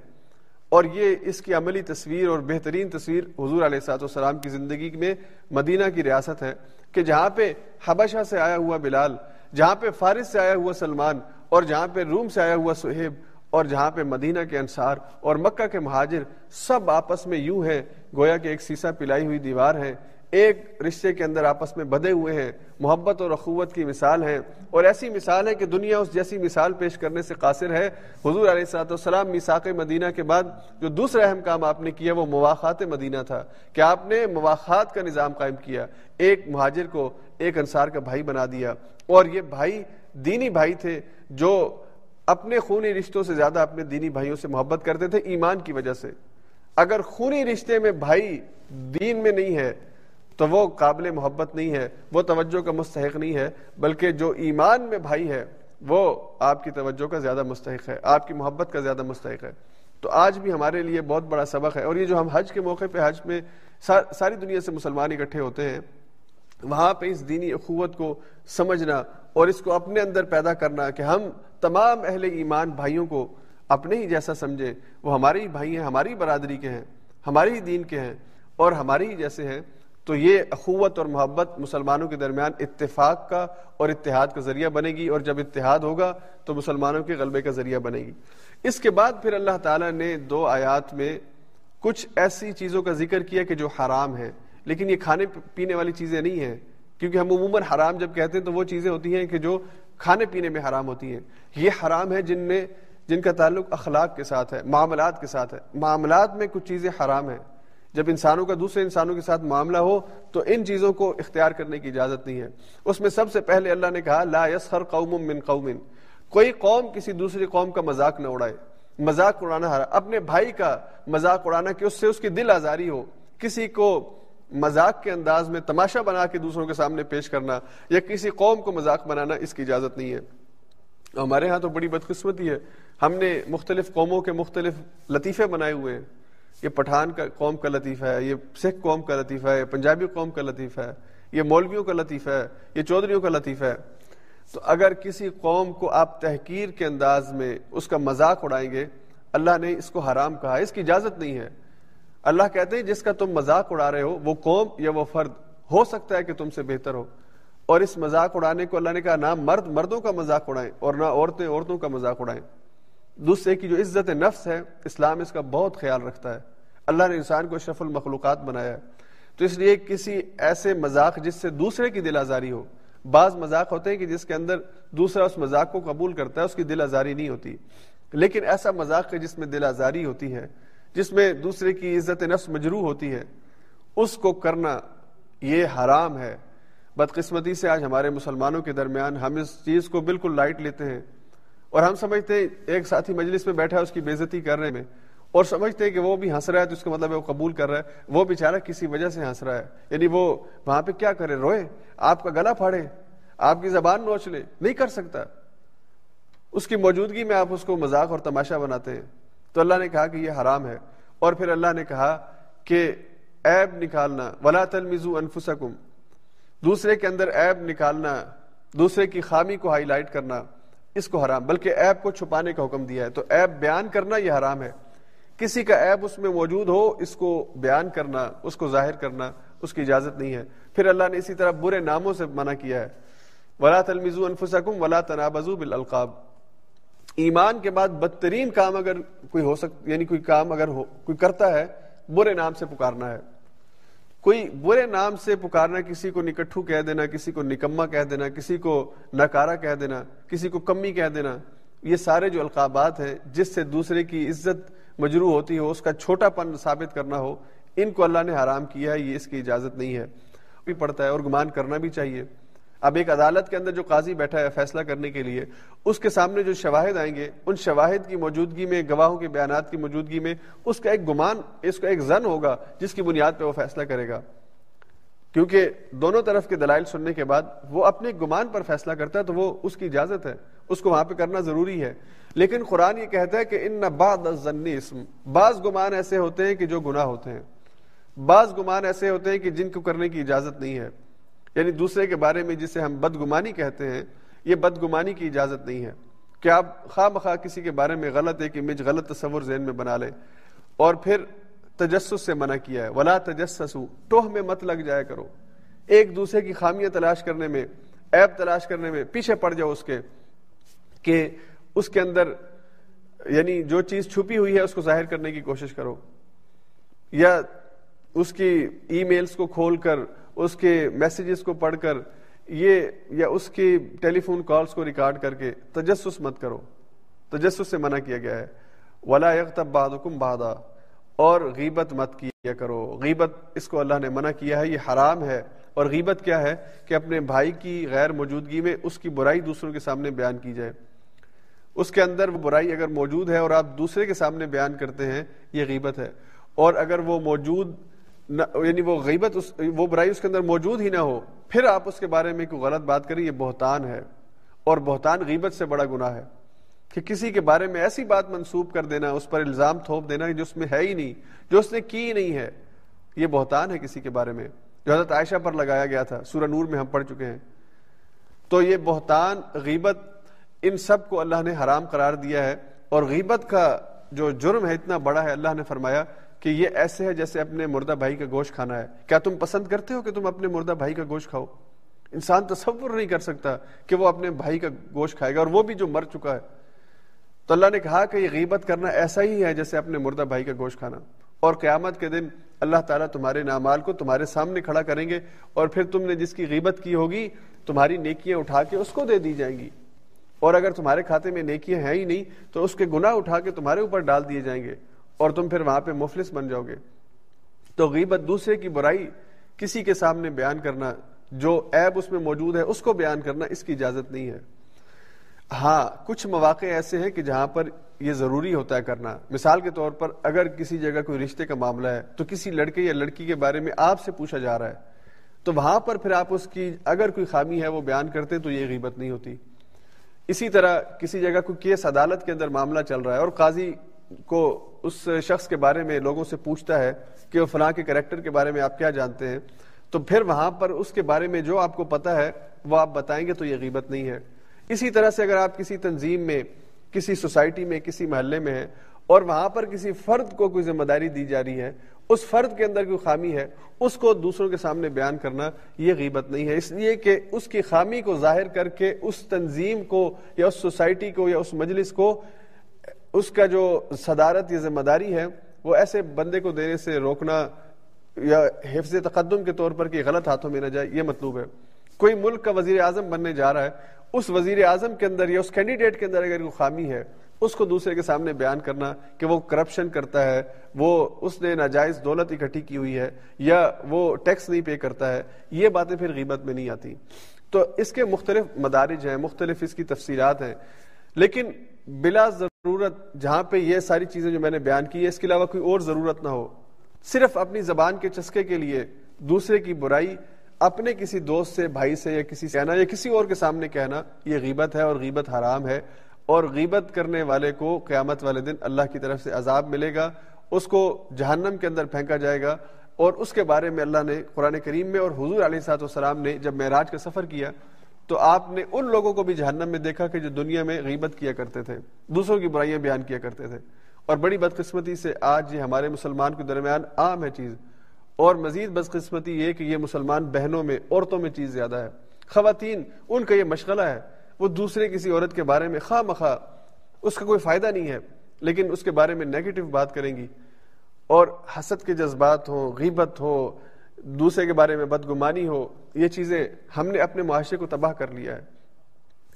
اور یہ اس کی عملی تصویر اور بہترین تصویر حضور علیہ سات والسلام کی زندگی میں مدینہ کی ریاست ہے کہ جہاں پہ حبشہ سے آیا ہوا بلال، جہاں پہ فارس سے آیا ہوا سلمان، اور جہاں پہ روم سے آیا ہوا سہیب، اور جہاں پہ مدینہ کے انصار اور مکہ کے مہاجر سب آپس میں یوں ہیں، گویا کہ ایک سیسا پلائی ہوئی دیوار ہے۔ ایک رشتے کے اندر آپس میں بدے ہوئے ہیں، محبت اور اخوت کی مثال ہے اور ایسی مثال ہے کہ دنیا اس جیسی مثال پیش کرنے سے قاصر ہے۔ حضور علیہ صاحب السلام میساق مدینہ کے بعد جو دوسرا اہم کام آپ نے کیا وہ مواخات مدینہ تھا۔ کہ آپ نے مواخات کا نظام قائم کیا، ایک مہاجر کو ایک انصار کا بھائی بنا دیا۔ اور یہ بھائی دینی بھائی تھے جو اپنے خونی رشتوں سے زیادہ اپنے دینی بھائیوں سے محبت کرتے تھے ایمان کی وجہ سے۔ اگر خونی رشتے میں بھائی دین میں نہیں ہے تو وہ قابل محبت نہیں ہے، وہ توجہ کا مستحق نہیں ہے، بلکہ جو ایمان میں بھائی ہے، وہ آپ کی توجہ کا زیادہ مستحق ہے، آپ کی محبت کا زیادہ مستحق ہے۔ تو آج بھی ہمارے لیے بہت بڑا سبق ہے، اور یہ جو ہم حج کے موقع پہ، حج میں ساری دنیا سے مسلمان اکٹھے ہوتے ہیں، وہاں پہ اس دینی اخوت کو سمجھنا اور اس کو اپنے اندر پیدا کرنا کہ ہم تمام اہل ایمان بھائیوں کو اپنے ہی جیسا سمجھے وہ ہمارے ہی بھائی ہیں، ہماری برادری کے ہیں، ہمارے ہی دین کے ہیں اور ہمارے ہی جیسے ہیں۔ تو یہ اخوت اور محبت مسلمانوں کے درمیان اتفاق کا اور اتحاد کا ذریعہ بنے گی اور جب اتحاد ہوگا تو مسلمانوں کے غلبے کا ذریعہ بنے گی۔ اس کے بعد پھر اللہ تعالیٰ نے دو آیات میں کچھ ایسی چیزوں کا ذکر کیا کہ جو حرام ہے لیکن یہ کھانے پینے والی چیزیں نہیں ہیں۔ کیونکہ ہم عموماً حرام جب کہتے ہیں تو وہ چیزیں ہوتی ہیں کہ جو کھانے پینے میں حرام ہوتی ہیں۔ یہ حرام ہے جن میں، جن کا تعلق اخلاق کے ساتھ ہے، معاملات کے ساتھ ہے۔ معاملات میں کچھ چیزیں حرام ہیں۔ جب انسانوں کا دوسرے انسانوں کے ساتھ معاملہ ہو تو ان چیزوں کو اختیار کرنے کی اجازت نہیں ہے۔ اس میں سب سے پہلے اللہ نے کہا، لا یسخر قوم من قوم کوئی قوم کسی دوسری قوم کا مذاق نہ اڑائے۔ مذاق اڑانا ہرا اپنے بھائی کا مذاق اڑانا کہ اس سے اس کی دل آزاری ہو۔ کسی کو مذاق کے انداز میں تماشا بنا کے دوسروں کے سامنے پیش کرنا یا کسی قوم کو مذاق بنانا اس کی اجازت نہیں ہے۔ ہمارے ہاں تو بڑی بدقسمتی ہے۔ ہم نے مختلف قوموں کے مختلف لطیفے بنائے ہوئے ہیں۔ یہ پٹھان کا قوم کا لطیفہ ہے، یہ سکھ قوم کا لطیفہ ہے، یہ پنجابی قوم کا لطیفہ ہے، یہ مولویوں کا لطیفہ ہے، یہ چودھریوں کا لطیفہ ہے۔ تو اگر کسی قوم کو آپ تحقیر کے انداز میں اس کا مذاق اڑائیں گے، اللہ نے اس کو حرام کہا، اس کی اجازت نہیں ہے۔ اللہ کہتے ہیں، جس کا تم مذاق اڑا رہے ہو، وہ قوم یا وہ فرد، ہو سکتا ہے کہ تم سے بہتر ہو۔ اور اس مذاق اڑانے کو اللہ نے کہا، نہ مرد، مردوں کا مذاق اڑائیں اور نہ عورتیں، عورتوں کا مذاق اڑائیں۔ دوسرے کی جو عزت نفس ہے، اسلام اس کا بہت خیال رکھتا ہے۔ اللہ نے انسان کو شف المخلوقات بنایا ہے۔ تو اس لیے کسی ایسے مذاق جس سے دوسرے کی دل آزاری ہو، بعض مذاق ہوتے ہیں کہ جس کے اندر دوسرا اس مذاق کو قبول کرتا ہے، اس کی دل آزاری نہیں ہوتی۔ لیکن ایسا مذاق ہے جس میں دل آزاری ہوتی ہے، جس میں دوسرے کی عزت نفس مجروح ہوتی ہے۔ اس کو کرنا یہ حرام ہے۔ بدقسمتی سے آج ہمارے مسلمانوں کے درمیان ہم اس چیز کو بالکل لائٹ لیتے ہیں۔ اور ہم سمجھتے ہیں ایک ساتھی مجلس میں بیٹھا ہے، اس کی بےزتی کر رہے ہیں۔ اور سمجھتے ہیں کہ وہ بھی ہنس رہا ہے تو اس کا مطلب ہے وہ قبول کر رہا ہے۔ وہ بیچارہ کسی وجہ سے ہنس رہا ہے۔ یعنی وہ وہاں پہ کیا کرے؟ روئے۔ آپ کا گلا پھاڑے۔ آپ کی زبان نوچ لے۔ نہیں کر سکتا۔ اس کی موجودگی میں آپ اس کو مذاق اور تماشا بناتے ہیں۔ تو اللہ نے کہا کہ یہ حرام ہے۔ اور پھر اللہ نے کہا کہ عیب نکالنا، ولا تلمزو انفسکم۔ دوسرے کے اندر عیب نکالنا، دوسرے کی خامی کو ہائی لائٹ کرنا۔ اس کو حرام، بلکہ عیب کو چھپانے کا حکم دیا ہے۔ تو عیب بیان کرنا یہ حرام ہے۔ کسی کا عیب اس میں موجود ہو، اس کو بیان کرنا، اس کو ظاہر کرنا اس کی اجازت نہیں ہے۔ پھر اللہ نے اسی طرح برے ناموں سے منع کیا ہے۔ ولا تلمزو انفسکم ولا تنابزو بالالقاب ایمان کے بعد بدترین کام اگر کوئی ہو سک یعنی کوئی کام اگر ہو، کوئی کرتا ہے، برے نام سے پکارنا ہے۔ کوئی برے نام سے پکارنا، کسی کو نکٹھو کہہ دینا، کسی کو نکما کہہ دینا، کسی کو نکارا کہہ دینا، کسی کو کمی کہہ دینا، یہ سارے جو القابات ہیں، جس سے دوسرے کی عزت مجروح ہوتی ہو اس کا چھوٹا پن ثابت کرنا ہو، ان کو اللہ نے حرام کیا ہے یہ اس کی اجازت نہیں ہے۔ بھی پڑتا ہے اور گمان کرنا بھی چاہیے۔ اب ایک عدالت کے اندر جو قاضی بیٹھا ہے فیصلہ کرنے کے لیے، اس کے سامنے جو شواہد آئیں گے، ان شواہد کی موجودگی میں، گواہوں کے بیانات کی موجودگی میں، اس کا ایک گمان، اس کا ایک زن ہوگا جس کی بنیاد پہ وہ فیصلہ کرے گا۔ کیونکہ دونوں طرف کے دلائل سننے کے بعد وہ اپنے گمان پر فیصلہ کرتا ہے تو وہ اس کی اجازت ہے، اس کو وہاں پہ کرنا ضروری ہے۔ لیکن قرآن یہ کہتا ہے کہ ان بعد اسم، بعض گمان ایسے ہوتے ہیں کہ جو گناہ ہوتے ہیں۔ بعض گمان ایسے ہوتے ہیں کہ جن کو کرنے کی اجازت نہیں ہے۔ یعنی دوسرے کے بارے میں جسے ہم بدگمانی کہتے ہیں، یہ بدگمانی کی اجازت نہیں ہے۔ کہ آپ خواہ مخواہ کسی کے بارے میں غلط ایک امیج غلط تصور ذہن میں بنا لیں اور پھر تجسس سے منع کیا ہے۔ ولا تجسسو ٹوہ میں مت لگ جایا کرو۔ ایک دوسرے کی خامیاں تلاش کرنے میں، عیب تلاش کرنے میں پیچھے پڑ جاؤ اس کے، کہ اس کے اندر یعنی جو چیز چھپی ہوئی ہے اس کو ظاہر کرنے کی کوشش کرو۔ یا اس کی ای میلز کو کھول کر اس کے میسیجز کو پڑھ کر یہ یا اس کی ٹیلی فون کالز کو ریکارڈ کر کے تجسس مت کرو۔ تجسس سے منع کیا گیا ہے۔ ولا یکتب بعضکم بعضا۔ اور غیبت مت کیا کرو۔ غیبت اس کو اللہ نے منع کیا ہے، یہ حرام ہے۔ اور غیبت کیا ہے؟ کہ اپنے بھائی کی غیر موجودگی میں اس کی برائی دوسروں کے سامنے بیان کی جائے۔ اس کے اندر وہ برائی اگر موجود ہے اور آپ دوسرے کے سامنے بیان کرتے ہیں، یہ غیبت ہے۔ اور اگر وہ موجود یعنی وہ غیبت اس، وہ برائی اس کے اندر موجود ہی نہ ہو، پھر آپ اس کے بارے میں کوئی غلط بات کریں، یہ بہتان ہے۔ اور بہتان غیبت سے بڑا گناہ ہے کہ کسی کے بارے میں ایسی بات منسوب کر دینا، اس پر الزام تھوپ دینا جو اس میں ہے ہی نہیں، جو اس نے کی ہی نہیں ہے، یہ بہتان ہے کسی کے بارے میں۔ جو حضرت عائشہ پر لگایا گیا تھا، سورہ نور میں ہم پڑھ چکے ہیں۔ تو یہ بہتان، غیبت، ان سب کو اللہ نے حرام قرار دیا ہے۔ اور غیبت کا جو جرم ہے، اتنا بڑا ہے، اللہ نے فرمایا کہ یہ ایسے ہے جیسے اپنے مردہ بھائی کا گوشت کھانا ہے۔ کیا تم پسند کرتے ہو کہ تم اپنے مردہ بھائی کا گوشت کھاؤ؟ انسان تصور نہیں کر سکتا کہ وہ اپنے بھائی کا گوشت کھائے گا اور وہ بھی جو مر چکا ہے۔ تو اللہ نے کہا کہ یہ غیبت کرنا ایسا ہی ہے جیسے اپنے مردہ بھائی کا گوشت کھانا۔ اور قیامت کے دن اللہ تعالیٰ تمہارے نامال کو تمہارے سامنے کھڑا کریں گے اور پھر تم نے جس کی غیبت کی ہوگی، تمہاری نیکیاں اٹھا کے اس کو دے دی جائیں گی۔ اور اگر تمہارے کھاتے میں نیکیاں ہیں ہی نہیں، تو اس کے گناہ اٹھا کے تمہارے اوپر ڈال دیے جائیں گے۔ اور تم پھر وہاں پہ مفلس بن جاؤ گے۔ تو غیبت دوسرے کی برائی کسی کے سامنے بیان کرنا، جو عیب اس میں موجود ہے، اس کو بیان کرنا اس کی اجازت نہیں ہے۔ ہاں کچھ مواقع ایسے ہیں کہ جہاں پر یہ ضروری ہوتا ہے کرنا۔ مثال کے طور پر اگر کسی جگہ کوئی رشتے کا معاملہ ہے، تو کسی لڑکے یا لڑکی کے بارے میں آپ سے پوچھا جا رہا ہے۔ تو وہاں پر پھر آپ اس کی، اگر کوئی خامی ہے، وہ بیان کرتے تو یہ غیبت نہیں ہوتی۔ اسی طرح کسی جگہ کوئی کیس عدالت کے اندر معاملہ چل رہا ہے اور قاضی کو اس شخص کے بارے میں لوگوں سے پوچھتا ہے کہ وہ فلاں کے کریکٹر کے بارے میں آپ کیا جانتے ہیں، تو پھر وہاں پر اس کے بارے میں جو آپ کو پتا ہے، وہ آپ بتائیں گے تو یہ غیبت نہیں ہے۔ اسی طرح سے اگر آپ کسی تنظیم میں، کسی سوسائٹی میں، کسی محلے میں ہیں اور وہاں پر کسی فرد کو کوئی ذمہ داری دی جا رہی ہے، اس فرد کے اندر کوئی خامی ہے، اس کو دوسروں کے سامنے بیان کرنا یہ غیبت نہیں ہے۔ اس لیے کہ اس کی خامی کو ظاہر کر کے اس تنظیم کو یا اس سوسائٹی کو یا اس مجلس کو اس کا جو صدارت یا ذمہ داری ہے، وہ ایسے بندے کو دینے سے روکنا یا حفظ تقدم کے طور پر کہ غلط ہاتھوں میں نہ جائے، یہ مطلوب ہے۔ کوئی ملک کا وزیر اعظم بننے جا رہا ہے، اس وزیر اعظم کے اندر یا اس کینڈیڈیٹ کے اندر اگر کوئی خامی ہے، اس کو دوسرے کے سامنے بیان کرنا کہ وہ کرپشن کرتا ہے، وہ اس نے ناجائز دولت اکٹھی کی ہوئی ہے یا وہ ٹیکس نہیں پے کرتا ہے، یہ باتیں پھر غیبت میں نہیں آتی۔ تو اس کے مختلف مدارج ہیں، مختلف اس کی تفصیلات ہیں، لیکن بلا ضرورت جہاں پہ یہ ساری چیزیں جو میں نے بیان کی ہے اس کے علاوہ کوئی اور ضرورت نہ ہو۔ صرف اپنی زبان کے چسکے کے لیے دوسرے کی برائی، اپنے کسی دوست سے، بھائی سے یا کسی سے کہنا یا کسی اور کے سامنے کہنا، یہ غیبت ہے اور غیبت حرام ہے۔ اور غیبت کرنے والے کو قیامت والے دن اللہ کی طرف سے عذاب ملے گا، اس کو جہنم کے اندر پھینکا جائے گا۔ اور اس کے بارے میں اللہ نے قرآن کریم میں اور حضور علیہ سات والسلام نے جب معراج کا سفر کیا تو آپ نے ان لوگوں کو بھی جہنم میں دیکھا کہ جو دنیا میں غیبت کیا کرتے تھے، دوسروں کی برائیاں بیان کیا کرتے تھے۔ اور بڑی بدقسمتی سے آج یہ ہمارے مسلمان کے درمیان عام ہے چیز۔ اور مزید بدقسمتی یہ کہ یہ مسلمان بہنوں میں، عورتوں میں چیز زیادہ ہے۔ خواتین، ان کا یہ مشغلہ ہے۔ وہ دوسرے کسی عورت کے بارے میں خواہ مخواہ اس کا کوئی فائدہ نہیں ہے، لیکن اس کے بارے میں نیگیٹو بات کریں گی۔ اور حسد کے جذبات ہوں، غیبت ہو دوسرے کے بارے میں بدگمانی ہو، یہ چیزیں ہم نے اپنے معاشرے کو تباہ کر لیا ہے۔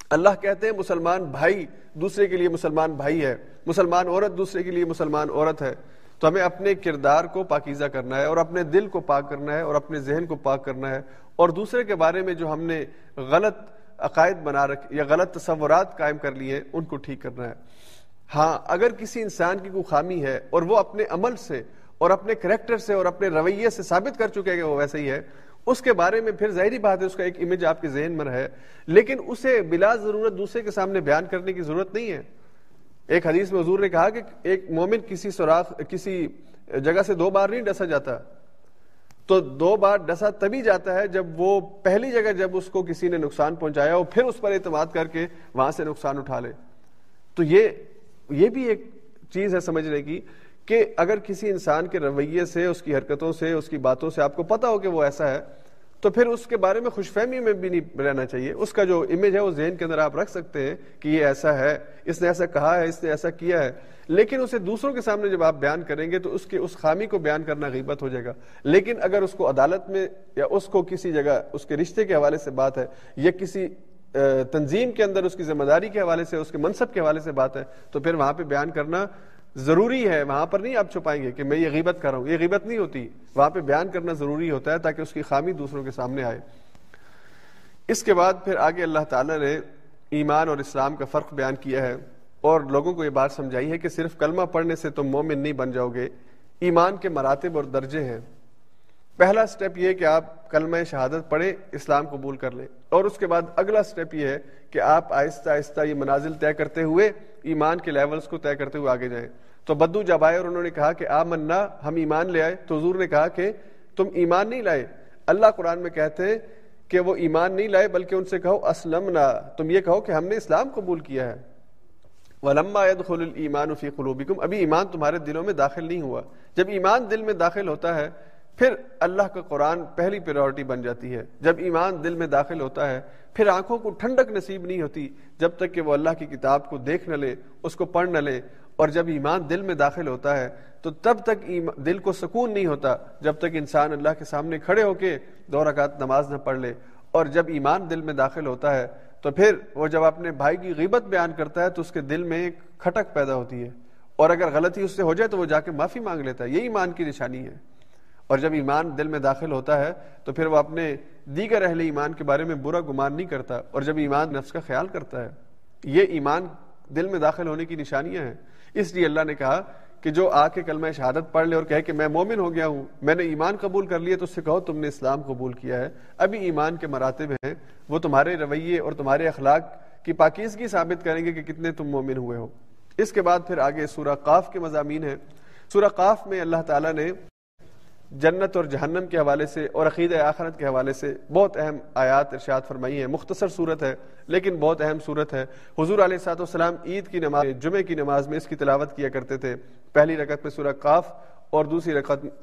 اللہ کہتے ہیں مسلمان بھائی دوسرے کے لیے مسلمان بھائی ہے، مسلمان عورت دوسرے کے لیے مسلمان عورت ہے۔ تو ہمیں اپنے کردار کو پاکیزہ کرنا ہے اور اپنے دل کو پاک کرنا ہے اور اپنے ذہن کو پاک کرنا ہے۔ اور دوسرے کے بارے میں جو ہم نے غلط عقائد بنا رکھ، یا غلط تصورات قائم کر لیے، ان کو ٹھیک کرنا ہے۔ ہاں اگر کسی انسان کی کوئی خامی ہے اور وہ اپنے عمل سے اور اپنے کریکٹر سے اور اپنے رویے سے ثابت کر چکے کہ وہ ویسے ہی ہے، اس کے بارے میں پھر ظاہری بات ہے، اس کا ایک امیج آپ کے ذہن میں ہے لیکن اسے بلا ضرورت دوسرے کے سامنے بیان کرنے کی ضرورت نہیں ہے۔ ایک حدیث میں حضور نے کہا کہ ایک مومن کسی سوراخ، کسی جگہ سے دو بار نہیں ڈسا جاتا۔ تو دو بار ڈسا تبھی جاتا ہے جب وہ پہلی جگہ جب اس کو کسی نے نقصان پہنچایا ہو پھر اس پر اعتماد کر کے وہاں سے نقصان اٹھا لے۔ تو یہ یہ بھی ایک چیز ہے سمجھنے کی کہ اگر کسی انسان کے رویے سے، اس کی حرکتوں سے، اس کی باتوں سے آپ کو پتا ہو کہ وہ ایسا ہے، تو پھر اس کے بارے میں خوش فہمی میں بھی نہیں رہنا چاہیے۔ اس کا جو امیج ہے، وہ ذہن کے اندر آپ رکھ سکتے ہیں کہ یہ ایسا ہے، اس نے ایسا کہا ہے، اس نے ایسا کیا ہے۔ لیکن اسے دوسروں کے سامنے جب آپ بیان کریں گے، تو اس کے، اس خامی کو بیان کرنا غیبت ہو جائے گا۔ لیکن اگر اس کو عدالت میں یا اس کو کسی جگہ، اس کے رشتے کے حوالے سے بات ہے، یا کسی تنظیم کے اندر اس کی ذمہ داری کے حوالے سے، اس کے منصب کے حوالے سے بات ہے، تو پھر وہاں پہ بیان کرنا ضروری ہے، وہاں پر نہیں آپ چھپائیں گے کہ میں یہ غیبت کر رہا ہوں۔ یہ غیبت نہیں ہوتی۔ وہاں پہ بیان کرنا ضروری ہوتا ہے تاکہ اس کی خامی دوسروں کے سامنے آئے۔ اس کے بعد پھر آگے اللہ تعالیٰ نے ایمان اور اسلام کا فرق بیان کیا ہے اور لوگوں کو یہ بات سمجھائی ہے کہ صرف کلمہ پڑھنے سے تم مومن نہیں بن جاؤ گے۔ ایمان کے مراتب اور درجے ہیں۔ پہلا سٹیپ یہ کہ آپ کلمہ شہادت پڑھیں، اسلام قبول کر لیں۔ اور اس کے بعد اگلا سٹیپ یہ ہے کہ آپ آہستہ آہستہ یہ منازل طے کرتے ہوئے ایمان کے لیولز کو طے کرتے ہوئے آگے جائیں۔ تو بدو جب آئے اور انہوں نے کہا کہ آ منا ہم ایمان لے آئے۔ تو حضور نے کہا کہ تم ایمان نہیں لائے۔ اللہ قرآن میں کہتے ہیں کہ وہ ایمان نہیں لائے، بلکہ ان سے کہو اسلم نہ تم یہ کہو کہ ہم نے اسلام قبول کیا ہے۔ ولما يدخل الايمان في قلوبكم۔ ابھی ایمان تمہارے دلوں میں داخل نہیں ہوا۔ جب ایمان دل میں داخل ہوتا ہے پھر اللہ کا قرآن پہلی پریورٹی بن جاتی ہے۔ جب ایمان دل میں داخل ہوتا ہے، پھر آنکھوں کو ٹھنڈک نصیب نہیں ہوتی، جب تک کہ وہ اللہ کی کتاب کو دیکھ نہ لے، اس کو پڑھ نہ لے۔ اور جب ایمان دل میں داخل ہوتا ہے، تو تب تک دل کو سکون نہیں ہوتا، جب تک انسان اللہ کے سامنے کھڑے ہو کے دو رکعت نماز نہ پڑھ لے۔ اور جب ایمان دل میں داخل ہوتا ہے، تو پھر وہ جب اپنے بھائی کی غیبت بیان کرتا ہے، تو اس کے دل میں ایک کھٹک پیدا ہوتی ہے۔ اور اگر غلطی اس سے ہو جائے، تو وہ جا کے معافی مانگ لیتا ہے۔ یہ ایمان کی نشانی ہے۔ اور جب ایمان دل میں داخل ہوتا ہے تو پھر وہ اپنے دیگر اہل ایمان کے بارے میں برا گمان نہیں کرتا اور جب ایمان نفس کا خیال کرتا ہے، یہ ایمان دل میں داخل ہونے کی نشانیاں ہیں۔ اس لیے اللہ نے کہا کہ جو آ کے کلمہ شہادت پڑھ لے اور کہے کہ میں مومن ہو گیا ہوں، میں نے ایمان قبول کر لیا تو اس سے کہو تم نے اسلام قبول کیا ہے۔ ابھی ایمان کے مراتب ہیں، وہ تمہارے رویے اور تمہارے اخلاق کی پاکیزگی ثابت کریں گے کہ کتنے تم مومن ہوئے ہو۔ اس کے بعد پھر آگے سورہ قاف کے مضامین ہیں۔ سورہ قاف میں اللہ تعالیٰ نے جنت اور جہنم کے حوالے سے اور عقید آخرت کے حوالے سے بہت اہم آیات ارشاد فرمائی ہے مختصر صورت ہے، لیکن بہت اہم صورت ہے۔ حضور علیہ سات والسلام عید کی نماز جمعے کی نماز میں اس کی تلاوت کیا کرتے تھے۔ پہلی رکعت میں سورہ قاف اور دوسری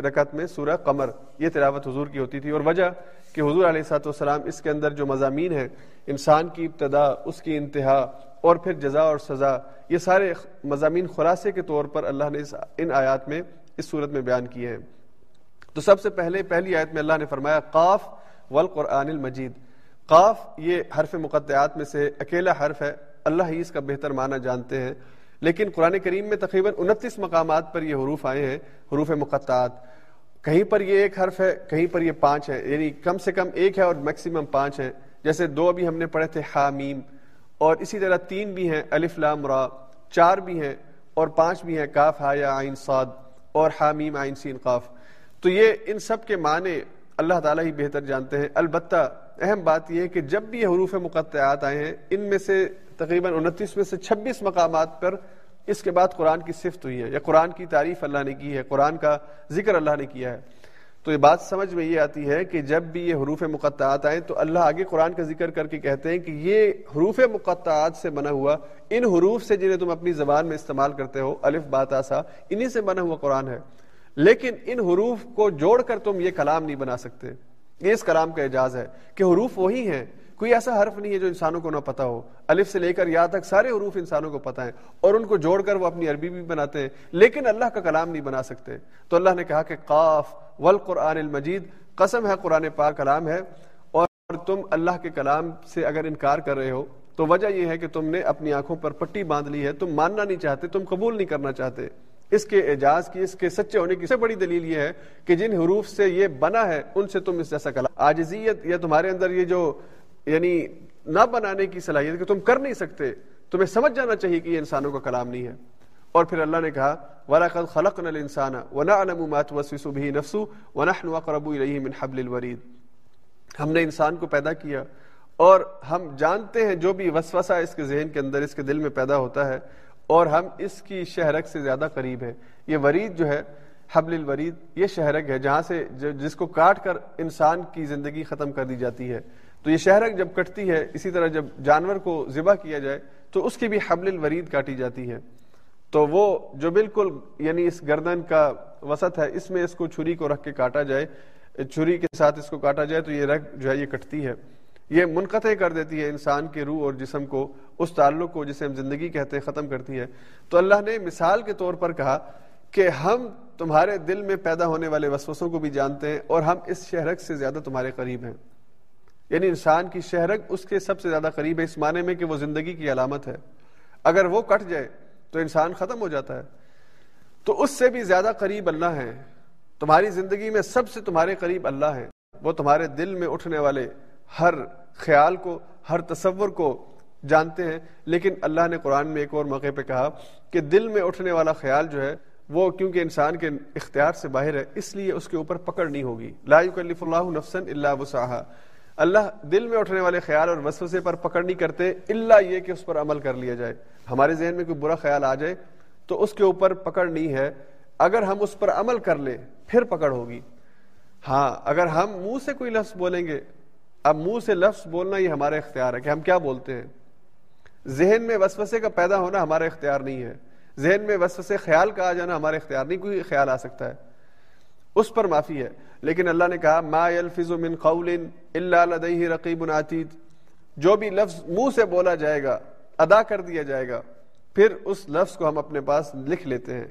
رکعت میں سورہ قمر۔ یہ تلاوت حضور کی ہوتی تھی اور وجہ کہ حضور علیہ سات والسلام اس کے اندر جو مضامین ہیں، انسان کی ابتدا، اس کی انتہا اور پھر جزا اور سزا، یہ سارے مضامین خلاصے کے طور پر اللہ نے ان آیات میں، اس صورت میں بیان کیے ہیں۔ تو سب سے پہلے پہلی آیت میں اللہ نے فرمایا، قاف والقرآن المجید۔ قاف یہ حرف مقطعات میں سے اکیلا حرف ہے، اللہ ہی اس کا بہتر معنی جانتے ہیں۔ لیکن قرآن کریم میں تقریباً انتیس مقامات پر یہ حروف آئے ہیں، حروف مقطعات۔ کہیں پر یہ ایک حرف ہے، کہیں پر یہ پانچ ہے یعنی کم سے کم ایک ہے اور میکسیمم پانچ ہے جیسے دو ابھی ہم نے پڑھے تھے، حامیم۔ اور اسی طرح تین بھی ہیں، الف لام را۔ چار بھی ہیں اور پانچ بھی ہیں، کاف، ہا یا آئین صاد۔ اور حامیم آئین سین، قاف۔ تو یہ ان سب کے معنی اللہ تعالیٰ ہی بہتر جانتے ہیں۔ البتہ اہم بات یہ ہے کہ جب بھی یہ حروف مقطعات آئے ہیں، ان میں سے تقریباً انتیس میں سے چھبیس مقامات پر اس کے بعد قرآن کی صفت ہوئی ہے یا قرآن کی تعریف اللہ نے کی ہے، قرآن کا ذکر اللہ نے کیا ہے۔ تو یہ بات سمجھ میں یہ آتی ہے کہ جب بھی یہ حروف مقطعات آئیں تو اللہ آگے قرآن کا ذکر کر کے کہتے ہیں کہ یہ حروف مقطعات سے بنا ہوا، ان حروف سے جنہیں تم اپنی زبان میں استعمال کرتے ہو، الف بات آسا انہی سے بنا ہوا قرآن ہے۔ لیکن ان حروف کو جوڑ کر تم یہ کلام نہیں بنا سکتے۔ یہ اس کلام کا اعجاز ہے کہ حروف وہی ہیں۔ کوئی ایسا حرف نہیں ہے جو انسانوں کو نہ پتا ہو۔ الف سے لے کر یا تک سارے حروف انسانوں کو پتا ہے اور ان کو جوڑ کر وہ اپنی عربی بھی بناتے ہیں۔ لیکن اللہ کا کلام نہیں بنا سکتے۔ تو اللہ نے کہا کہ قاف والقرآن المجید، قسم ہے قرآن پاک کلام ہے۔ اور تم اللہ کے کلام سے اگر انکار کر رہے ہو، تو وجہ یہ ہے کہ تم نے اپنی آنکھوں پر پٹی باندھ لی ہے۔ تم ماننا نہیں چاہتے، تم قبول نہیں کرنا چاہتے۔ اس کے اعجاز کی، اس کے سچے ہونے کی سب سے بڑی دلیل یہ ہے کہ جن حروف سے یہ بنا ہے، ان سے تم اس جیسا کلام آجزیت یا تمہارے اندر یہ جو یعنی نہ بنانے کی صلاحیت کہ تم کر نہیں سکتے، تمہیں سمجھ جانا چاہیے کہ یہ انسانوں کا کلام نہیں ہے۔ اور پھر اللہ نے کہا، وَلَقَدْ خَلَقْنَا الْإِنسَانَ وَنَعْلَمُ مَا تُوَسْوِسُ بِهِ نَفْسُهُ وَنَحْنُ أَقْرَبُ إِلَيْهِ مِنْ حَبْلِ الْوَرِيدِ۔ ہم نے انسان کو پیدا کیا اور ہم جانتے ہیں جو بھی وسوسہ اس کے ذہن کے اندر، اس کے دل میں پیدا ہوتا ہے اور ہم اس کی شہرک سے زیادہ قریب ہیں۔ یہ ورید جو ہے، حبل الورید، یہ شہرک ہے جہاں سے جس کو کاٹ کر انسان کی زندگی ختم کر دی جاتی ہے۔ تو یہ شہرک جب کٹتی ہے، اسی طرح جب جانور کو ذبح کیا جائے، تو اس کی بھی حبل الورید کاٹی جاتی ہے۔ تو وہ جو بالکل یعنی اس گردن کا وسط ہے، اس میں اس کو چھری کو رکھ کے کاٹا جائے۔ چھری کے ساتھ اس کو کاٹا جائے تو یہ رگ جو ہے، یہ کٹتی ہے۔ یہ منقطع کر دیتی ہے انسان کے روح اور جسم کو۔ اس تعلق کو جسے ہم زندگی کہتے ہیں، ختم کرتی ہے۔ تو اللہ نے مثال کے طور پر کہا کہ ہم تمہارے دل میں پیدا ہونے والے وسوسوں کو بھی جانتے ہیں اور ہم اس شہرک سے زیادہ تمہارے قریب ہیں۔ یعنی انسان کی شہرک اس کے سب سے زیادہ قریب ہے، اس معنی میں کہ وہ زندگی کی علامت ہے۔ اگر وہ کٹ جائے تو انسان ختم ہو جاتا ہے۔ تو اس سے بھی زیادہ قریب اللہ ہے تمہاری زندگی میں سب سے تمہارے قریب اللہ ہے وہ تمہارے دل میں اٹھنے والے ہر خیال کو، ہر تصور کو جانتے ہیں۔ لیکن اللہ نے قرآن میں ایک اور موقع پہ کہا کہ دل میں اٹھنے والا خیال جو ہے وہ کیونکہ انسان کے اختیار سے باہر ہے، اس لیے اس کے اوپر پکڑ نہیں ہوگی۔ لا یکلف اللہ نفسن اللہ وسعہ اللہ دل میں اٹھنے والے خیال اور وسوسے پر پکڑ نہیں کرتے اللہ یہ کہ اس پر عمل کر لیا جائے۔ ہمارے ذہن میں کوئی برا خیال آ جائے تو اس کے اوپر پکڑ نہیں ہے۔ اگر ہم اس پر عمل کر لیں، پھر پکڑ ہوگی۔ ہاں اگر ہم منہ سے کوئی لفظ بولیں گے، اب منہ سے لفظ بولنا یہ ہمارا اختیار ہے کہ ہم کیا بولتے ہیں۔ ذہن میں وسوسے کا پیدا ہونا ہمارا اختیار نہیں ہے۔ ذہن میں وسوسے، خیال کا آ جانا ہمارا اختیار نہیں، کوئی خیال آ سکتا ہے۔ اس پر معافی ہے۔ لیکن اللہ نے کہا، ما يلفظ من قول الا لديه رقیب عتید جو بھی لفظ منہ سے بولا جائے گا، ادا کر دیا جائے گا، پھر اس لفظ کو ہم اپنے پاس لکھ لیتے ہیں۔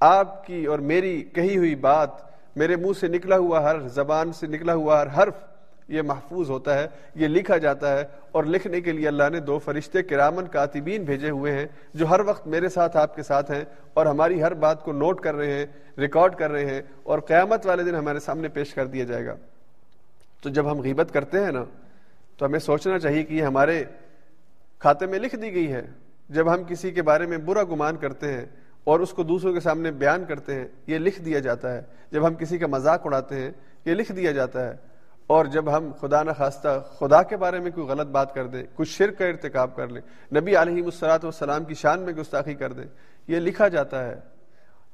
آپ کی اور میری کہی ہوئی بات، میرے منہ سے نکلا ہوا ہر زبان سے نکلا ہوا ہر حرف یہ محفوظ ہوتا ہے، یہ لکھا جاتا ہے اور لکھنے کے لیے اللہ نے دو فرشتے کرامن کاتبین بھیجے ہوئے ہیں جو ہر وقت میرے ساتھ آپ کے ساتھ ہیں اور ہماری ہر بات کو نوٹ کر رہے ہیں، ریکارڈ کر رہے ہیں اور قیامت والے دن ہمارے سامنے پیش کر دیا جائے گا۔ تو جب ہم غیبت کرتے ہیں نا، تو ہمیں سوچنا چاہیے کہ یہ ہمارے کھاتے میں لکھ دی گئی ہے۔ جب ہم کسی کے بارے میں برا گمان کرتے ہیں اور اس کو دوسروں کے سامنے بیان کرتے ہیں، یہ لکھ دیا جاتا ہے۔ جب ہم کسی کا مذاق اڑاتے ہیں، یہ لکھ دیا جاتا ہے۔ اور جب ہم خدا نہ خواستہ خدا کے بارے میں کوئی غلط بات کر دیں کچھ شرک کا ارتکاب کر لیں نبی علیہ مسلاط والسلام کی شان میں گستاخی کر دیں یہ لکھا جاتا ہے۔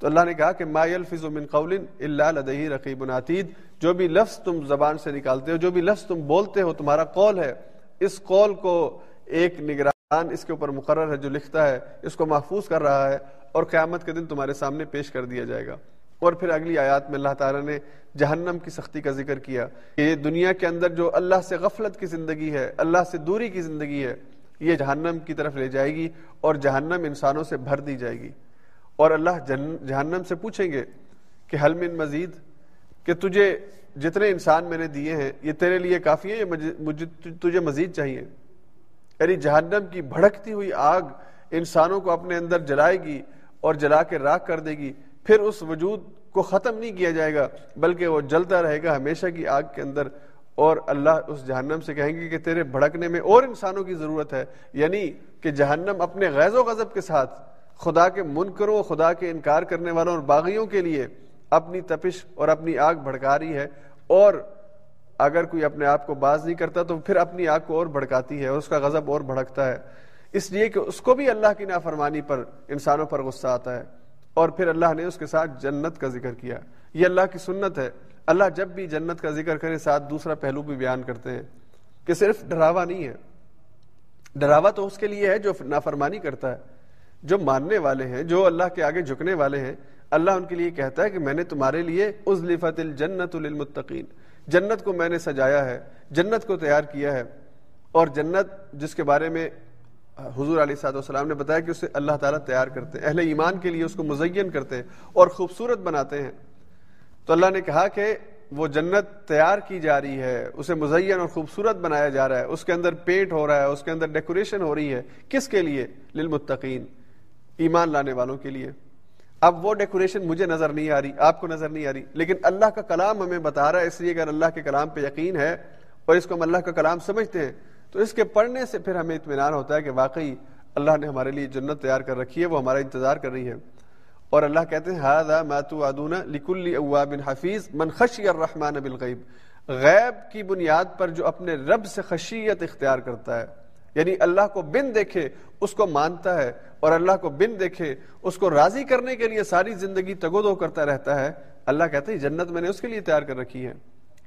تو اللہ نے کہا کہ ما الفظ من قول اللہ لدہی رقیب عتید، جو بھی لفظ تم زبان سے نکالتے ہو، جو بھی لفظ تم بولتے ہو، تمہارا قول ہے، اس قول کو ایک نگران اس کے اوپر مقرر ہے جو لکھتا ہے، اس کو محفوظ کر رہا ہے اور قیامت کے دن تمہارے سامنے پیش کر دیا جائے گا۔ اور پھر اگلی آیات میں اللہ تعالیٰ نے جہنم کی سختی کا ذکر کیا کہ یہ دنیا کے اندر جو اللہ سے غفلت کی زندگی ہے، اللہ سے دوری کی زندگی ہے، یہ جہنم کی طرف لے جائے گی اور جہنم انسانوں سے بھر دی جائے گی۔ اور اللہ جہنم سے پوچھیں گے کہ حل من مزید؟ کہ تجھے جتنے انسان میں نے دیے ہیں، یہ تیرے لیے کافی ہے مجھے تجھے مزید چاہیے؟ یعنی جہنم کی بھڑکتی ہوئی آگ انسانوں کو اپنے اندر جلائے گی اور جلا کے راک کر دے گی۔ پھر اس وجود کو ختم نہیں کیا جائے گا، بلکہ وہ جلتا رہے گا ہمیشہ کی آگ کے اندر۔ اور اللہ اس جہنم سے کہیں گے کہ تیرے بھڑکنے میں اور انسانوں کی ضرورت ہے۔ یعنی کہ جہنم اپنے غیظ و غضب کے ساتھ خدا کے منکروں، خدا کے انکار کرنے والوں اور باغیوں کے لیے اپنی تپش اور اپنی آگ بھڑکا رہی ہے۔ اور اگر کوئی اپنے آپ کو باز نہیں کرتا تو پھر اپنی آگ کو اور بھڑکاتی ہے اور اس کا غضب اور بھڑکتا ہے۔ اس لیے کہ اس کو بھی اللہ کی نافرمانی پر انسانوں پر غصہ آتا ہے۔ اور پھر اللہ نے اس کے ساتھ جنت کا ذکر کیا۔ یہ اللہ کی سنت ہے۔ اللہ جب بھی جنت کا ذکر کرے، ساتھ دوسرا پہلو بھی بیان کرتے ہیں کہ صرف ڈراوا نہیں ہے۔ ڈراوا تو اس کے لیے ہے جو نافرمانی کرتا ہے، جو ماننے والے ہیں، جو اللہ کے آگے جھکنے والے ہیں۔ اللہ ان کے لیے کہتا ہے کہ میں نے تمہارے لیے ازلفت الجنت للمتقین۔ جنت کو میں نے سجایا ہے، جنت کو تیار کیا ہے۔ اور جنت جس کے بارے میں حضور علیہ صاحب والسلام نے بتایا کہ اسے اللہ تعالیٰ تیار کرتے ہیں، اہل ایمان کے لیے اس کو مزین کرتے ہیں اور خوبصورت بناتے ہیں۔ تو اللہ نے کہا کہ وہ جنت تیار کی جا رہی ہے، اسے مزین اور خوبصورت بنایا جا رہا ہے۔ اس کے اندر پینٹ ہو رہا ہے، اس کے اندر ڈیکوریشن ہو رہی ہے۔ کس کے لیے؟ للمتقین، ایمان لانے والوں کے لیے۔ اب وہ ڈیکوریشن مجھے نظر نہیں آ رہی، آپ کو نظر نہیں آ رہی، لیکن اللہ کا کلام ہمیں بتا رہا ہے، اس لیے اگر اللہ کے کلام پہ یقین ہے اور اس کو ہم اللہ کا کلام سمجھتے ہیں تو اس کے پڑھنے سے پھر ہمیں اطمینان ہوتا ہے کہ واقعی اللہ نے ہمارے لیے جنت تیار کر رکھی ہے، وہ ہمارا انتظار کر رہی ہے۔ اور اللہ کہتے ہیں، ہاذا ما توعدون لكل اواب حفیظ من خشی الرحمن بالغیب. غیب کی بنیاد پر جو اپنے رب سے خشیت اختیار کرتا ہے یعنی اللہ کو بن دیکھے اس کو مانتا ہے اور اللہ کو بن دیکھے اس کو راضی کرنے کے لیے ساری زندگی تگو دو کرتا رہتا ہے، اللہ کہتے ہیں، جنت میں نے اس کے لیے تیار کر رکھی ہے۔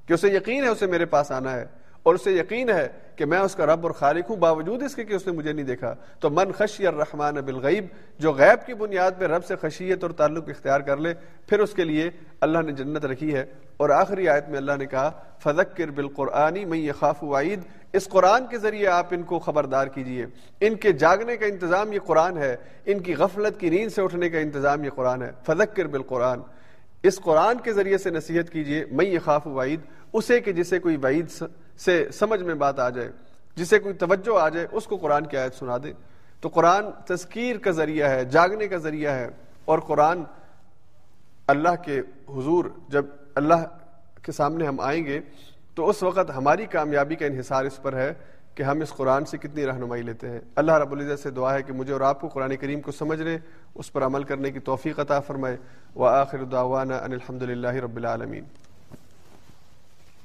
کہ اسے یقین ہے، اسے میرے پاس آنا ہے۔ اور اسے یقین ہے کہ میں اس کا رب اور خالق ہوں، باوجود اس کے کہ اس نے مجھے نہیں دیکھا۔ تو من خشی الرحمن بالغیب، جو غیب کی بنیاد پہ رب سے خشیت اور تعلق اختیار کر لے، پھر اس کے لیے اللہ نے جنت رکھی ہے۔ اور آخری آیت میں اللہ نے کہا فذکر بالقرآنی میں یہ خاف وعید اس قرآن کے ذریعے آپ ان کو خبردار کیجیے۔ ان کے جاگنے کا انتظام یہ قرآن ہے، ان کی غفلت کی نیند سے اٹھنے کا انتظام یہ قرآن ہے۔ فذکر بالقرآن۔ اس قرآن کے ذریعے سے نصیحت کیجیے میں یہ خاف وعید اسے کہ جسے کوئی وعید سے سمجھ میں بات آ جائے جسے کوئی توجہ آ جائے، اس کو قرآن کی آیت سنا دے۔ تو قرآن تذکیر کا ذریعہ ہے، جاگنے کا ذریعہ ہے۔ اور قرآن اللہ کے حضور، جب اللہ کے سامنے ہم آئیں گے، تو اس وقت ہماری کامیابی کا انحصار اس پر ہے کہ ہم اس قرآن سے کتنی رہنمائی لیتے ہیں۔ اللہ رب العزت سے دعا ہے کہ مجھے اور آپ کو قرآن کریم کو سمجھنے اس پر عمل کرنے کی توفیق عطا فرمائے۔ و آخر دعوانا ان الحمد للہ رب العالمین۔